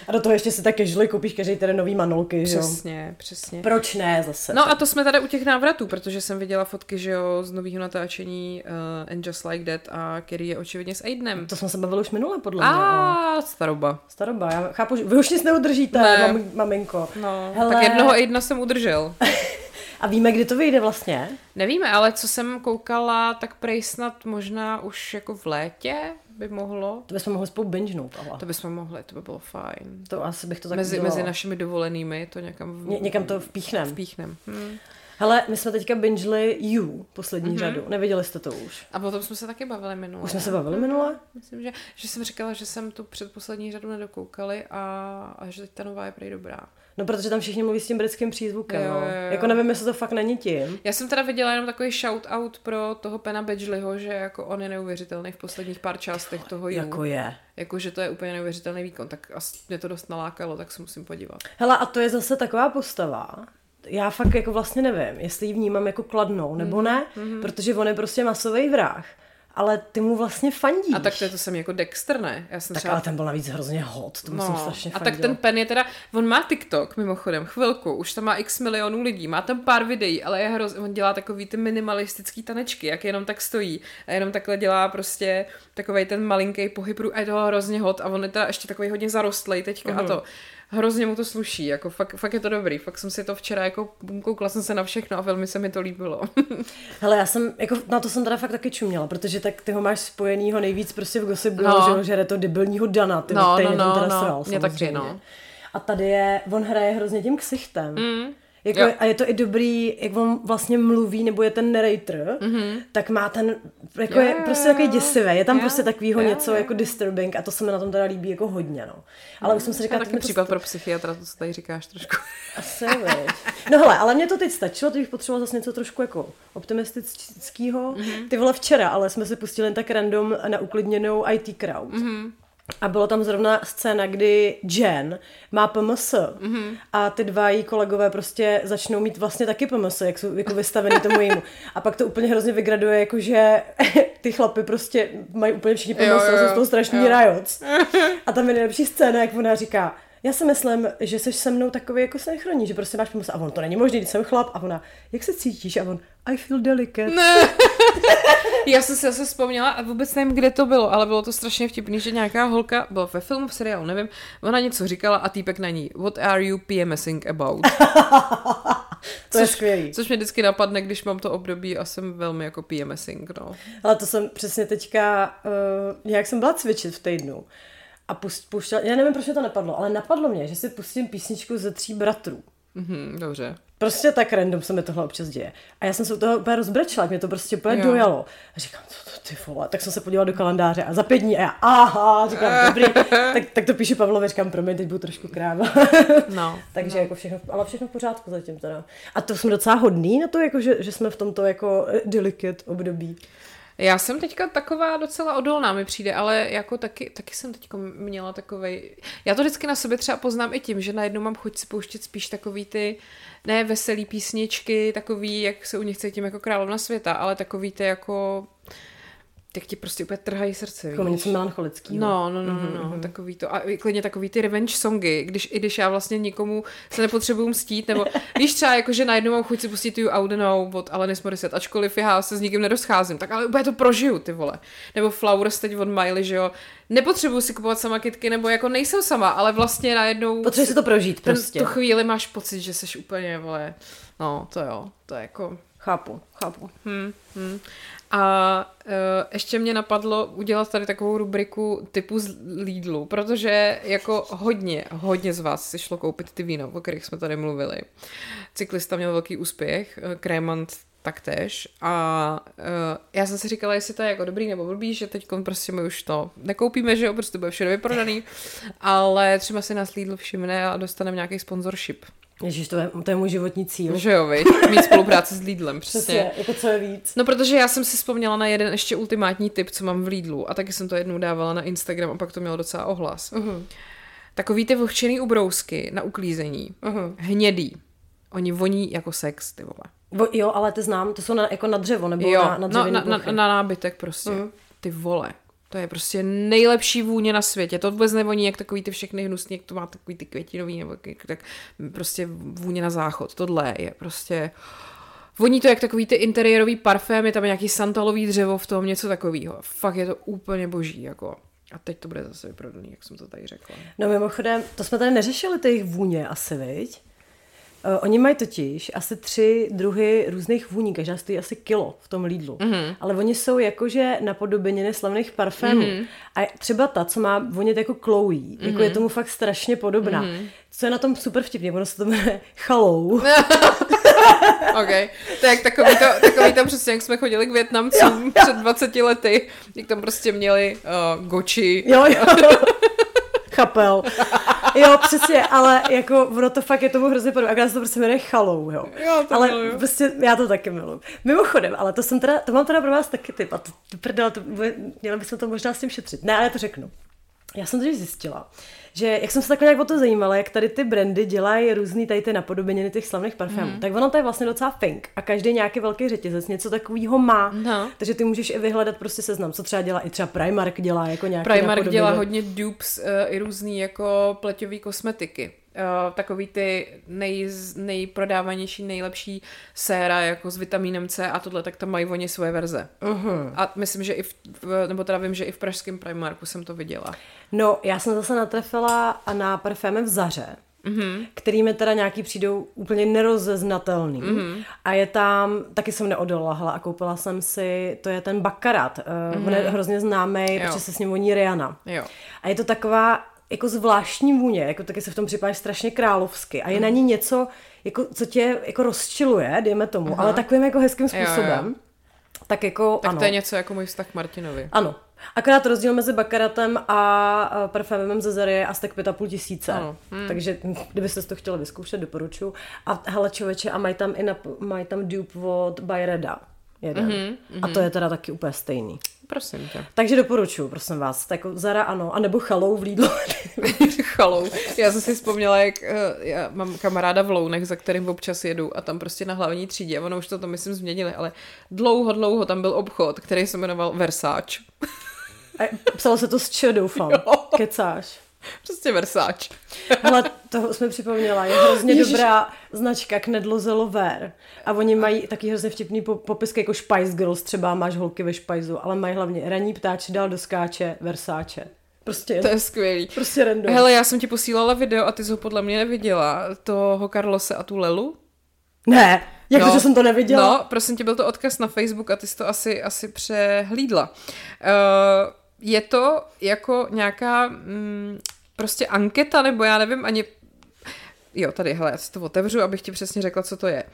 A do toho ještě si tak casually koupíš každý ten nový manolky, že jo? Přesně, přesně. Proč ne zase? No a to jsme tady u těch návratů, protože jsem viděla fotky, že jo, z nového natáčení uh, And Just Like That a Kerry je očividně s Aidnem. To jsme se bavili už minule, podle mě. ale- A staroba. Staroba, já chápu, že vy už nic neudržíte, Ne. mam, maminko. No, Hele. tak jednoho Aidna jsem udržel. A víme, kdy to vyjde vlastně? Nevíme, ale co jsem koukala, tak prej snad možná už jako v létě by mohlo. To bychom mohli spolu bingenout, ale To bychom mohli, to by bylo fajn. to asi bych to tak Mezi, udělala. mezi našimi dovolenými to někam v, Ně, někam to vpíchnem. vpíchnem. Hm. Hele, my jsme teďka bingeli You, poslední Mhm. řadu. Neviděli jste to už? A potom jsme se taky bavili minule. Už jsme se bavili minule? Myslím, že, že jsem říkala, že jsem tu předposlední řadu nedokoukali a, a že teď ta nová je prej dobrá. No, protože tam všichni mluví s tím britským přízvukem, Jo, no. jo, jo. Jako nevím, jestli to fakt není tím. Já jsem teda viděla jenom takový shout-out pro toho Pena Badgleyho, že jako on je neuvěřitelný v posledních pár částech toho You. Jako je. Jako, že to je úplně neuvěřitelný výkon, tak asi mě to dost nalákalo, tak se musím podívat. Hele, a to je zase taková postava, já fakt jako vlastně nevím, jestli ji vnímám jako kladnou nebo Mhm, ne, protože on je prostě masový vrah. Ale ty mu vlastně fandíš. A tak to je to jsem jako Dexter, ne? Já jsem tak třeba... ale ten byl navíc hrozně hot, to musím strašně a tak fandila. ten Pen je teda, on má TikTok mimochodem, chvilku, už tam má x milionů lidí, má tam pár videí, ale je hroz, on dělá takový ty minimalistický tanečky, jak jenom tak stojí a jenom takhle dělá prostě takový ten malinký pohyb a je to hrozně hot a on je teda ještě takový hodně zarostlej teďka Mhm. a to. Hrozně mu to sluší, jako fakt, fakt je to dobrý, fakt jsem si to včera jako koukla jsem se na všechno a velmi se mi to líbilo. Hele, já jsem, jako na to jsem teda fakt taky čuměla, protože tak ty ho máš spojenýho nejvíc prostě v Gossip Girl, no. že, že je to debilního Dana, ty, no, no, no, teda no, sral, mě taky, no. A tady je, on hraje hrozně tím ksichtem. Mm. Jako, a je to i dobrý, jak on vlastně mluví, nebo je ten narrator, mm-hmm. tak má ten, jako Jo, je prostě takový děsivé, je tam Jo, prostě takovýho jo, něco jo. jako disturbing a to se mi na tom teda líbí jako hodně, no. Ale už jsem si je říkala, taky případ pro psychiatra, to co tady říkáš trošku. asi. No hele, ale mě to teď stačilo, teď bych potřebovala zase něco trošku jako optimistického. Mm-hmm. Ty vole včera, ale jsme si pustili jen tak random na uklidněnou IT crowd. Mm-hmm. A bylo tam zrovna scéna, kdy Jen má PMS mm-hmm. a ty dva její kolegové prostě začnou mít vlastně taky PMS, jak jsou jako vystavený tomu jejímu. A pak to úplně hrozně vygraduje, jakože ty chlapy prostě mají úplně všichni PMS Jo, a jo, jsou jo. z toho strašný Jo. rajoc. A tam je nejlepší scéna, jak ona říká, já si myslím, že jsi se mnou takový jako synchronní, že prostě máš pomoc. A on, to není možné, když jsem chlap. A ona, jak se cítíš? A on, I feel delicate. Ne. Já jsem si zase vzpomněla a vůbec nevím, kde to bylo, ale bylo to strašně vtipný, že nějaká holka, bylo ve filmu, v seriálu, nevím, ona něco říkala a týpek na ní, what are you PMSing about? To je Což- skvělý. Což mě vždycky napadne, když mám to období a jsem velmi jako PMSing, no. Ale to jsem přesně teďka, uh, nějak jsem byla cvičit v týdnu. A pust, puštěla, já nevím, proč mě to napadlo, ale napadlo mě, že si pustím písničku ze tří bratrů. Mhm, dobře. Prostě tak random se mi tohle občas děje. A já jsem se u toho úplně rozbrečela, mě to prostě úplně Jo. dojalo. A říkám, co to ty vole, tak jsem se podívala do kalendáře a za pět dní a já, aha, říkám, dobrý, tak, tak to píše Pavlovi, říkám, promiň, teď budu trošku kráva. No. Takže jako všechno, ale všechno v pořádku zatím teda. A to jsme docela hodný na to, jako, že, že jsme v tomto jako eh, delicate období. Já jsem teďka taková docela odolná, mi přijde, ale jako taky, taky jsem teďka měla takovej... Já to vždycky na sobě třeba poznám i tím, že najednou mám chuť si pouštět spíš takový ty, ne veselý písničky, takový, jak se u nich cítím jako královna světa, ale takový ty jako... Tak ti prostě úplně trhají srdce, Jako víš? něco melancholického. No, no, no, no, no, mm-hmm. takový to. A klidně takový ty revenge songy, když, i když já vlastně nikomu se nepotřebuju mstít, nebo víš třeba, jako, že najednou mám chuť si pustit tu Audenou od Alanis Morissette, ačkoliv já se s nikým nedoscházím, tak ale úplně to prožiju, ty vole. Nebo Flowers teď od Miley, že jo. Nepotřebuju si kupovat sama kitky, nebo jako nejsem sama, ale vlastně najednou... Potřebuješ si to prožít ten, prostě. tu chvíli máš pocit, že jsi úplně, vole, no, to jo, to je jako... Chápu, chápu. Hmm, hmm. A uh, ještě mě napadlo udělat tady takovou rubriku typu z Lidlu, protože jako hodně, hodně z vás si šlo koupit ty vína, o kterých jsme tady mluvili. Cyklista měl velký úspěch, eh, Krémant taktéž a uh, já jsem si říkala, jestli to je jako dobrý nebo blbý, že teď prostě my už to nekoupíme, že jo, prostě bude všechno vyprodaný, ale třeba si nás Lidl všimne a dostaneme nějaký sponsorship. Ježíš, to je, to je můj životní cíl. Že jo, viď? Mít spolupráci s Lidlem, přesně. Přesně, jako co je víc. No, protože já jsem si vzpomněla na jeden ještě ultimátní tip, co mám v Lidlu a taky jsem to jednou dávala na Instagram a pak to mělo docela ohlas. Uh-huh. Takový ty vlhčený ubrousky na uklízení, Uh-huh. hnědý. Oni voní jako sex, ty vole. Bo, jo, ale ty znám, to jsou na, jako na dřevo, nebo Jo, na, na no, dřevěný na, na, plochy. na nábytek prostě. Mhm. Ty vole. To je prostě nejlepší vůně na světě. To vůbec nevoní jak takový ty všechny hnusný, jak to má takový ty květinový, nebo tak prostě vůně na záchod. Tohle je prostě... Voní to jak takový ty interiérový parfém, je tam nějaký santalový dřevo v tom, něco takového. Fakt je to úplně boží, jako. A teď to bude zase vyprodaný, jak jsem to tady řekla. No mimochodem, to jsme tady neřešili, ty jejich vůně asi, viď? Uh, oni mají totiž asi tři druhy různých vůní, každá stojí asi kilo v tom Lidlu. Mm-hmm. Ale oni jsou jakože napodobeniny slavných parfémů. Mm-hmm. A třeba ta, co má vonět jako Chloe, mm-hmm. jako je tomu fakt strašně podobná. Mm-hmm. Co je na tom super vtipně, ono se to jmenuje Chalou. OK. To je jak takový to, takový to přesně, jak jsme chodili k Větnamcům před 20 lety, jak tam prostě měli uh, goči. Jo, jo. Chapel. Jo, přesně, ale jako ono to fakt je tomu hrozně podobné. Akorát se to prostě jmenuje chalou, jo. Jo, to ale miluju. prostě já to taky miluji. Mimochodem, ale to jsem teda, to mám teda pro vás taky typ a to, to prdele, to měli bychom to možná s tím šetřit. Ne, ale já to řeknu. Já jsem totiž zjistila, že jak jsem se takhle nějak o to zajímala, jak tady ty brandy dělají různý tady ty napodobeniny těch slavných parfémů, mm. tak ono to je vlastně docela fink a každý nějaký velký řetězec něco takového má. No. Takže ty můžeš i vyhledat prostě seznam, co třeba dělá i třeba Primark dělá jako nějaký Primark dělá hodně dupes uh, i různý jako pleťový kosmetiky. Uh, takový ty nej, nejprodávanější, nejlepší séra jako s vitamínem C a tohle, tak tam mají oni svoje verze. Uh-huh. A myslím, že i v, nebo teda vím, že i v pražském Primarku jsem to viděla. No, já jsem zase natrefila na parfémy v Zaře, mm-hmm. který mi teda nějaký přijdou úplně nerozeznatelný. Mm-hmm. A je tam, taky jsem neodolahla a koupila jsem si, to je ten Bakarat. Mm-hmm. On je hrozně známý, protože se s ním voní Rihanna. Jo. A je to taková jako zvláštní vůně, jako taky se v tom připadáš strašně královsky a je mm. na ní něco, jako, co tě jako rozčiluje, dejme tomu, Aha. ale takovým jako hezkým způsobem. Jo, jo. Tak jako, tak ano. to je něco jako můj vztah k Martinovi. Ano. Akorát rozdíl mezi Bakaratem a parfémem ze Zary je asi tak 5,5 tisíce. Ano. Hmm. Takže kdybyste to chtěli vyzkoušet, doporučuji. A hele člověče, a mají tam i na, mají tam dupe od Byreda. Jeden. Mm-hmm, mm-hmm. A to je teda taky úplně stejný. Prosím tě. Takže doporučuji, prosím vás. Tak jako Zara ano, a nebo Chalou v Lidlu. chalou. Já jsem si vzpomněla, jak uh, já mám kamaráda v Lounech, za kterým občas jedu a tam prostě na hlavní třídě, ono už to, to myslím změnili, ale dlouho, dlouho tam byl obchod, který se jmenoval Versace. A psalo se to s č, doufám. Jo. Kecáš. Prostě Versace. Ale toho jsme připomněla, je hrozně Ježiš. dobrá značka Knedlo Zelover. A oni mají taky hrozně vtipný popisky jako Spice Girls, třeba máš holky ve špajzu, ale mají hlavně raní ptáče dal do skáče Versace. Prostě, to je skvělý. Prostě random. Hele, já jsem ti posílala video a ty jsi ho podle mě neviděla. Toho Carlose a tu Lelu. Ne, jak no, to, že jsem to neviděla? No, prosím tě, byl to odkaz na Facebook a ty jsi to asi, asi přehlídla. Uh, je to jako nějaká mm, prostě anketa, nebo já nevím ani Jo, tady, hele, já si to otevřu, abych ti přesně řekla, co to je. Uh,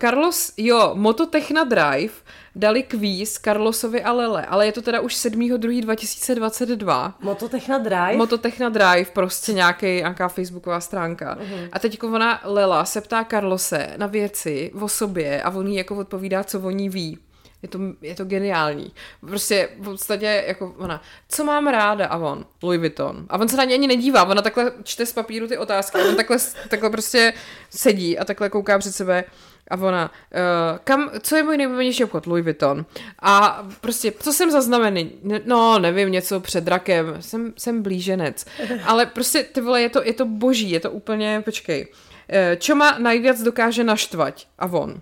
Carlos, jo, Mototechna Drive dali kvíz Carlosovi a Lele, ale je to teda už 7.2.2022. Mototechna Drive? Mototechna Drive, prostě nějaký, nějaká facebooková stránka. Uh-huh. A teď ona Lela se ptá Carlose na věci o sobě a on jí jako odpovídá, co o ní ví. Je to, je to geniální. Prostě v podstatě jako ona, co mám ráda a on, Louis Vuitton. A on se na ně ani nedívá, ona takhle čte z papíru ty otázky on takhle, takhle prostě sedí a takhle kouká před sebe a ona, uh, kam, co je můj nejoblíbenější obchod? Louis Vuitton. A prostě, co jsem zaznamený? No, nevím, něco před drakem. Jsem, jsem blíženec. Ale prostě, ty vole, je to, je to boží, je to úplně, počkej. Uh, čo má nejvíc dokáže naštvať? A on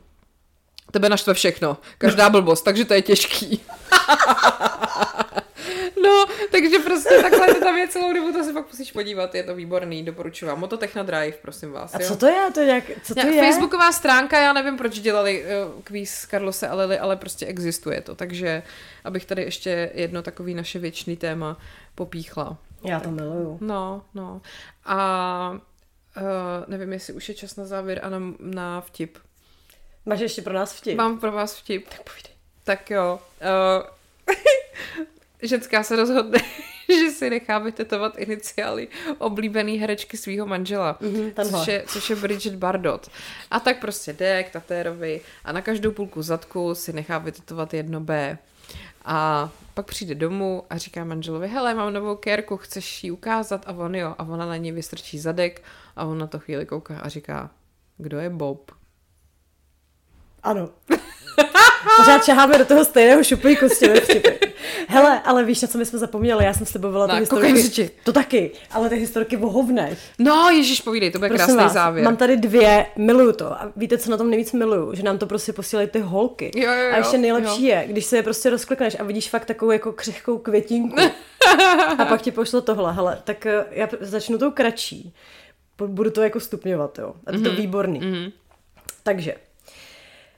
tebe naštve všechno. Každá blbost, takže to je těžký. no, takže prostě takhle to tam je celou dobu, to se fakt musíš podívat, je to výborný, doporučuji vám. Mototechna Drive, prosím vás. A jo? co to je? To je nějak, co to je? Facebooková stránka, já nevím, proč dělali uh, kvíz Carlose a Lily, ale prostě existuje to, takže abych tady ještě jedno takový naše věčný téma popíchla. Já to miluju. No, no. A uh, nevím, jestli už je čas na závěr a na, na vtip. Máš ještě pro nás vtip? Mám pro vás vtip. Tak povídej. Tak jo. Uh, ženská se rozhodne, že si nechá vytetovat iniciály oblíbený herečky svého manžela, mm-hmm, což, je, což je Bridget Bardot. A tak prostě jde k tatérovi a na každou půlku zadku si nechá vytetovat jedno B. A pak přijde domů a říká manželovi, hele, mám novou kérku, chceš ji ukázat? A on jo. A ona na něj vystrčí zadek a on na to chvíli kouká a říká, kdo je Bob? Ano. Pořád čaháme do toho stejného šuplíku s těmi vtipy. Hele, ale víš, na co my jsme zapomněli? Já jsem s tebou byla ty historky. To taky, ale ty historky o hovnech. No, Ježíš, povídej, to bude Prosím krásný vás, závěr. Mám tady dvě, miluju to. A víte, co na tom nejvíc miluju? Že nám to prostě posílají ty holky. Jo, jo, jo, a ještě nejlepší jo. je, když se je prostě rozklikneš a vidíš fakt takovou jako křehkou květinku. a pak ti pošlo tohle. Hele, tak eh, já začnu tou kratší. Budu to jako stupňovat, jo. A to mm-hmm. výborný. Mm-hmm. Takže,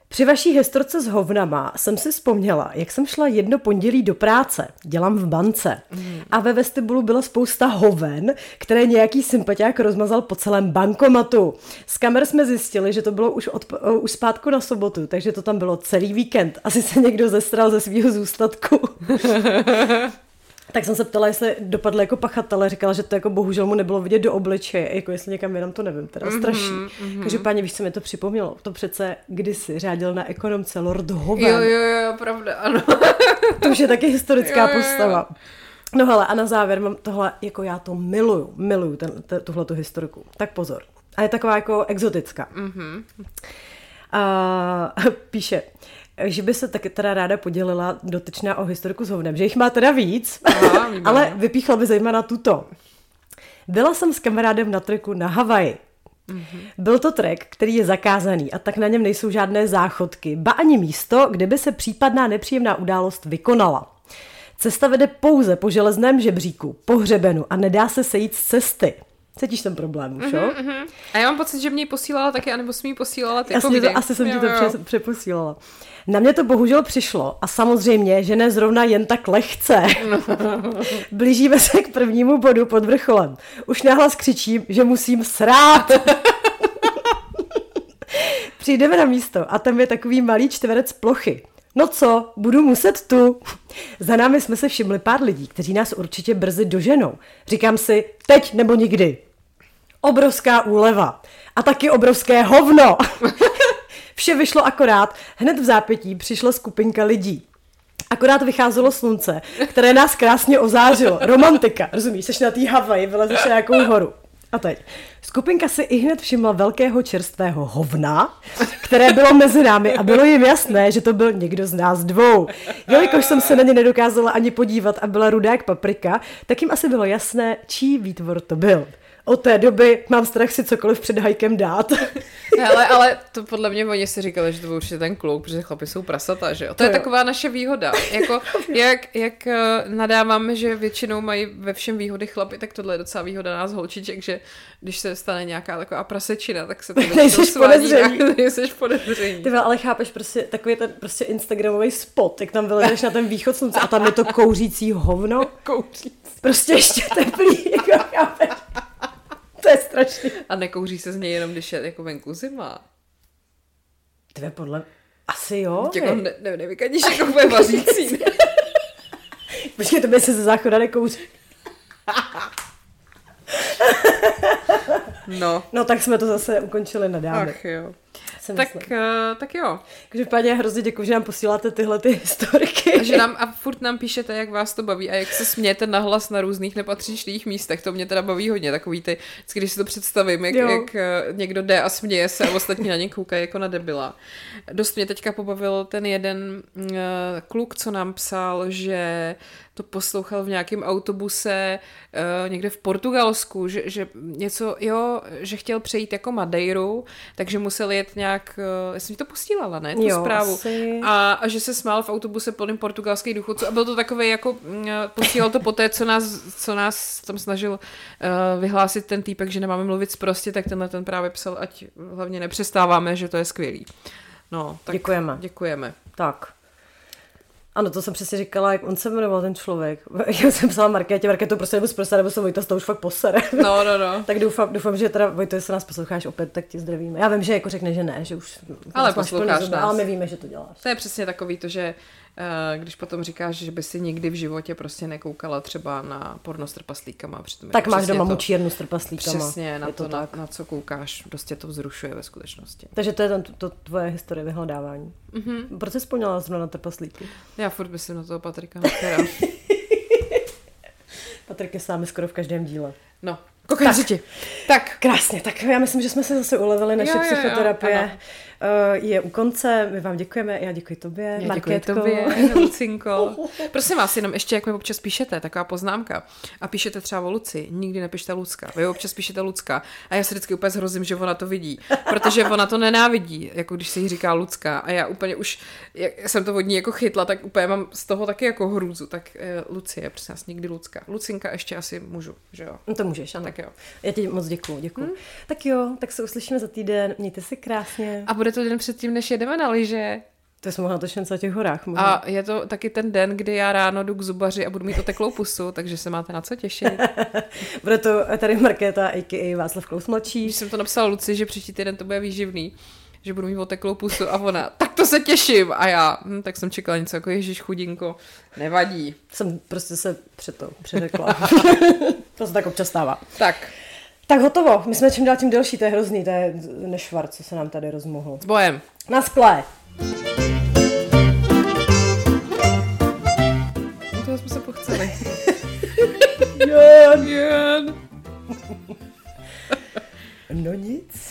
při vaší historce s hovnama jsem si vzpomněla, jak jsem šla jedno pondělí do práce, dělám v bance. Mm. A ve vestibulu byla spousta hoven, které nějaký sympatiák rozmazal po celém bankomatu. Z kamer jsme zjistili, že to bylo už, od, uh, už zpátku na sobotu, takže to tam bylo celý víkend. Asi se někdo zestral ze svého zůstatku. Tak jsem se ptala, jestli dopadl jako pachatele, říkala, že to jako bohužel mu nebylo vidět do obličeje, jako jestli někam jenom to nevím, teda mm-hmm, strašný. Mm-hmm. Každopádně víš, co mi to připomnělo? To přece kdysi řádil na ekonomce Lord Hoven. Jo, jo, jo, pravda, ano. to už je taky historická jo, jo, jo. postava. No hele, a na závěr mám tohle, jako já to miluju, miluju ten, tuhle tu historiku. Tak pozor. A je taková jako exotická. Mm-hmm. A píše, že by se taky teda ráda podělila dotyčná o historiku s hovnem, že jich má teda víc, Aha, ale vypíchla by zejména tuto. Byla jsem s kamarádem na treku na Havaji. Mm-hmm. Byl to trek, který je zakázaný a tak na něm nejsou žádné záchodky, ba ani místo, kde by se případná nepříjemná událost vykonala. Cesta vede pouze po železném žebříku, po hřebenu a nedá se sejít z cesty. Cítíš ten problém už, jo? Mm-hmm. A já mám pocit, že mě ji posílala taky, anebo jsem ji posílala ty. Jasně, to, asi jsem jo, ti to jo. Pře- přeposílala. Na mě to bohužel přišlo a samozřejmě, že ne zrovna jen tak lehce. Blížíme se k prvnímu bodu pod vrcholem. Už nahlas křičím, že musím srát. Přijdeme na místo a tam je takový malý čtverec plochy. No co, budu muset tu. Za námi jsme se všimli pár lidí, kteří nás určitě brzy doženou. Říkám si, teď nebo nikdy. Obrovská úleva. A taky obrovské hovno. Vše vyšlo akorát. Hned v zápětí přišla skupinka lidí. Akorát vycházelo slunce, které nás krásně ozářilo. Romantika, rozumíš, jsi na té Havaji, vylezeš na nějakou horu. A teď. Skupinka si i hned všimla velkého čerstvého hovna, které bylo mezi námi a bylo jim jasné, že to byl někdo z nás dvou. Jelikož jsem se na ně nedokázala ani podívat a byla rudá jak paprika, tak jim asi bylo jasné, čí výtvor to byl od té doby mám strach si cokoliv před hajkem dát. Hele, ale to podle mě oni si říkali, že to byl určitě ten kluk, protože chlapi jsou prasata, že jo? To, to je jo. taková naše výhoda. Jako, jak, jak eh, nadáváme, že většinou mají ve všem výhody chlapy, tak tohle je docela výhoda nás holčiček, že když se stane nějaká taková prasečina, tak se to nejseš podezření. nejseš podezření. Ty ale chápeš prostě takový ten prostě Instagramový spot, jak tam vylezeš na ten východ slunce a tam je to kouřící hovno. Kouřící. Prostě ještě teplý, jako chápeš. To je strašný. A nekouří se z něj jenom, když je jako venku zima. Tvé podle... Asi jo. Jako ne, ne, nevykadíš jako úplně vařící. Počkej, to by se ze záchoda nekouří. no. No tak jsme to zase ukončili na dámy. Ach jo tak, uh, tak jo. Každopádně hrozně děkuji, že nám posíláte tyhle ty historky. A že nám a furt nám píšete, jak vás to baví a jak se smějete nahlas na různých nepatřičných místech. To mě teda baví hodně, takový ty, když si to představím, jak, jak uh, někdo jde a směje se a ostatní na ně koukají jako na debila. Dost mě teďka pobavil ten jeden uh, kluk, co nám psal, že to poslouchal v nějakém autobuse uh, někde v Portugalsku, že, že něco, jo, že chtěl přejít jako Madeiru, takže musel jet nějak, uh, já jsem to posílala, ne, tu jo, zprávu. Asi. A, a že se smál v autobuse plným portugalských důchodců a byl to takový jako, uh, posílal to poté, co nás, co nás tam snažil uh, vyhlásit ten týpek, že nemáme mluvit prostě, tak tenhle ten právě psal, ať hlavně nepřestáváme, že to je skvělý. No, tak děkujeme. Děkujeme. Tak. Ano, to jsem přesně říkala, jak on se jmenoval ten člověk. Já jsem psala Markétě, Markéto prostě nebo zprostá, nebo se Vojta z toho už fakt posere. No, no, no. tak doufám, doufám, že teda Vojto, jestli nás posloucháš opět, tak ti zdravíme. Já vím, že jako řekne, že ne, že už ale posloucháš nás. Ale my víme, že to děláš. To je přesně takový to, že když potom říkáš, že by si nikdy v životě prostě nekoukala třeba na porno s trpaslíkama. Přitom tak máš doma to, mučírnu s trpaslíkama. Přesně, na to, na, na co koukáš, prostě to vzrušuje ve skutečnosti. Takže to je ten, to, tvoje historie vyhledávání. Mm-hmm. Proč jsi vzpomněla zrovna na trpaslíky? Já furt bych si na toho Patrika. Patrik je s námi skoro v každém díle. No, Koukám tak. Tak. Krásně, tak já myslím, že jsme se zase ulevili, naše jo, psychoterapie. Jo, jo, uh, je u konce. My vám děkujeme, já děkuji tobě, já děkuji tobě, Lucinko. Prosím vás, jenom ještě, jak mi občas píšete, taková poznámka. A píšete třeba o Luci, nikdy nepište Lucka. Vy občas píšete Lucka. A já se vždycky úplně zhrozím, že ona to vidí. Protože ona to nenávidí, jako když se jí říká Lucka. A já úplně už, jak jsem to od ní jako chytla, tak úplně mám z toho taky jako hrůzu. Tak uh, Lucie, prosím vás, nikdy Lucka. Lucinka ještě asi můžu, že jo? No to můžeš, ano. Tak jo. Já ti moc děkuju, děkuju. Hmm. Tak jo, tak se uslyšíme za týden. Mějte se krásně. A bude to den předtím, než jedeme na lyže. To jsme mohli natočit na těch horách. Možná. A je to taky ten den, kdy já ráno jdu k zubaři a budu mít oteklou pusu, takže se máte na co těšit. bude to tady Markéta, a.k.a. Václav Klaus mladší. Když jsem to napsala Luci, že příští týden to bude výživný, že budu mít oteklou pusu a ona, tak to se těším. A já, hm, tak jsem čekala něco jako Ježíš chudinko, nevadí. Jsem prostě se před to přeřekla. to se tak občas stává. Tak. Tak hotovo. My jsme čím dál tím delší, to je hrozný, to je nešvar, co se nám tady rozmohl. S bojem. Na skle. No toho jsme se pochceli. Jen. Jen. no nic.